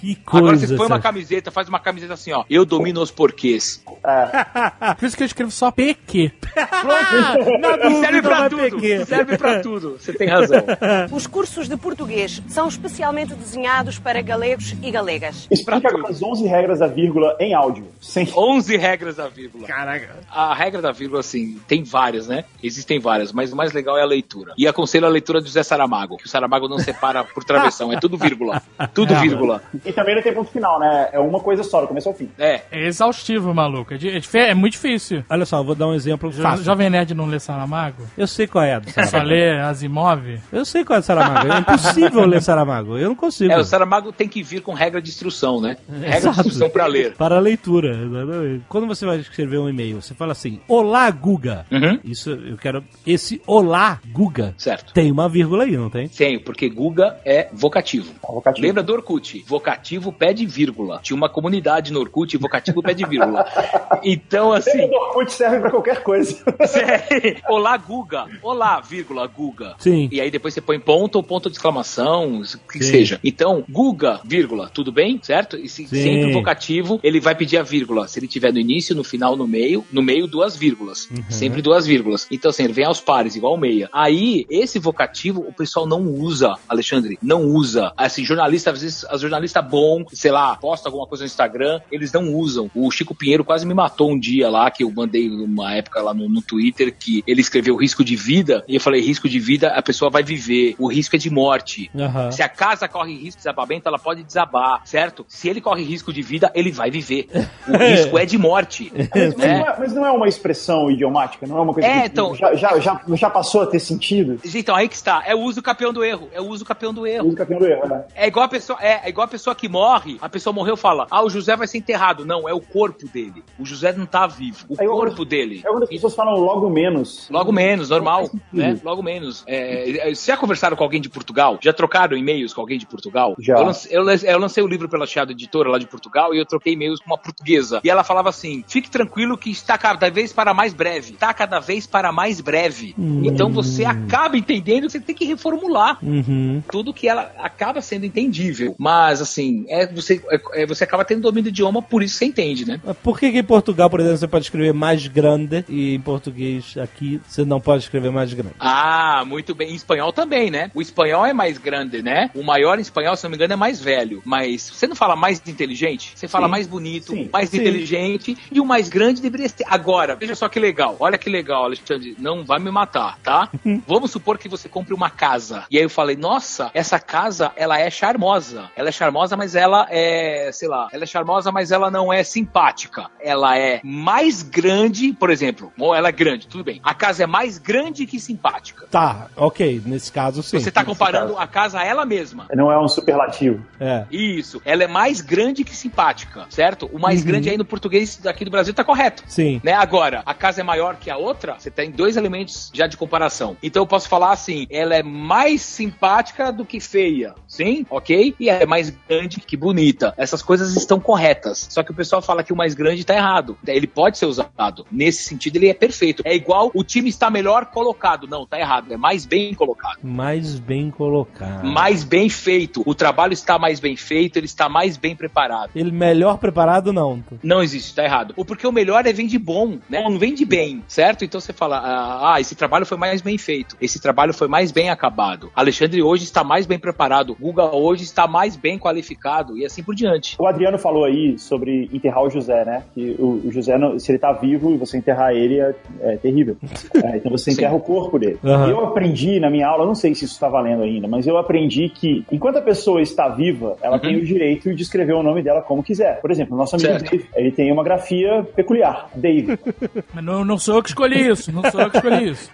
Que coisa. Agora vocês põem uma camiseta, faz uma camiseta assim, ó. Eu domino os porquês. *laughs* Por isso que eu escrevo só PQ. *laughs* Na dúvida, Serve pra tudo. PQ. Serve pra tudo. Você tem razão. *laughs* Os cursos de português são especialmente desenhados para galegos e galegas. Explica as 11 regras da vírgula em áudio. Sem... 11 regras da vírgula. Caraca. A regra da vírgula, assim, tem várias, né? Existem várias, mas o mais legal é a leitura. E aconselho a leitura do José Saramago, que o Saramago não separa por travessão, é tudo vírgula. Tudo vírgula. E também não tem ponto final, né? É uma coisa só, do começo ao fim. É. É exaustivo, maluco. É, é é muito difícil. Olha só, eu vou dar um exemplo Jo- fácil. Jovem Nerd não lê Saramago? Eu sei qual é do Só Saramago. lê Asimov? Eu sei qual é do Saramago. É impossível ler Saramago. Eu não consigo. É, o Saramago tem que vir com regra de instrução, né? Regra de Exato. instrução pra ler. Para a leitura, exatamente. Quando você vai escrever um e-mail, você fala assim: Olá, Guga. Uhum. Isso eu quero. Esse Olá, Guga. Certo. Tem uma vírgula aí, não tem? Tenho, porque Guga é vocativo. vocativo. Lembra do Orkut? Vocativo pede vírgula. Tinha uma comunidade no Orkut, vocativo pede vírgula. *laughs* Então, assim. O Orkut serve pra qualquer coisa. *laughs* Olá, Guga. Olá, vírgula, Guga. Sim. E aí depois você põe ponto ou ponto de exclamação, o que Sim. seja. Então, Guga, vírgula, tudo bem? Certo? E se, sempre o vocativo, ele vai pedir a vírgula. Se ele tiver no início, no final, no meio, no meio, duas vírgulas. Uhum. Sempre duas vírgulas. Então, assim, ele vem aos pares, igual meia. Aí, esse vocativo, o pessoal não usa, Alexandre, não usa. Assim, jornalista, às vezes, as jornalista bom, sei lá, posta alguma coisa no Instagram, eles não usam. O Chico Pinheiro quase me matou um dia lá, que eu mandei uma época lá no, no Twitter, que ele escreveu risco de vida, e eu falei, risco de vida, a pessoa vai viver. O risco é de morte. Aham. Se a casa corre risco de desabamento, ela pode desabar, certo? Se ele corre risco de vida, ele vai viver. O *laughs* risco é de morte. Mas, né? não é, mas não é uma expressão idiomática? Não é uma coisa É, que então- já, já, já, já passou a ter sentido? Então, aí que está. É o uso campeão do erro. É o uso campeão do erro. Uso campeão do erro, né? É igual a pessoa, é, é igual a pessoa que morre, a pessoa morreu fala: "Ah, o José vai ser enterrado". Não, é o corpo dele. O José não tá vivo. O É corpo quando- dele. É quando as pessoas falam logo menos. Logo menos, normal, né? Logo menos. É, é, vocês já conversaram com alguém de Portugal? Já trocaram e-mails com alguém de Portugal? Já. Eu lancei, eu lancei- eu lancei o livro pela Chiado Editora lá de Portugal e eu troquei e-mails com uma portuguesa. E ela falava assim: fique tranquilo que está cada vez para mais breve. Está cada vez para mais breve. Então você acaba entendendo que você tem que reformular Uhum. tudo que ela acaba sendo entendível. Mas, assim, é, você, é, é, você acaba tendo domínio do idioma, por isso você entende, né? Por que, que em Portugal, por exemplo, você pode escrever mais grande e em português aqui você não pode escrever mais grande? Ah, muito bem. Em espanhol também, né? O espanhol é mais grande, né? O maior em espanhol, se não me engano, é mais velho. Mas você não fala mais inteligente? Você fala Sim. mais bonito, Sim. mais Sim. inteligente e o mais grande deveria ser. Agora, veja só que legal. Olha que legal, Alexandre. Não vai me matar, tá? *laughs* Vamos supor que você compre uma casa. E aí eu falei, nossa, essa casa, ela é charmosa. Ela é charmosa, mas ela é, sei lá, ela é charmosa, mas ela não é simpática. Ela é mais grande, por exemplo, ou ela é grande, tudo bem. A casa é mais grande que simpática. Tá, ok, nesse caso sim. Você tá comparando a casa a ela mesma. Não é um superlativo. É. Isso. Ela é mais grande que simpática, certo? O mais grande aí no português daqui do Brasil tá correto. Sim. Né? Agora, a casa é maior que a outra, você tem dois elementos já de comparação. Então eu posso falar assim: ela é mais simpática do que feia, sim? Ok? E é mais grande que bonita. Essas coisas estão corretas. Só que o pessoal fala que o mais grande tá errado. Ele pode ser usado. Nesse sentido, ele é perfeito. É igual o time está melhor colocado. Não, tá errado. É mais bem colocado. Mais bem colocado. Mais bem feito. O trabalho está mais bem feito, ele está mais bem preparado. Ele melhor preparado, não. Não existe, tá errado. O porque o melhor é vem de bom, né? Não vem de bem, certo? Então você fala, ah, ah, esse trabalho foi mais bem feito, esse trabalho foi mais bem acabado. Alexandre hoje está mais bem preparado, Guga hoje está mais bem qualificado e assim por diante. O Adriano falou aí sobre enterrar o José, né? Que o, o José, não- se ele tá vivo e você enterrar ele, é, é terrível. *laughs* É, então você enterra o corpo dele. Aham. Eu aprendi na minha aula, não sei se isso está valendo ainda, mas eu aprendi que enquanto a pessoa está viva, ela tem o direito de escrever o nome dela como quiser. Por exemplo, o nosso amigo Certo. Dave, ele tem uma grafia peculiar, Dave. *laughs* Mas não, não sou eu que escolhi isso, não sou eu que escolhi isso.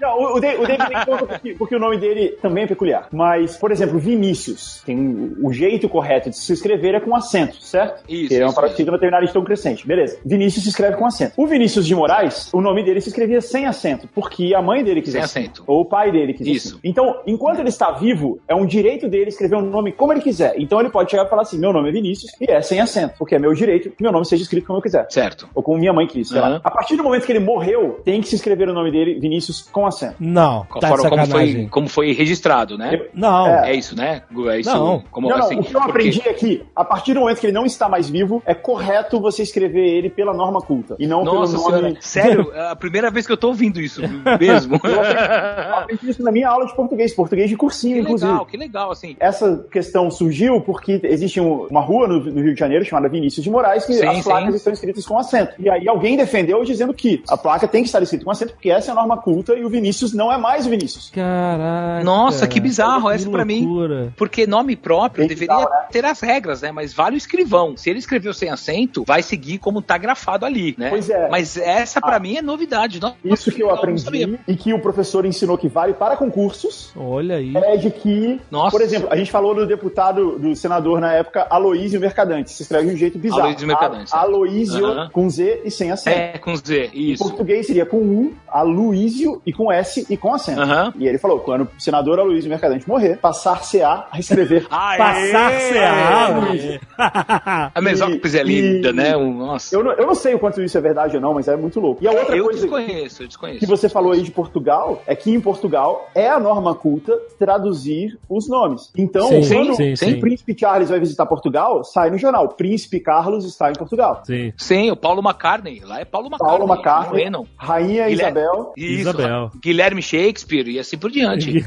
Não, o, o Dave, o Dave tem conta porque, porque o nome dele também é peculiar. Mas, por exemplo, Vinícius, tem um- o jeito correto de se escrever é com acento, certo? Isso, Que é uma mesmo. veterinária de tom crescente. Beleza. Vinícius se escreve com acento. O Vinícius de Moraes, o nome dele se escrevia sem acento, porque a mãe dele quis Sem assim. acento. Ou o pai dele quis Isso. assim. Então, enquanto ele está vivo, é um direito dele escrever um nome como ele quiser. Então ele pode chegar e falar assim: meu nome é Vinícius e é sem acento, porque é meu direito que meu nome seja escrito como eu quiser. Certo. Ou como minha mãe quis. Aham. A partir do momento que ele morreu, tem que se escrever o nome dele, Vinícius, com acento. Não, tá como foi, como foi registrado, né? Eu- Não. É. É isso, né? É isso. Não. Como, não, não, assim, o que eu porque- aprendi é que, a partir do momento que ele não está mais vivo, é correto você escrever ele pela norma culta. E não Nossa pelo nome. senhora, sério? *laughs* É a primeira vez que eu tô ouvindo isso mesmo. Eu aprendi, eu aprendi isso na minha aula de português, português de cursinho, que inclusive. legal, que legal, assim. Essa questão surgiu porque existe um- uma rua no, no Rio de Janeiro chamada Vinícius de Moraes que Sim, as placas sim. estão escritas com acento. E aí alguém defendeu dizendo que a placa tem que estar escrita com acento porque essa é a norma culta e o Vinícius não é mais o Vinícius. Caraca. Nossa, que bizarro, essa pra mim. Porque nome próprio deveria né? ter as regras, né? Mas vale o escrivão. Se ele escreveu sem acento, vai seguir como tá grafado ali, né? Pois é. Mas essa pra Ah. mim é novidade. Nossa, Isso que eu aprendi sabia. e que o professor ensinou que vale para concursos Olha aí. é de que, Nossa. por exemplo, a gente falou do deputado, do senador na época, Aloísio Mercadante. Se escreve de um jeito bizarro. Aloísio Mercadante, A- é. Aloísio Aham. com Z e sem acento. É, com Z, Em isso. português seria com U, Aloísio e com S e com acento. Aham. E ele falou, quando o senador Aloísio Mercadante morrer, passar-se-á a escrever *laughs* Aê! Passar-se a A mesóclise é linda, e- né? Um- Nossa. Eu não, eu não sei o quanto isso é verdade ou não, mas é muito louco. E a outra eu coisa desconheço, eu desconheço. que você falou aí de Portugal é que em Portugal é a norma culta traduzir os nomes. Então, Sim, quando sim, o sim. Príncipe Charles vai visitar Portugal, sai no jornal. Príncipe Carlos está em Portugal. Sim. Sim, o Paulo McCartney. Lá é Paulo McCartney. Paulo McCartney, Não, Rainha Guilherme- Isabel, Isso, Isabel. Guilherme Shakespeare e assim por diante.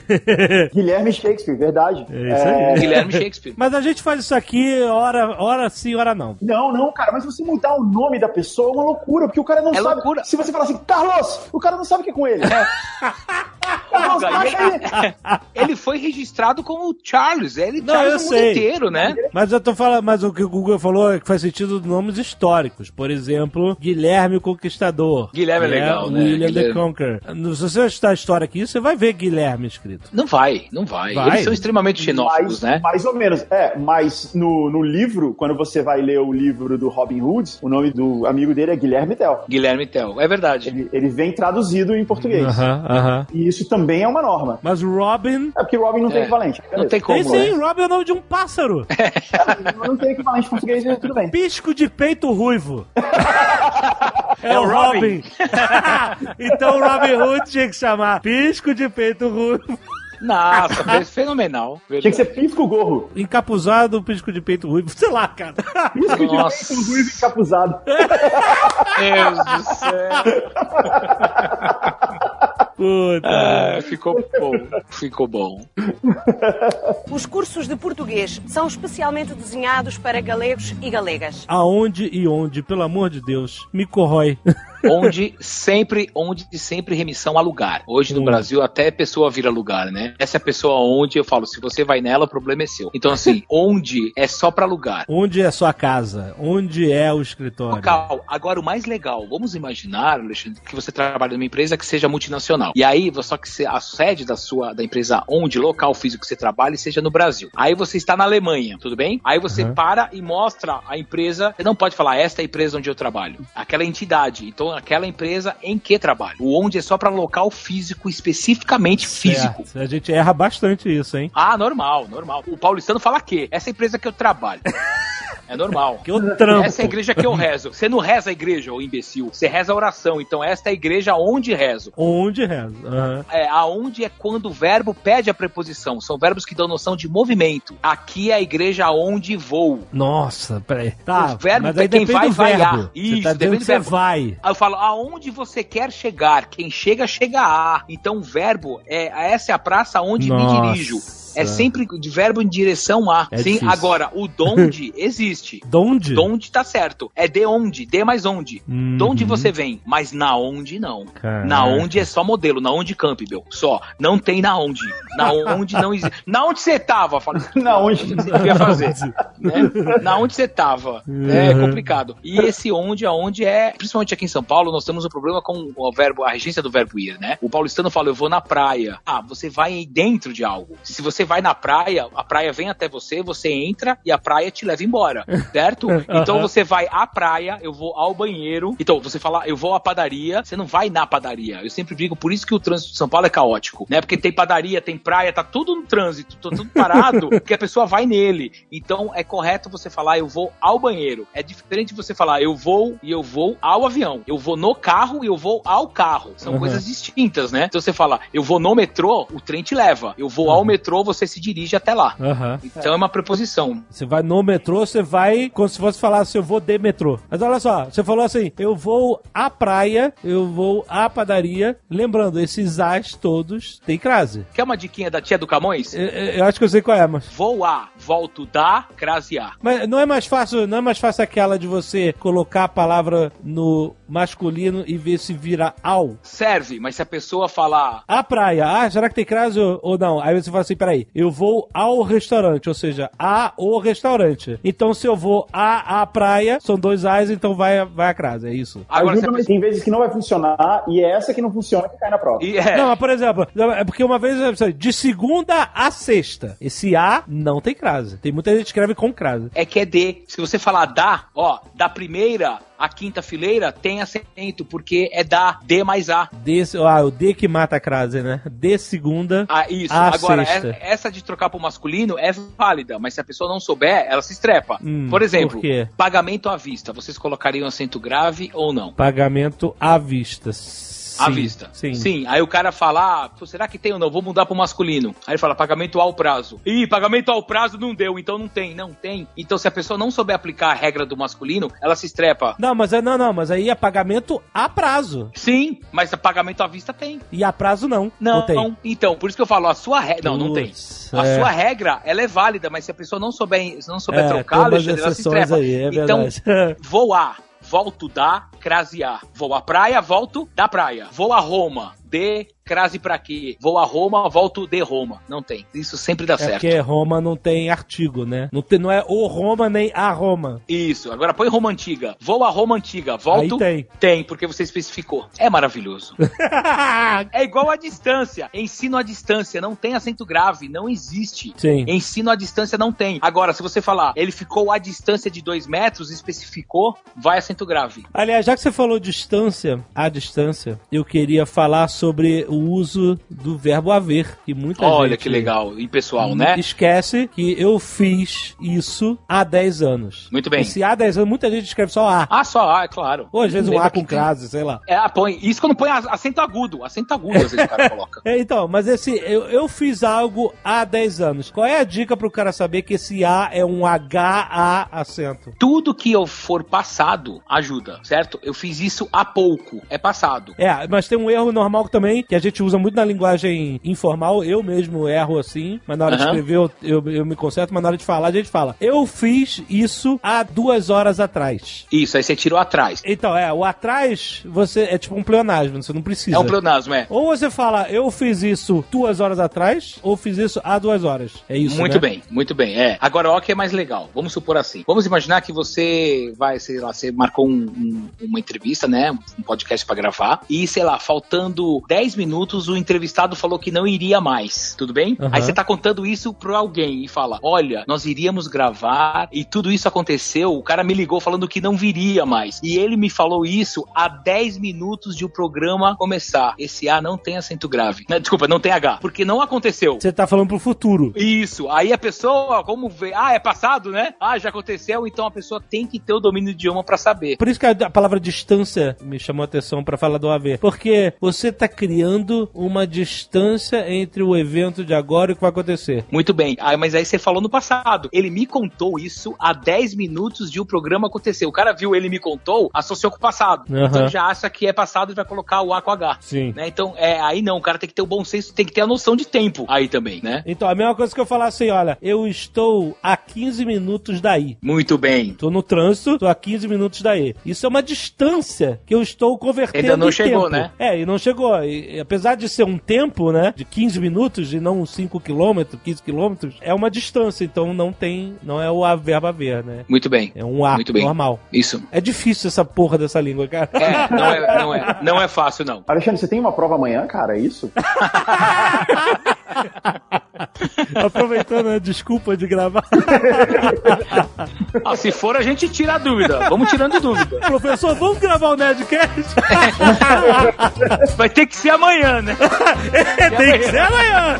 Guilherme *laughs* Shakespeare, verdade. É isso aí. Guilherme Shakespeare. Mas a gente faz isso aqui hora, hora sim, hora não. Não, não, cara, mas você mudar o nome da pessoa é uma loucura, porque o cara não É sabe. loucura. Se você falar assim, Carlos, o cara não sabe o que é com ele, né? *laughs* Aí. Ele foi registrado como Charles. Ele Não, Charles eu no mundo sei. inteiro, né? Mas eu tô falando, mas o que o Google falou é que faz sentido de nomes históricos. Por exemplo, Guilherme o Conquistador. Guilherme é legal, né? William the. Conqueror. Se você estudar a história aqui, você vai ver Guilherme escrito. Não vai, não vai. Vai. Eles são extremamente xenófobos, mais, né? mais ou menos. É, mas no, no livro, quando você vai ler o livro do Robin Hood, o nome do amigo dele é Guilherme Tell. Guilherme Tell. É verdade. Ele, ele vem traduzido em português. Aham, aham. E isso também é uma norma. Mas Robin. É porque Robin não tem É. equivalente. Não tem como, Tem né? sim, Robin é o nome de um pássaro. *laughs* Não tem equivalente em português, mas tudo bem. Pisco de peito ruivo. *laughs* É, o o Robin. *laughs* então o Robin Hood tinha que chamar Pisco de peito ruivo. Nossa, fenomenal. Tinha que ser pisco gorro. Encapuzado, pisco de peito ruivo. Sei lá, cara. Pisco Nossa. de peito ruivo encapuzado. Deus do céu. Puta. Ah, ficou bom. Ficou bom. *laughs* Os cursos de português são especialmente desenhados para galegos e galegas. Aonde e onde, pelo amor de Deus, me corrói. *laughs* Onde sempre, onde sempre remissão a lugar. Hoje no Hum. Brasil até pessoa vira lugar, né? Essa é a pessoa onde eu falo, se você vai nela, o problema é seu. Então assim, *laughs* onde é só pra lugar. Onde é sua casa? Onde é o escritório? Local. Agora, o mais legal, vamos imaginar, Alexandre, que você trabalha numa empresa que seja multinacional. E aí, só que a sede da sua da empresa onde, local físico que você trabalha, seja no Brasil. Aí você está na Alemanha, tudo bem? Aí você Uhum. para e mostra a empresa. Você não pode falar, esta é a empresa onde eu trabalho. Aquela entidade. Então, aquela empresa em que trabalho. O onde é só para local físico, especificamente físico. Certo. A gente erra bastante isso, hein? Ah, normal, normal. O paulistano fala que essa empresa que eu trabalho. É normal. *laughs* Que eu trampo. Essa é a igreja que eu rezo. Você não reza a igreja, ô imbecil. Você reza a oração. Então esta é a igreja onde rezo. Onde reza. Aham. É, aonde é quando o verbo pede a preposição. São verbos que dão noção de movimento. Aqui é a igreja onde vou. Nossa, peraí. Tá, O verbo mas aí é quem depende vai, vai verbo. a. Você Isso, tá depende do que você verbo. vai. Aí eu falo, aonde você quer chegar? Quem chega, chega a. Então o verbo é essa é a praça onde Nossa. me dirijo. É sempre de verbo em direção a. É Sim, difícil. agora, o donde *laughs* existe. Donde? Donde tá certo. É de onde, de mais onde. Uhum. De onde você vem, mas na onde não. Caraca. Na onde é só modelo, na onde Campbell, só. Não tem na onde. Na onde não existe. *laughs* Na onde você tava? Fala, *laughs* Na onde? eu ia fazer? né? Na onde você tava. É Uhum. complicado. E esse onde, aonde é, principalmente aqui em São Paulo, nós temos um problema com o verbo, a regência do verbo ir, né? O paulistano fala, eu vou na praia. Ah, você vai dentro de algo. Se você vai na praia, a praia vem até você, você entra e a praia te leva embora, *laughs* certo? Então você vai à praia, eu vou ao banheiro. Então, você fala, eu vou à padaria, você não vai na padaria. Eu sempre digo, por isso que o trânsito de São Paulo é caótico, né? Porque tem padaria, tem praia, tá tudo no trânsito, tá tudo parado, *laughs* porque a pessoa vai nele. Então, é correto você falar, eu vou ao banheiro. É diferente você falar, eu vou e eu vou ao avião. Eu vou no carro e eu vou ao carro. São Uhum. coisas distintas, né? Então você fala, eu vou no metrô, o trem te leva. Eu vou ao metrô, você se dirige até lá. Aham. Então é uma preposição. Você vai no metrô, você vai como se fosse falar assim, eu vou de metrô. Mas olha só, você falou assim, eu vou à praia, eu vou à padaria. Lembrando, esses as todos têm crase. Quer uma diquinha da tia do Camões? Eu, eu acho que eu sei qual é, mas... Vou a, volto da, crase a. Mas não é mais fácil, não é mais fácil aquela de você colocar a palavra no masculino e ver se vira ao? Serve, mas se a pessoa falar A praia, ah, será que tem crase ou não? Aí você fala assim, peraí, eu vou ao restaurante, ou seja, a o restaurante. Então se eu vou a a praia, são dois A's, então vai, vai a crase, é isso. Agora, Ajuda, mas tem vezes que não vai funcionar e é essa que não funciona que cai na prova. E é, Não, mas por exemplo, é porque uma vez, de segunda a sexta, esse A não tem crase. Tem muita gente que escreve com crase. é que é D. Se você falar da, ó, da primeira à quinta fileira, tem acento, porque é da, D mais A. Desse, ah, o D que mata a crase, né? De segunda. Ah, isso. A Agora, sexta. é- essa de trocar pro masculino é válida, mas se a pessoa não souber, ela se estrepa. Hum, por exemplo, por quê? pagamento à vista. Vocês colocariam acento grave ou não? Pagamento à vista. À Sim, vista. Sim. Aí o cara fala, ah, será que tem ou não? Vou mudar pro masculino. Aí ele fala, pagamento ao prazo. Ih, pagamento ao prazo não deu, então não tem. Não tem. Então se a pessoa não souber aplicar a regra do masculino, ela se estrepa. Não, mas é, não, não, mas aí é pagamento a prazo. Sim, mas pagamento à vista tem. E a prazo não. Não, Ou tem? então, por isso que eu falo, a sua regra. Não, não tem. A é. sua regra, ela é válida, mas se a pessoa não souber, não souber É, trocar, Alexandre, ela se estrepa. aí, é então, verdade. *laughs* volto da, crasear. Vou à praia, volto da praia. Vou a Roma, de, crase pra quê? Vou a Roma, volto de Roma. Não tem. Isso sempre dá É certo. porque Roma não tem artigo, né? Não, tem, não é o Roma nem a Roma. Isso. Agora põe Roma antiga. Vou a Roma antiga, volto. Aí tem. Tem, porque você especificou. É maravilhoso. *laughs* É igual a distância. Ensino à distância. Não tem acento grave. Não existe. Sim. Ensino à distância não tem. Agora, se você falar, ele ficou à distância de dois metros, especificou, vai acento grave. Aliás, já que você falou distância, a distância, eu queria falar sobre o uso do verbo haver. Que muita Olha gente que legal. E pessoal, né? esquece que eu fiz isso há 10 anos. Muito bem. Esse há 10 anos, muita gente escreve só A. Ah, só A, é claro. Ou às vezes um Lembra A com crase, sei lá. É, ah, põe. Isso quando põe acento agudo. Acento agudo, às vezes o cara *laughs* coloca. É, então, mas esse, eu, eu fiz algo há 10 anos. Qual é a dica pro cara saber que esse A é um H-A acento? Tudo que eu for passado ajuda, certo? Eu fiz isso há pouco. É passado. É, mas tem um erro normal também, que a gente usa muito na linguagem informal. Eu mesmo erro assim, mas na hora de Aham. escrever eu, eu, eu me conserto, mas na hora de falar a gente fala. Eu fiz isso há duas horas atrás. Isso, aí você tirou atrás. Então, é, o atrás você é tipo um pleonasmo, você não precisa. É um pleonasmo, é. Ou você fala, eu fiz isso duas horas atrás, ou fiz isso há duas horas. É isso, muito né? bem, muito bem. É. Agora, ó, que é mais legal. Vamos supor assim. Vamos imaginar que você vai, sei lá, você marcou um- um- uma entrevista, né? Um podcast pra gravar. E, sei lá, faltando 10 minutos minutos o entrevistado falou que não iria mais, tudo bem? Aham. Aí você tá contando isso pra alguém e fala: Olha, nós iríamos gravar e tudo isso aconteceu. O cara me ligou falando que não viria mais. E ele me falou isso há 10 minutos de o programa começar. Esse A não tem acento grave. *laughs* Desculpa, não tem H. Porque não aconteceu. Você tá falando pro futuro. Isso. Aí a pessoa, como vê? Ah, é passado, né? Ah, já aconteceu. Então a pessoa tem que ter o domínio do idioma pra saber. Por isso que a, a palavra distância me chamou a atenção pra falar do AV. Porque você tá criando uma distância entre o evento de agora e o que vai acontecer. Muito bem. Ah, mas aí você falou no passado. Ele me contou isso há 10 minutos de o programa acontecer. O cara viu ele me contou, associou com o passado. Aham. Então já acha que é passado e vai colocar o A com H. Sim. Né? Então, é, aí não, o cara tem que ter o bom senso, tem que ter a noção de tempo aí também, né? Então, a mesma coisa que eu falar assim, olha, eu estou a 15 minutos daí. Muito bem. Tô no trânsito, tô a 15 minutos daí. Isso é uma distância que eu estou convertendo Ainda não chegou, tempo. né? É, e não chegou. E apesar de ser um tempo, né, de 15 minutos e não 5 quilômetros, 15 quilômetros, é uma distância, então não tem, não é o a verbo haver, né? Muito bem. É um A Muito bem. normal. Isso. É difícil essa porra dessa língua, cara. É, não é, não é, não é fácil, não. Alexandre, você tem uma prova amanhã, cara? É isso? *laughs* *laughs* Aproveitando a desculpa de gravar. Ah, se for, a gente tira a dúvida. Vamos tirando dúvida. Professor, vamos gravar o Nerdcast? *laughs* Vai ter que ser amanhã, né? *laughs* Tem que ser amanhã.